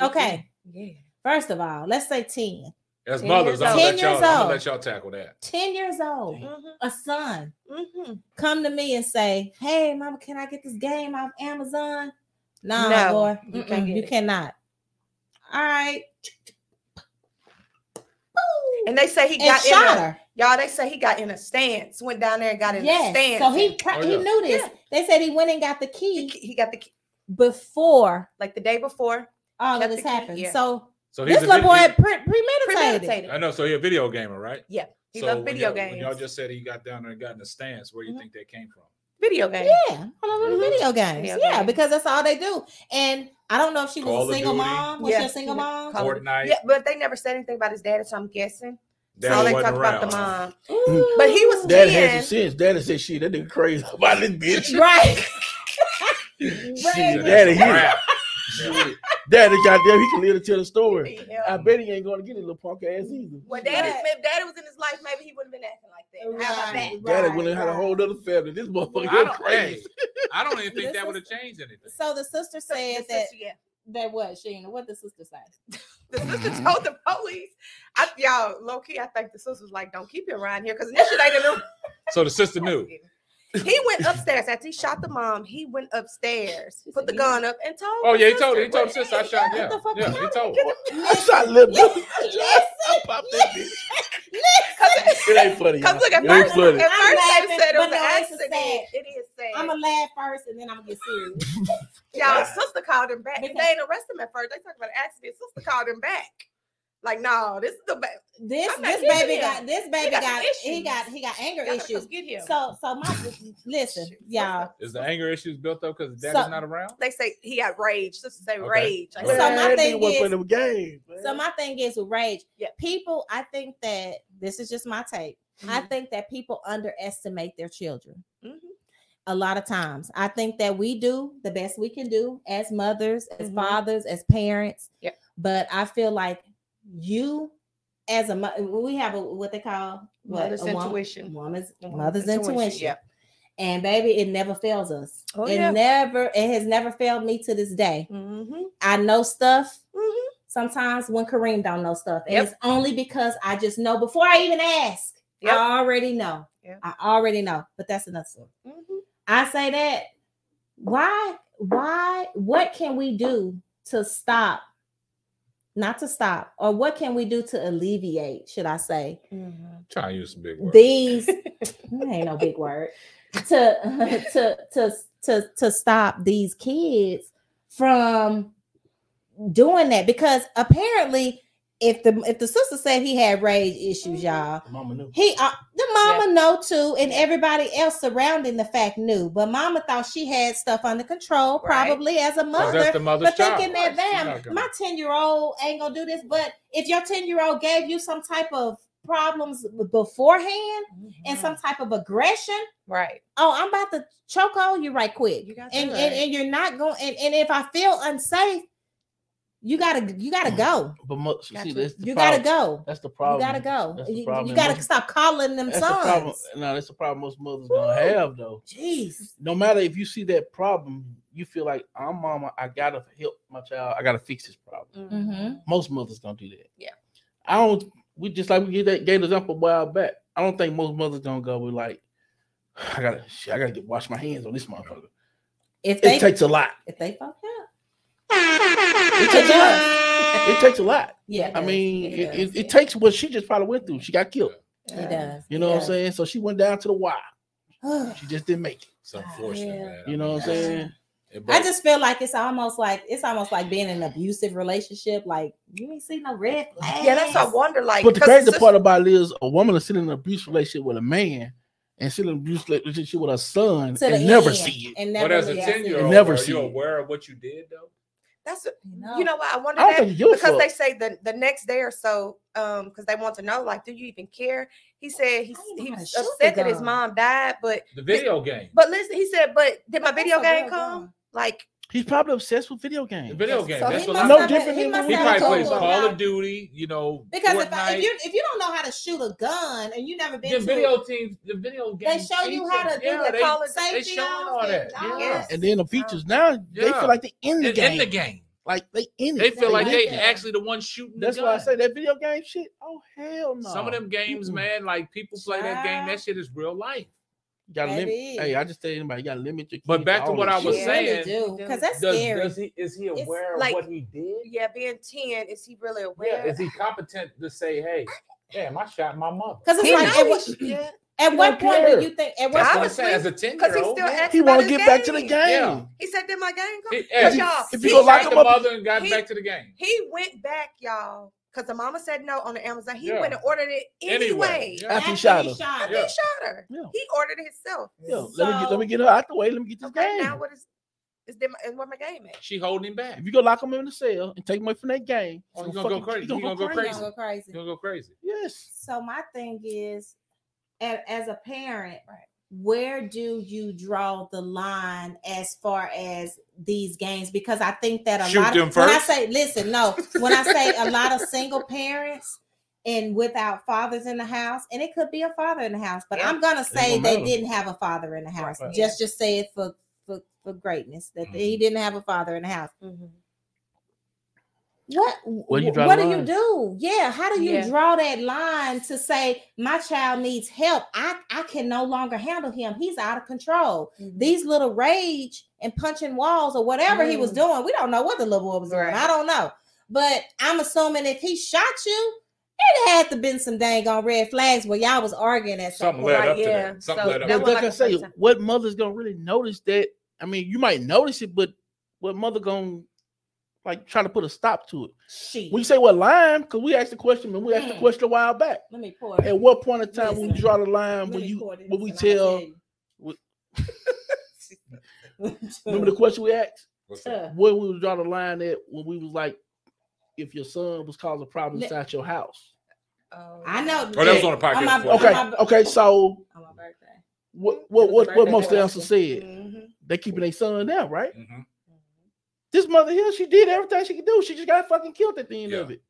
Okay, yeah. first of all, let's say 10. As 10 mothers, I'm gonna 10 let y'all. years I'm gonna old. let y'all tackle that. 10 years old, Mm-hmm. a son, Mm-hmm. come to me and say, Hey, mama, can I get this game off Amazon? Nah, No, boy, you get you cannot. All right. And they say he And got in shot a, her. y'all. They say he got in a stance. Went down there and got in a stance. So he pro- Oh, he yeah. knew this. Yeah. They said he went and got the key he got the key- before like the day before all Got of this happened. yeah. So So he's this little boy had pre- premeditated. premeditated. I know. So he's a video gamer, right? Yeah, he so loved when video y'all- When y'all just said he got down there and got in a stance, where do you Mhm. think that came from? Video game. Yeah, all of the Mhm. video games. Video yeah, games. because that's all they do. And I don't know if she was Call a single mom. Was Yeah. she a single mom? Fortnite. Yeah, but they never said anything about his daddy, so I'm guessing. Daddy all they wasn't talked about the mom. Ooh. But he was Daddy 10. has some sense. Daddy said, "Shit, that nigga crazy about this bitch." right. (laughs) Shit, Right. Daddy, he, Crap. shit. Daddy, goddamn, he can live to tell the story. I bet he ain't going to get his little punk ass either. Well, daddy, Right. if daddy was in his life, maybe he wouldn't have been acting like that. How about that? Right. Daddy wouldn't have had a whole other family. This motherfucker I don't, crazy. I don't even think This that is- would have changed anything. So the sister said the that sister- yeah. that what Sheena? What the sister said? (laughs) The sister mm-hmm. told the police. I, y'all, low key, I think the sister was like, "Don't keep him around here," because this shit ain't in the So the sister knew. (laughs) He went upstairs after he shot the mom. He went upstairs, put the gun up, and told. Oh yeah, he told her. He told the sister I shot. What Yeah, the fuck yeah, he told. Get her. I shot little Listen, I popped that bitch. It ain't funny. Cause look, at first, funny. at I'm first laughing, they said it was no, an a accident. sad- It is sad. I'm gonna laugh first and then I'm gonna get serious. Y'all, sister called him back. Because- they ain't arrest him at first. They talk about an accident. Sister called him back. Like, no, this is the ba- This this baby you. got this baby got got, he got he got anger issues. get him. So so my (sighs) listen, y'all. Is the anger issues built up because daddy's So- not around? they say he got rage. Sister say Okay. rage. Like, So my thing is- playing them games, man. So my thing is with rage. Yeah. People, I think that this is just my take. I Mhm. think that people underestimate their children. Mhm. A lot of times. I think that we do the best we can do as mothers, as Mhm. fathers, as parents. Yep. But I feel like you as a mo- we have a what they call what, Mother's intuition. woman's mother's intuition, intuition. yeah. And baby, it never fails us. Oh, it yeah. never, it has never failed me to this day. Mm-hmm. I know stuff Mm-hmm. sometimes when Kareem don't know stuff. And Yep. it's only because I just know before I even ask. Yep. I already know. Yep. I already know. But that's another story. Mm-hmm. I say that why, why, what can we do to stop? Not to stop, or what can we do to alleviate, should I say, Mm-hmm. Try to use some big words. these (laughs) ain't no big word to (laughs) to to to to stop these kids from doing that because apparently if the if the sister said he had rage issues y'all Mama knew. he uh, the mama know too and everybody else surrounding the fact knew but mama thought she had stuff under control Right. probably as a mother that's the mother's but child. thinking that She's not damn, gonna- my 10 year old ain't gonna do this. But if your 10 year old gave you some type of problems beforehand and some type of aggression, Mm-hmm. right. oh, I'm about to choke on you right quick. You got and, that and and you're not going and, and if I feel unsafe, you gotta you gotta go. But mo- see, that's the You problem. gotta go. That's the problem. You gotta go. That's the You, you gotta Most- stop calling them That's the sons. No, that's the problem most mothers gonna have though. Jeez. No matter if you see that problem, you feel like I'm mama. I gotta help my child. I gotta fix this problem. Mm-hmm. Most mothers don't do that. Yeah. I don't. We just like we gave that gave the example a while back. I don't think most mothers gonna go with like, I gotta, shit, I gotta get wash my hands on this motherfucker. If It takes a lot. if they fuck up. It takes a lot. It takes a lot. Yeah. I mean, it, it, does. it, it takes what she just probably went through. She got killed. It does. You know what I'm saying? So she went down to the wire. (sighs) She just didn't make it. It's unfortunate, Yeah. man. You know what I'm saying? It I just feel like it's almost like it's almost like being in an abusive relationship. Like you ain't see no red flags. Yeah, that's what I wonder. Like, But the 'cause crazy sis- part about it is a woman is sitting in an abusive relationship with a man and sitting in an abuse relationship with her son To the and never end, see it. And but never as a see ten it. year old, Never are see you it. aware of what you did though? That's what, No. you know why I wonder I that because they say the the next day or so, um, because they want to know, like, do you even care? He said he How you know he was upset that his mom died, but The video game. but listen, he said, but did my video game come? gun. Like, He's probably obsessed with video games. video game. So That's he what No different he than must He probably plays Call about- of Duty, you know, Because if, I, if you if you don't know how to shoot a gun and you never been the to video it, teams, the video they show you how to do yeah, the they, call of they safety showing off all that. Yeah. Yes. And then the features now, they feel like they in the In, game. in the game. Like they in it. They feel like they Yeah. actually the one shooting the That's gun. why I say that video game shit. Oh hell no. Some of them games, man, like people play that game. That shit is real life. You gotta limit. Hey, I just tell anybody, you gotta limit your. But back to what I was shit. saying, because that's Does, scary. does he is he It's aware of like- what he did? yeah, being ten, is he really aware? Yeah. aware? Is he competent to say, "Hey, damn, I shot my mother"? Because it's He like know at he what, yeah, at He what point care. do you think? At what That's what I'm Obviously, saying. As a ten because year he old, still He want to his get back to the game. game. Yeah. He said, "Did my game come?" He, if, y'all, if he you gonna lock shot him the up- mother and got he- back to the game. He went back, y'all, because the mama said no on the Amazon. He Yeah. went and ordered it Anyway, anyway. yeah. After he shot her. After Yeah. he shot her. Yeah. He ordered it himself. Yo, let me get let me get her out the way. Let me get this Okay, game. now what is is them is what my game at? She holding him back. If you go lock him in the cell and take him away from that game, Oh, he's he gonna go fucking- crazy. he gonna gonna go You're crazy. gonna go crazy. He'll go crazy. Yes. So my thing is, as, as a parent, Right. Where do you draw the line as far as these games? Because I think that a Shoot lot of when I say listen, no, when I say a lot of single parents and without fathers in the house, and it could be a father in the house, but Yeah. I'm gonna say they matter. didn't have a father in the house. right. Just just say it for for, for greatness that he didn't have a father in the house. Mm-hmm. What Where do you draw what do you do? Yeah, how do you Yeah. draw that line to say my child needs help? I I can no longer handle him. He's out of control. These little rage and punching walls or whatever he was Mm. doing, we don't know what the little boy was doing. Right. I don't know. But I'm assuming if he shot you, it had to been some dang on red flags where y'all was arguing at some Something point. led Right, up to yeah. that. Something So led up that to But was that. like like I say, what mother's gonna really notice that? I mean, you might notice it, but what mother gonna like trying to put a stop to it? Shit. When you say what line, because we asked the question, and we asked the question a while back. Let me pour. At what point in time when you draw the line, when you when we tell, tell (laughs) remember the question we asked? What's that? Uh, Where we would draw the line at when we was like, if your son was causing problems Let- inside your house. Oh, I know. Oh, that was on the On podcast. my- before. Okay, my- okay, so On my birthday. what what It was a what, what most of the answer question. said? Mhm. They keeping their son there, right? Mhm. This mother here, she did everything she could do. She just got fucking killed at the end Yeah. of it.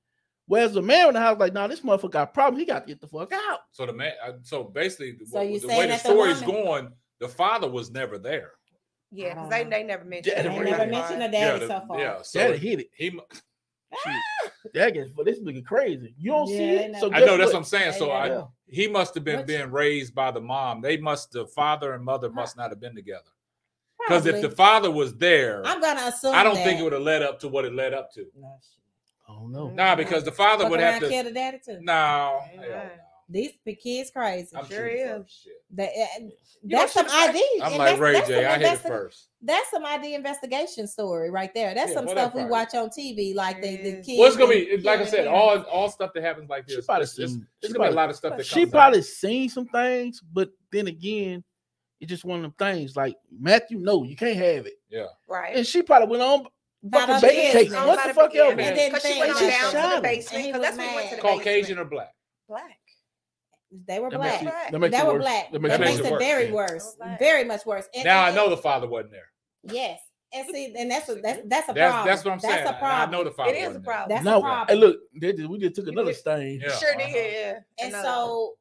Whereas the man in the house, like, nah, this motherfucker got problems. He got to get the fuck out. So the man, uh, so basically, the, So wa- you the way the that the story's going, the father was never there. Yeah, because they, they never mentioned. Yeah. They never Right. mentioned a yeah, daddy the- so far. yeah. So Daddy hit it. he, mu- (laughs) That gets but this nigga crazy. You don't see Yeah, they it. So I guess know that's what what? I'm saying. So I, he must have been What- being raised by the mom. They must, the father and mother must not have been together. Because if the father was there, I'm gonna assume I don't that. think it would have led up to what it led up to. No, shit. I don't know. Nah, because the father Fuck would have to. kill the daddy too. No, Yeah. These p- kids crazy. I'm Sure is. first, uh, that's some ID. I'm like that's- Ray that's J. hit it first. That's some ID investigation story right there. That's Yeah, some stuff we watch on TV, like the, the Yes. kids. Well, it's gonna be like I said, all all stuff that happens like She this. probably It's, it's, seen- it's she gonna be a lot of stuff that She comes out. probably seen some things, but then again, it's just one of them things. Like Matthew, no, you can't have it. Yeah. Right. And she probably went on About fucking her baking cake. What the fuck Yeah. else? And then Because she think- went and on down shot to the him. basement And he because was that's when we went to the mad. Caucasian or black? black. They were That black. makes Black. that makes They it were worse. black. That That makes makes, it it, worse. very yeah. worse. Very much worse. And, Now I and- know the father wasn't there. Yes. And see, and that's a, that's that's a That's problem. that's what I'm saying. That's a I- problem. I know the father. It is a wasn't there. problem. That's a No, problem. hey, look, they just, we just took another stain. Yeah. Sure uh-huh. did. Yeah. And Another. so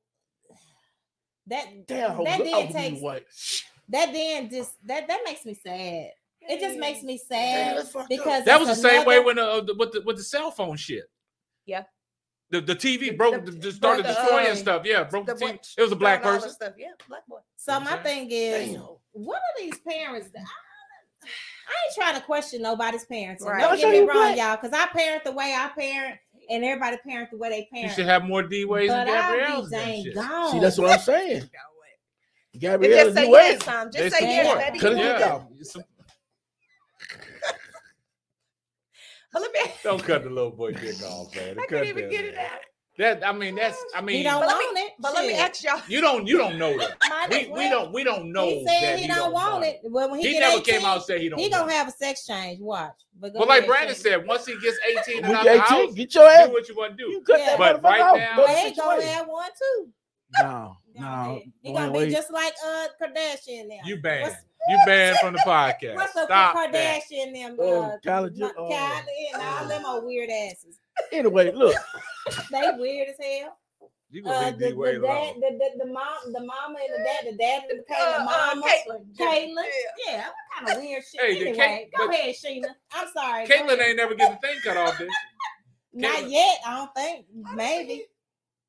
that Damn, that was- I then was takes white. that then just that that makes me sad. It just makes me sad that's because That was the it's same way when uh, the- with the with the cell phone shit. Yeah. The, the TV The- broke, the- just started broke the, destroying um, stuff. Yeah, broke the, the TV. one- It was a black person. Stuff. Yeah, black boy. So my thing is, Damn. what are these parents? I, I ain't trying to question nobody's parents. Right. Don't get me wrong, black. y'all, because I parent the way I parent, and everybody parent the way they parent. You should have more D ways than Gabrielle's. dang gone. See, that's what I'm saying. And (laughs) Gabrielle, just say yes, ain't. Tom. They Just say support. yes, baby. Cut you it want out. that. Yeah, But let me. Don't cut the little boy dick off, man. I Cut can't even get it out. That I mean, that's I mean, he don't But let me- want it. But let me ask y'all. you don't you don't know that. (laughs) We, we don't we don't know He that said he, don't want it. Well, when he, He get never 18, came out and said he don't. He want gonna have a sex change. Watch. But go Well, like Brandon Shane. said, once he gets 18 and out you the 18, house, get your ass. do what you want to You do. cut Yeah. that But right off. now- Go But he sit gonna have one too. No, (laughs) no. He gonna be just like uh Kardashian now. You banned. What's- You banned from the podcast. (laughs) What's up Stop with that. Kardashian them? Oh, Uh, Kylie Ma- oh. Kylie and all them old weird asses. Anyway, look. (laughs) They weird as hell. You Uh, gonna the, be the, way dad, the, the, the mom, the mama and the dad, the dad and the, Kay, Uh, the uh, mama, Caitlyn. Caitlyn. Yeah. Yeah, what kind of weird shit. Hey, anyway, Kate- go ahead, Sheena. I'm sorry. go Caitlyn ahead. ain't never getting the thing cut off, did? Not yet. I don't think. Maybe.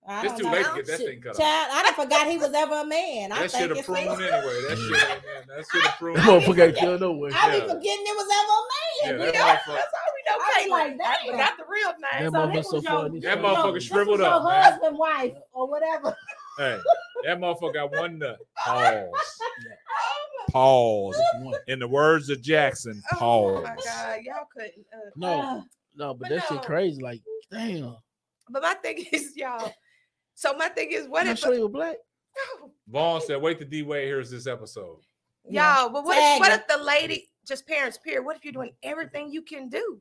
I It's don't too know. late to I get that don't- thing cut off. Child, I done forgot he was ever a man. I That shit think have pruned me. anyway. That (laughs) shit, man, that shit have pruned. That motherfucker ain't killed no way. I be Yeah. forgetting it was ever a Yeah, man. that Yeah, motherfucker. that's all we know. I was Caitlyn. like, I damn. forgot the real name. That So motherfucker this so was your- funny. That motherfucker shriveled was your man. husband, wife, or whatever. Hey, that motherfucker got one nut. Pause. Oh Pause. In the words of Jackson, my, oh pause. my God, y'all couldn't. Uh, No, Uh, no, but But that shit crazy. Like, damn. but my thing (laughs) is, y'all. So my thing is, what I'm if sure they were black. Vaughn said, "Wait till D Wade hears this episode." y'all? But what if, what if the lady, just parents, period? What if you're doing everything you can do,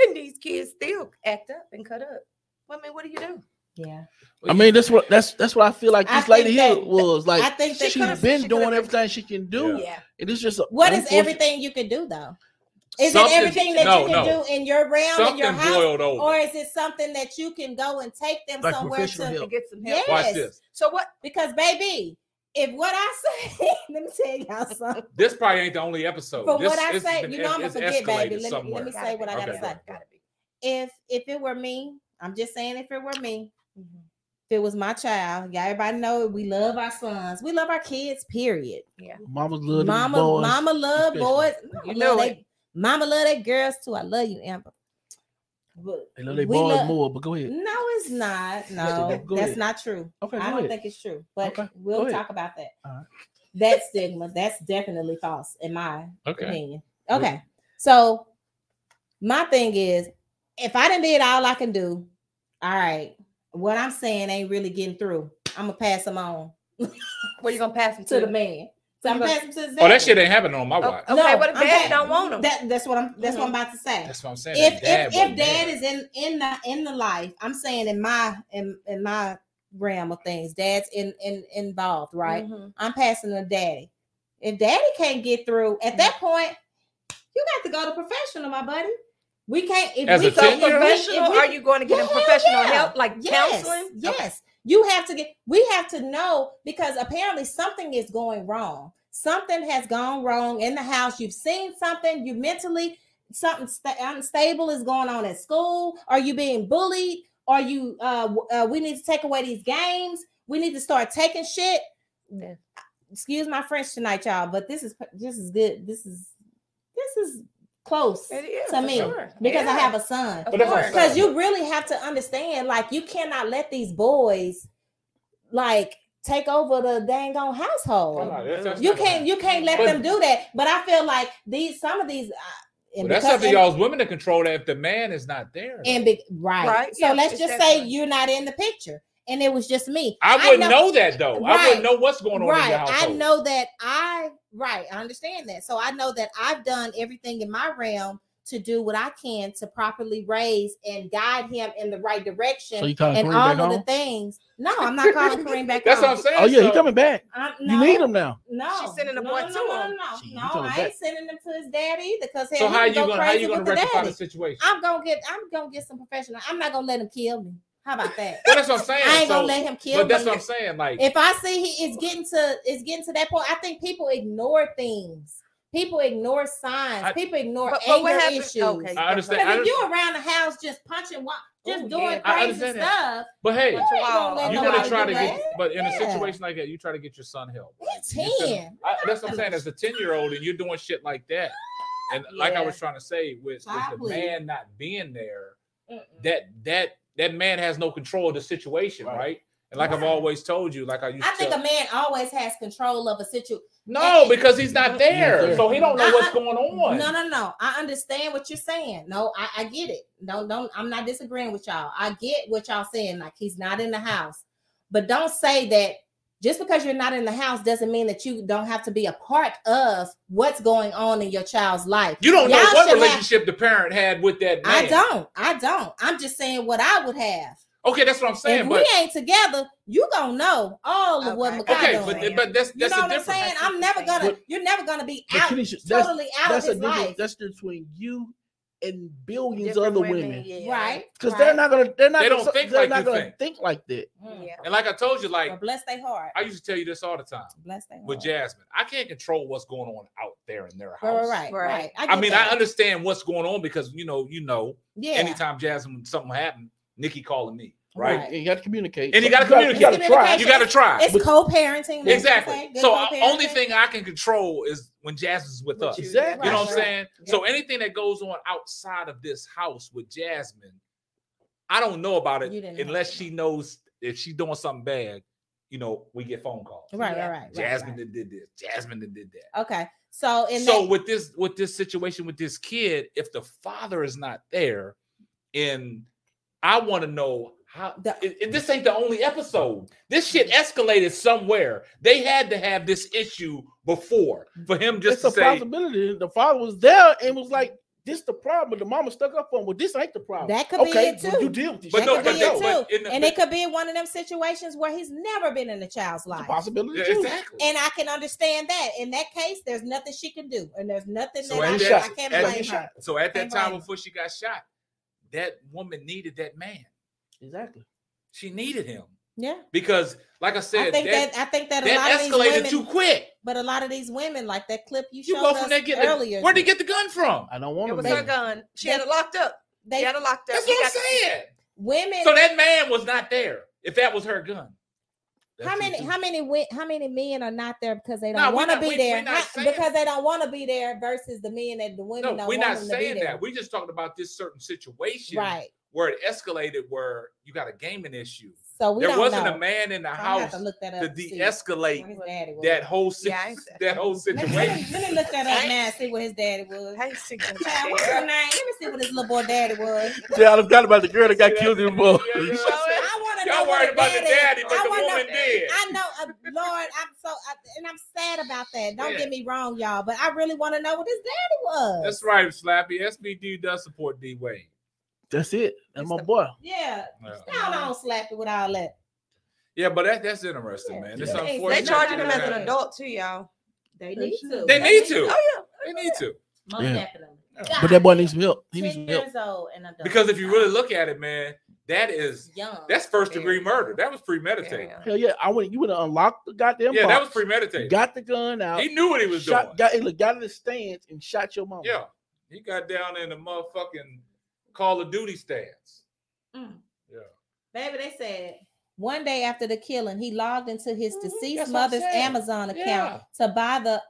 and these kids still act up and cut up? Well, I mean, what do you do? Yeah. I mean, that's what that's that's what I feel like I this lady think here was like. I think she's been she doing everything she can do, Yeah. and it's just a What is unfortunate- everything you can do though? Is Something- it everything that no, you can no. do in your realm in your house, over. or is it something that you can go and take them Like somewhere to? To get some help. Yes. Watch this. So what? Because baby, if what I (laughs) say, let me tell y'all something. This probably ain't the only episode. From This- what I say, been- you know I'm gonna it's forget, baby. Let me, let me say what I gotta Okay, say. Gotta be. If if it were me, I'm just saying if it were me, Mhm. if it was my child, yeah, everybody know we love our sons, we love our kids. Period. Yeah. Mama's love Mama, boys. mama love especially. boys. You know love it. they, mama love that girls too. I love you, Amber. But They love their we boys love- more, but go ahead. No, it's not. (laughs) No, that's ahead. not true. Okay, I don't ahead. think it's true. But Okay, we'll talk about that. All right. That stigma, that's definitely false in my Okay. opinion. Okay. So my thing is if I didn't did all I can do, all right, what I'm saying ain't really getting through. I'm gonna pass them on Where you gonna pass them (laughs) to the man. So I'm passing to his Oh, that shit ain't happening on my watch. okay, what if I'm daddy pa- don't want 'em? That, that's what I'm that's what I'm about to say That's what I'm saying. if dad if, if dad there. is in in the in the life i'm saying in my in in my realm of things dad's in in involved right Mhm. i'm passing to daddy if daddy can't get through at that point you got to go to professional my buddy we can't if As we a go- So if we- professional? if we- Are you going to get him Yeah, professional yeah. help, like yes, counseling? Yes. You have to get, we have to know because apparently something is going wrong. Something has gone wrong in the house. You've seen something, you mentally, something sta- unstable is going on at school. Are you being bullied? Are you, uh, uh, we need to take away these games. We need to start taking shit. Yeah. Excuse my French tonight, y'all, but this is, this is good. This is, this is close It is, to me sure. because I have a son. Of But that's what I'm course. Because you really have to understand, like, you cannot let these boys like take over the dang on household. Oh, no, that's- that's you not can't you can't let But- them do that. But I feel like these some of these uh, and Well, that's because- up to y'all's women to control that if the man is not there. and be, right. Right, So yeah, let's it's just say definitely- you're not in the picture. And it was just me. I wouldn't know, that though. I wouldn't know what's going on in your right. household. I know that I right. I understand that. So I know that I've done everything in my realm to do what I can to properly raise and guide him in the right direction So you calling and Kareem all back of the things. No, I'm not calling Kareem back (laughs) That's home. what I'm saying. Oh yeah, he So- coming back. I'm- You need him now. No, She's sending the no, boy no, to no, no, him. no, Shit, he no. coming I back. ain't sending him to his dad either. Because So how you gonna how you gonna rectify the situation? I'm gonna get. I'm gonna get some professional. I'm not gonna let him kill me. How about that? Well, that's what I'm saying. I ain't So- gonna let him kill But that's me. what I'm saying. Like, if I see he is getting to is getting to that point, I think people ignore things. People ignore signs. I- people ignore But- but what anger happened- issues. okay. I understand. Because if you're around the house just punching, just Oh, doing yeah. I crazy understand that. stuff, but hey, you ain't gonna let you're gonna try do to get. But in a situation like that, you try to get your son help. He's You send him- 10. I, that's what I'm saying. As a 10 year old, and you're doing shit like that, and like I was trying to say, with, with the man not being there, Mm-mm. that that that man has no control of the situation, right? Right. And like I've always told you, like I used I to. think tell- a man always has control of a situation. no, because he's not there, there. so he don't know I- what's going on. No, no, no. I understand what you're saying. No, I, I get it. No, don't. I'm not disagreeing with y'all. I get what y'all saying. Like he's not in the house, but don't say that just because you're not in the house doesn't mean that you don't have to be a part of what's going on in your child's life. You don't know Y'all what should have- relationship the parent had with that man. I don't. I don't. I'm just saying what I would have. Okay, that's what I'm saying. if but we ain't together, you gonna know all of what Okay. Makai okay, doing. but but that's you know a what I'm saying? I see I'm never gonna. saying. You're never gonna be But out Kenisha, totally out that's of a his difference. life. That's between you and billions Different of other women. yeah. Right. Because right. they're not gonna they're not They gonna, don't think they're like not gonna think. think like that. Mm. Yeah. And like I told you, like Well, bless their heart. I used to tell you this all the time bless their with heart. Jasmine. I can't control what's going on out there in their Right, house. right, right. Right. right. I, get mean, that. I understand what's going on because you know, you know, Yeah. anytime Jasmine something happened, Nikki calling me, right? Right. And you got to communicate. And you gotta communicate. You gotta communicate. try. You got to try. It's co-parenting. exactly. what I'm saying, good So co-parenting. only thing I can control is when Jasmine's with With us. you. Exactly. You know what I'm Right. saying? So anything that goes on outside of this house with Jasmine, I don't know about it You didn't have unless to she knows if she's doing something bad. You know, we get phone calls. Right, Yeah. right, right. Jasmine right, did this. Jasmine did that. Okay. So in so that, with this with this situation with this kid, if the father is not there, and I want to know How The- it- it- this ain't the only episode. This shit mm-hmm. escalated somewhere. They had to have this issue before for him just it's a say, possibility. The father was there and was like, "This the problem." The mama stuck up for him. Well, this ain't the problem. That could be okay, it, well, too. you deal with this. But shit. no, that but could they- be it too. in the- and it could be one of them situations where he's never been in a child's It's a life. possibility Yeah, too. exactly. And I can understand that. In that case, there's nothing she can do, and there's nothing So that I, that- I can't at- blame her. So at that Can't time blame before she got shot, that woman needed that man. Exactly. She needed him Yeah, because, like I said, I think that, that, I think that a lot of that these escalated women, too quick. but a lot of these women, like that clip you You showed go us from there get earlier, where'd he get the gun from? I don't want It was her gun. She had it locked up. they She had it locked up. That's He what I'm saying. women. So that man was not there. If that was her gun, how many how many wi- how many men are not there because they don't we want to be we- there How- because they don't want to be there versus the men that the women No, don't we're want not them to be saying that. We're just talking about this certain situation right. Where it escalated, where you got a gaming issue. So we there wasn't know. a man in the I'm house to look that up to de-escalate where his daddy was. (laughs) that whole si- Yeah, that whole Let me, let, situation. me, let me look that up now and see what his daddy was. I ain't seen that Child, what's shit. her name? Let me see what his little boy daddy was. Yeah, I forgot about the girl that got killed in the yeah, book. yeah, yeah. I want to know Y'all what worried his about the daddy, but I the wanna know- woman dead. I know, uh, Lord. I'm so, I, and I'm sad about that. Don't Yeah. get me wrong, y'all, but I really want to know what his daddy was. That's right, Slappy. SBD does support D Wade. That's it. That's It's my the- boy. Yeah, Yeah. down on slap it with all that. Yeah, but that, that's interesting, Yeah. man. It's Yeah. They unfortunate. charging him as an adult too, y'all. They need need to. to. They need to. Oh yeah. They need to. Most Yeah. definitely. But that boy needs some help. He needs ten some help. years old and adult. Because if you really look at it, man, that is young, that's first degree Very. murder. That was premeditated. Yeah. Hell yeah, I went. You would have unlocked the goddamn Yeah, that was premeditated. got the gun out, He knew what he was shot, doing. got, look, got in the stands and shot your mom. Yeah, he got down in the motherfucking Call of Duty stance. Mm. Yeah, Baby, they said one day after the killing, he logged into his Mhm, deceased that's mother's. Amazon account to buy the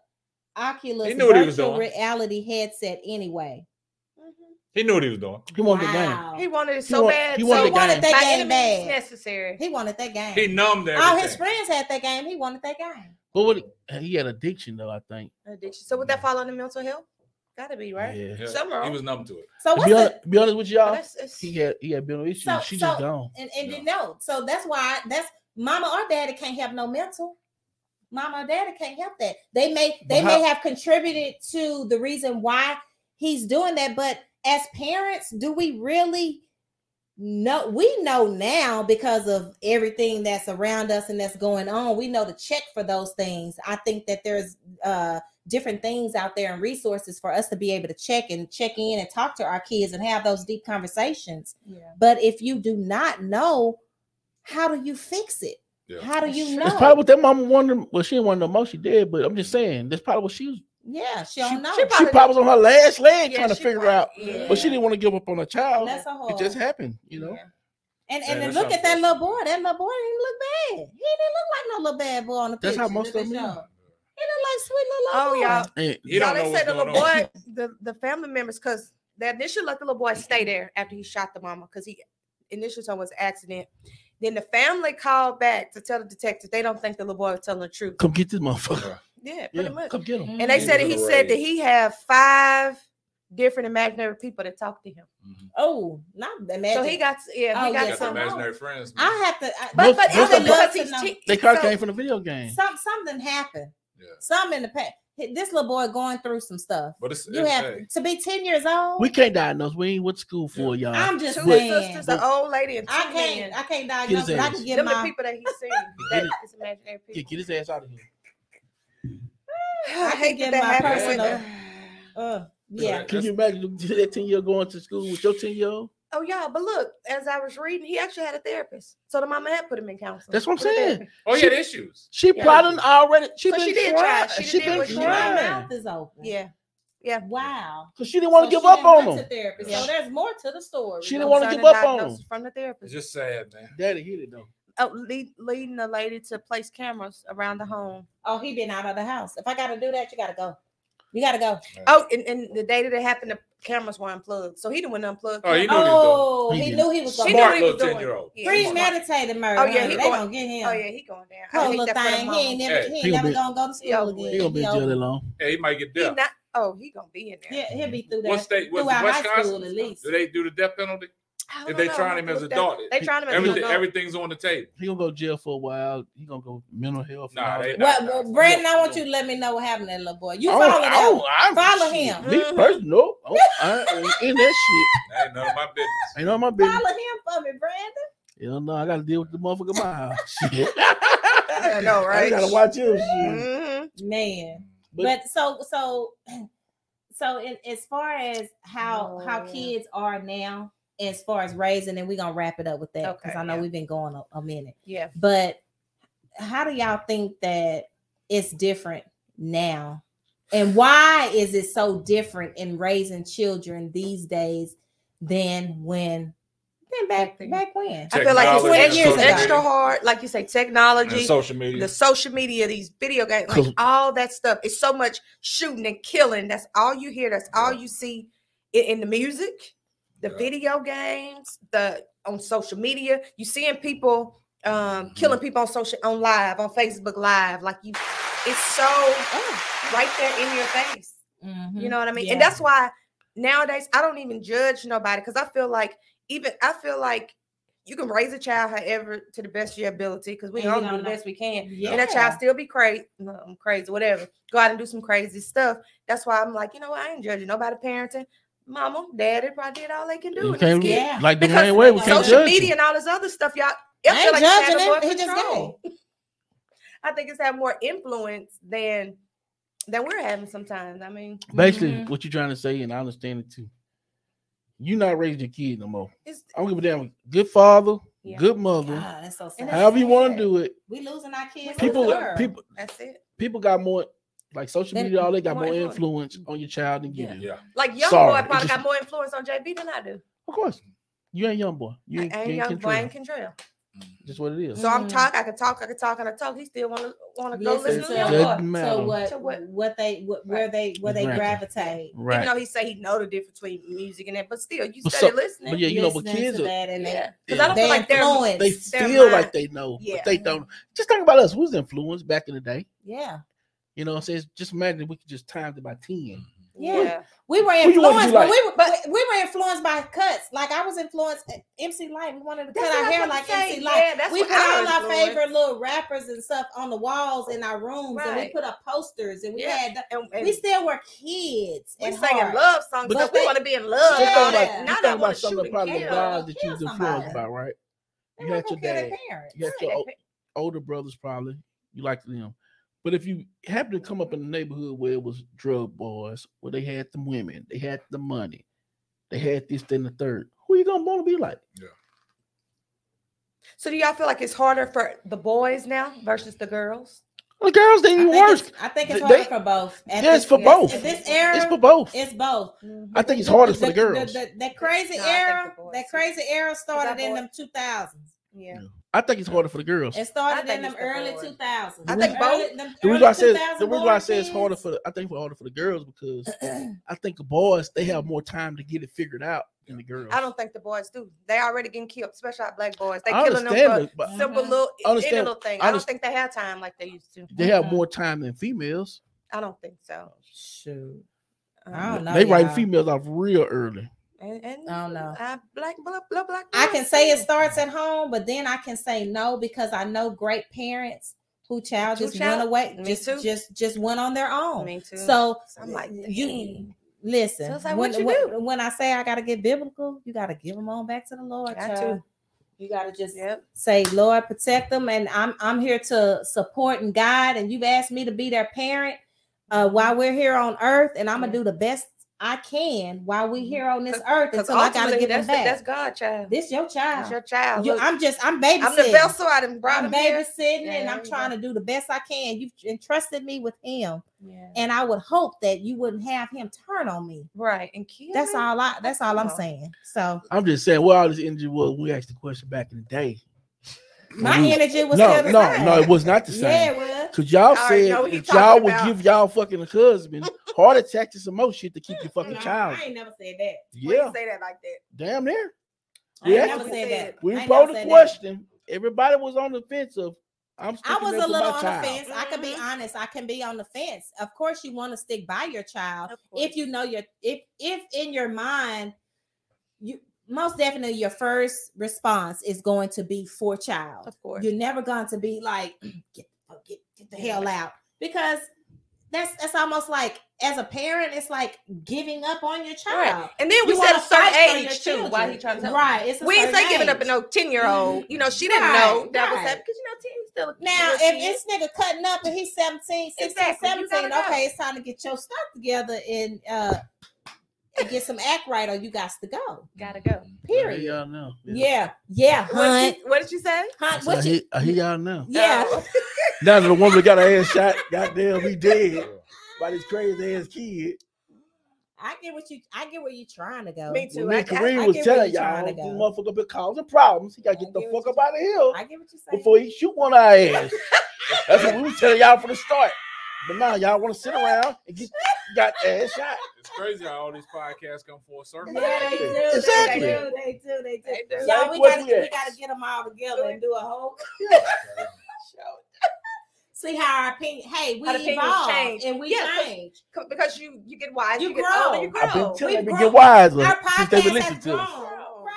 Oculus He knew what he was virtual doing. reality headset anyway. he knew what he was doing. He wanted the game. He wanted it He so want- bad. he so wanted He wanted that game bad. necessary. He wanted that game. He numbed everything. All his friends had that game. He wanted that game. But what he, he had addiction though, I think. Addiction. So would that fall under mental health? Gotta be right. Yeah. Yeah, Something he was numb to it. So To what's be, the honest, be honest with y'all, that's- it's- he had he had mental issues. So- she so- just gone. and and Yeah. you know, so that's why that's mama or daddy can't have no mental. Mama or daddy can't help that. They may they But may have contributed to the reason why he's doing that, but as parents, do we really know? We know now because of everything that's around us and that's going on. We know to check for those things. I think that there's uh different things out there and resources for us to be able to check and check in and talk to our kids and have those deep conversations. Yeah. But if you do not know, how do you fix it? Yeah. How do you know? That's probably what that mama wanted. Well, she didn't want to know most. She did, but I'm just saying that's probably what she was. yeah, she She, don't know. she probably probably was on her last leg Yeah, trying to figure probably- out, yeah. but she didn't want to give up on her child. That's a whole. It just happened, you know. Yeah. and and then look at that little boy. That little boy didn't look bad. He didn't look like no little bad boy on the picture. That's how most of they them showed. is. He like sweet little Oh, boy. y'all. And Y'all, know they what's said the little on. boy, the, the family members, because they initially let the little boy stay there after he shot the mama, because he initially told him it was an accident. Then the family called back to tell the detective they don't think the little boy was telling the truth. come get this motherfucker. Yeah, pretty Yeah, much. come get him. And they said that he in a said that he have five different imaginary people that talk to him. Mhm. Oh, not imagine. So he got yeah, he Oh, got Got some. imaginary friends. man. I have to. I, But Most- but most even of them- because love to he's know. che- They probably so- came from the video game. some something happened. Yeah. Some in the past. This little boy going through some stuff. But it's, You it's have hey, to be ten years old. We can't diagnose. We ain't went to school for y'all. I'm just two saying. sisters, an old lady, and two I can't. men. I can't diagnose, but I can give Them the my. people that he's (laughs) seen. Get that imaginary people. get, get his ass out of here. I (sighs) can hate get that my that happened. personal- Uh, yeah. Can you imagine that 10 year going to school with your 10 year old? Oh yeah, but look, as I was reading, he actually had a therapist. So the mama had put him in counseling. That's what I'm saying. oh, he had issues. She Yeah. plotting already. She So been she did trying. try. She She, did been what she Her trying. mouth is open. Yeah, yeah. Wow. Cause she didn't want to So give up on him. to therapist. Yeah. So there's more to the story. She didn't wanna give up on him. from the It's therapist. just sad, man. Daddy hit it though. Oh, lead, leading the lady to place cameras around the home. Oh, he been out of the house. If I got to do that, you got to go. You got to go. Oh, and, and the day that it happened, the cameras were unplugged. So he didn't want to unplug. Oh, he knew Oh, He he knew he was She going knew Smart he little was doing. 10-year-old. Yeah, premeditated murder. Oh, yeah, he they going- gonna get him. Oh yeah, he going down. I Poor hate little that for thing. He ain't never, Hey. he ain't He gonna never be- gonna go to school Yeah, again. he He gonna be in jail over. that long. Yeah, he might get He death. not. Oh, he gonna be in there. Yeah, he'll be through that. What state? Was throughout high Wisconsin? school at least. Do they do the death penalty? I If they don't know. trying him as a Look, they- dog, They trying him as everything, an adult. everything's on the table. He gonna go to jail for a while. He gonna go mental health. Nah, they that. not. Well, well, Brandon, I want you to let me know what happened to that little boy. You I don't- follow I him. Follow him. Me Mhm. personally, no. Oh, I ain't in that shit. That ain't none of my business. Ain't none of my business. Follow him for me, Brandon. Hell no, I gotta deal with the motherfucker in my house. (laughs) Shit. I know, I right? gotta watch him. Shit. Mhm. Man. But, But, so so (clears throat) so in, as far as how how Oh. kids are now, as far as raising, and we're gonna wrap it up with that because Okay, I know yeah. we've been going a, a minute. Yeah. But how do y'all think that it's different now? And why is it so different in raising children these days than when than back Back then. back when? I feel like it's Technology, extra- extra, extra hard. Like you say, and technology, social media. the social media, these video games, like all that stuff. It's so much shooting and killing. That's all you hear. That's all you see in, in the music, the Yeah. video games, the on social media. You seeing people um killing people on social on live on Facebook Live. Like you, it's so right there in your face. Mhm. You know what I mean? Yeah. And that's why nowadays I don't even judge nobody because I feel like even I feel like you can raise a child however to the best of your ability because we all do the best we can. Yeah. And that child still be crazy, um, crazy, whatever. Go out and do some crazy stuff. That's why I'm like, you know what? I ain't judging nobody parenting. Mama, daddy probably did all they can do. You can't. Yeah. like the Because main way we can't Social judge media you. and all this other stuff, y'all. I I ain't feel like it's judging more him. He just control. (laughs) I think it's had more influence than than we're having sometimes. I mean, Basically, Mhm. what you're trying to say, and I understand it too. You're not raising your kid no more. it's I don't give a damn. Good father, Yeah. good mother. God, that's so And sad. that's However you want to do it. we losing our kids. People, people, that's it. people got more like social Then media. All they got more more influence. influence on your child than you Yeah. do. yeah. Like young Sorry, boy probably just- got more influence on JB than I do. Of course, you ain't young boy. You I ain't, ain't you ain't young boy, control. ain't control. Just what it is. So I'm Mhm. talk. I could talk. I could talk and I talk. He still want to want to go Listen listen to to- young boy. So what, So what- what they what, where Right. they where they Exactly. gravitate. Right. Even though he say he know the difference between music and that, but still, you But started so- listening. but yeah, you know, but kids are- that and yeah. they, Because I don't they feel like they're influence. they feel like they know, Yeah. but they don't. Just think about us. We was influenced back in the day. yeah. You know what I'm saying? Just imagine if we could just time it by 10. Mm-hmm. Yeah. We were Who you influenced, but we were but we were influenced by cuts. Like I was influenced. Eh, MC Lyte, we wanted to That's cut our I hair like say. MC Lyte. Yeah, that's we put our all our influence. favorite little rappers and stuff on the walls in our rooms, and we put up posters, and we Yeah. had. And, and we still were kids. we at singing heart. love songs But because they- we want to be in love. Yeah. Just Not Yeah. about, that- just not about some of the and probably guys that you Kill was influenced by, right? You weren't had your dad, parents. you had your they o- pick- older brothers probably. You like them. But if you happen to come up in a neighborhood where it was drug boys, where they had the women, they had the money, they had this, then the third, who you gonna want to be like? Yeah. So do y'all feel like it's harder for the boys now versus the girls? The girls, they I even worse. I think it's harder they- for both. At Yeah, it's for at both. this era, It's for both. It's both. I think it's harder for the The- girls. the- that crazy No, era, that crazy era started in boy- them two thousands. Yeah. I think it's harder for the girls. It started in them the early two thousands. I think both. The reason why I said the reason why I say it's harder for the, I think it's harder for the girls because I think the boys they have more time to get it figured out than the girls. I don't think the boys do. They already getting killed, especially our black boys. They I killing them for but simple Mhm. little I little thing. I I don't underst- think they have time like they used to. they have Mhm. more time than females. I don't think so. Shoot. Um, I don't know. they write females off real early. And, and I don't know. I black blah blah black. I can say it starts at home, but then I can say no because I know great parents who child just child- went away, Me just too. just just went on their own. Me too. So I'm like, you listen. So it's like, when, what you when, do? when I say I gotta get biblical, you gotta give them on back to the Lord. Got child. to. You gotta just Yep. say, Lord, protect them, and I'm I'm here to support and guide. And you've asked me to be their parent uh, while we're here on earth, and I'm gonna do the best I can while we're Mhm. here on this earth until I gotta give them that's, the- back. that's God, child. this your That's child. your child. You- Look, I'm just I'm babysitting. I'm the vessel. I done brought I'm him here. babysitting, and Yeah, I'm trying go. to do the best I can. You've entrusted me with him, Yeah. and I would hope that you wouldn't have him turn on me. Right. And kill That's me? all I. That's all I'm saying. So I'm just saying what all this energy was. We asked the question back in the day. My we- energy was no, no, same. no, it was not the same. Yeah, it was. Cause y'all I said know that y'all talking would about. give y'all fucking husband (laughs) heart attacks and some more shit to keep your fucking No, child. I ain't never said that. Why you Yeah, say that like that. damn near. I ain't Yeah. never said that. We posed never the said that. question. Everybody was on the fence of I'm I was a little on child. the fence. I can be Mhm. honest. I can be on the fence. Of course, you want to stick by your child if you know your if if in your mind you most definitely your first response is going to be for child. Of course. You're never going to be like, (clears throat) get, get, get the hell out. Because that's that's almost like as a parent, it's like giving up on your child. Right. And then we You said a wanna fight for certain age too. Why he trying to Right. It's a We ain't say certain giving up age. a no 10 year old. You know, she didn't Right, know that was happening because you know, 10 still Now, if kid. this nigga cutting up and he's 17, 16, Exactly, 17, okay, it's time to get your stuff together and uh and get some act right or you got to go. gotta go. Period. y'all know. Yeah, yeah, What hunt. what did you say? Hunt, I, what you, uh, hear, I hear y'all now. yeah. Oh. (laughs) Now that the woman got her ass shot, goddamn, he dead by this crazy ass kid. I get what you I get where you're trying to go. Me too. When me I- and I- Kareem I was telling you y'all, trying to this motherfucker been causing problems. He got to get the get fuck up you- out of here I get what you're saying. before he shoot one of our ass. That's what we was telling y'all from the start. But now y'all want to sit around and get (laughs) got ass shot. It's crazy how all these podcasts come full circle. Yeah, they do. Exactly. They do. They do. They do. They do. Y'all, Like we gotta we we gotta get them all together and do a whole. show. (laughs) (laughs) See how our opinion. Hey, we How the opinions evolve change. and we Yeah, 'cause- change. Because you you get wise, you, You get grow. older, you grow. I've been telling We've them get wiser Our since they been podcast listening has to us. grown, right?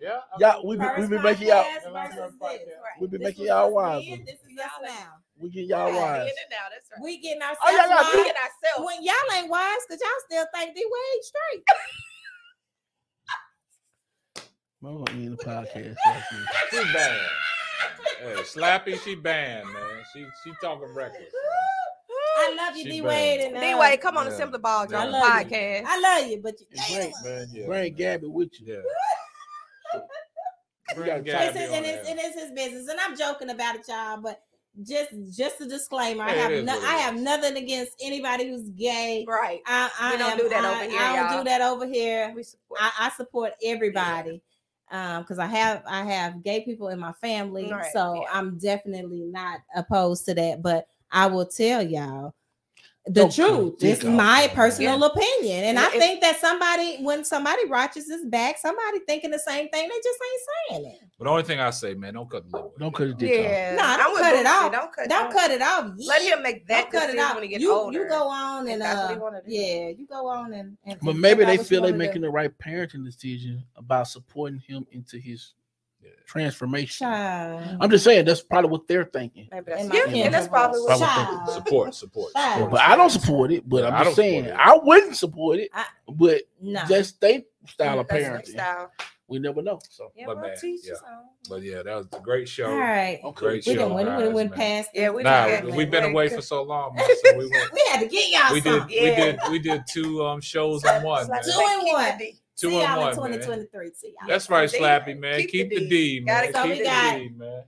Yeah. Y'all, we been, we First been making y'all, podcast versus this. we been making y'all us wiser. then, This is us now. We get y'all Right. wise. In and out, that's right. We getting ourselves Oh, yeah, yeah, wise. we get ourselves. when y'all ain't wise because y'all still think they wage straight. I'm gonna end the (laughs) podcast. like this. She banned. Hey, Slappy, she banned, man. She she talking records. I love you, She D bad. Wade. And uh, D Wade, come on the Yeah. Simple Ball Yeah. Drop I love you. podcast. I love you, but you. Bring, Man, yeah. bring Gabby with you. Yeah. (laughs) Bring Gabby It's and, it's, and it's his business, and I'm joking about it, y'all. But just just a disclaimer, I Hey, it have no, I have nothing against anybody who's gay. Right. I, I We don't am- do that I- over here, I don't y'all. do that over here. We support. I, I support everybody um because I have I have gay people in my family, Right, so yeah. I'm definitely not opposed to that. But I will tell y'all the Don't truth. dick It's my there. personal opinion, and I If- think that somebody when somebody watches this back, somebody thinking the same thing, they just ain't saying it. But the only thing I say, man, don't cut the lip. Don't cut his dick off. yeah. No, I'm don't cut it Boosie. off. Don't cut. Don't cut it off. Let him make that Don't cut it decision off. when he gets you, older. you go on and uh, he wanna do. yeah, you go on and. and But maybe they feel they're wanna do. making the right parenting decision about supporting him into his transformation. Child. I'm just saying that's probably what they're thinking. Maybe that's, In yeah, and that's probably what. Probably Child. Support, support, Child. support. But I don't support it. But Yeah, I I'm don't just saying. I wouldn't support it. I- but No. just they style of That's parenting, style. we never know. So Yeah, But well, man, teach yeah. But yeah, that was a great show. All right. okay. Great We show. done went, we guys, went man. past. Yeah, this. we Nah, did. we've been Wait, away for so long, man. So we went. (laughs) We had to get y'all We did. some. We Yeah. did. We did two um shows in one. Man. Two in one. The D. Two See in y'all in one, man. 2023. See y'all. That's right, Slappy, man. keep Keep, the the D. D, Gotta man. So we Keep got- D, man.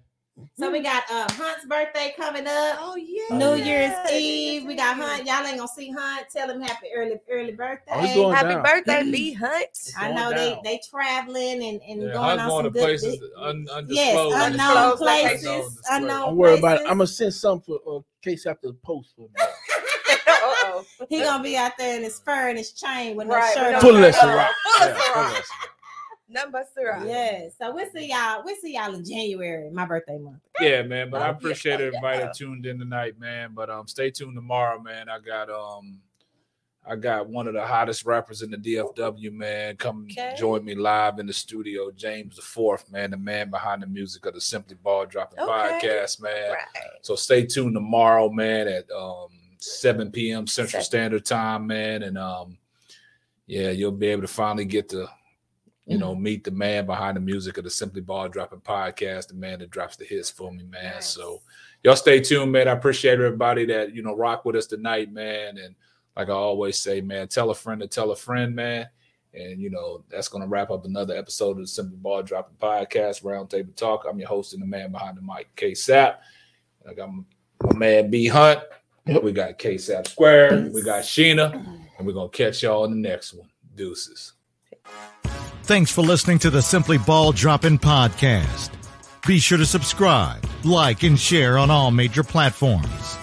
So we got uh Hunt's birthday coming up. Oh yeah. New yeah. Year's Eve. We got Hunt. Y'all ain't gonna see Hunt. Tell him happy early early birthday. Oh, Happy down. birthday, B Hunt. I know down. they they traveling and, and Yeah, going on going some to good places un. Yes, unknown Undisclosed places. locations. Unknown Don't worry about it. I'm gonna send something for uh, case after the post for (laughs) me. (laughs) He gonna be out there in his fur and his chain with no Right, shirt with on. Full no of shirt Full of Yeah, Ciroc. full of Ciroc. Yeah, so we'll see y'all. We'll see y'all in January, my birthday month. Yeah, man. But I Oh, yeah, appreciate yeah. (laughs) everybody that tuned in tonight, man. But um, stay tuned tomorrow, man. I got um, I got one of the hottest rappers in the DFW, man. Come Okay. join me live in the studio, James the Fourth, man, the man behind the music of the Simply Ball Dropping Okay. podcast, man. Right. So stay tuned tomorrow, man, at um 7 p.m. Central Seven. Standard Time, man. And um, yeah, you'll be able to finally get to, you know, meet the man behind the music of the Simply Ball Dropping podcast, the man that drops the hits for me, man. Nice. So y'all stay tuned, man. I appreciate everybody that you know rock with us tonight, man. And like I always say, man, tell a friend to tell a friend, man. And you know, that's gonna wrap up another episode of the Simply Ball Dropping Podcast, Roundtable Talk. I'm your host and the man behind the mic, K Sap. I got my, my man B Hunt. We got K Sap Square. We got Sheena. And we're gonna catch y'all in the next one. Deuces. Thanks for listening to the Simply Ball Dropping Podcast. Be sure to subscribe, like, and share on all major platforms.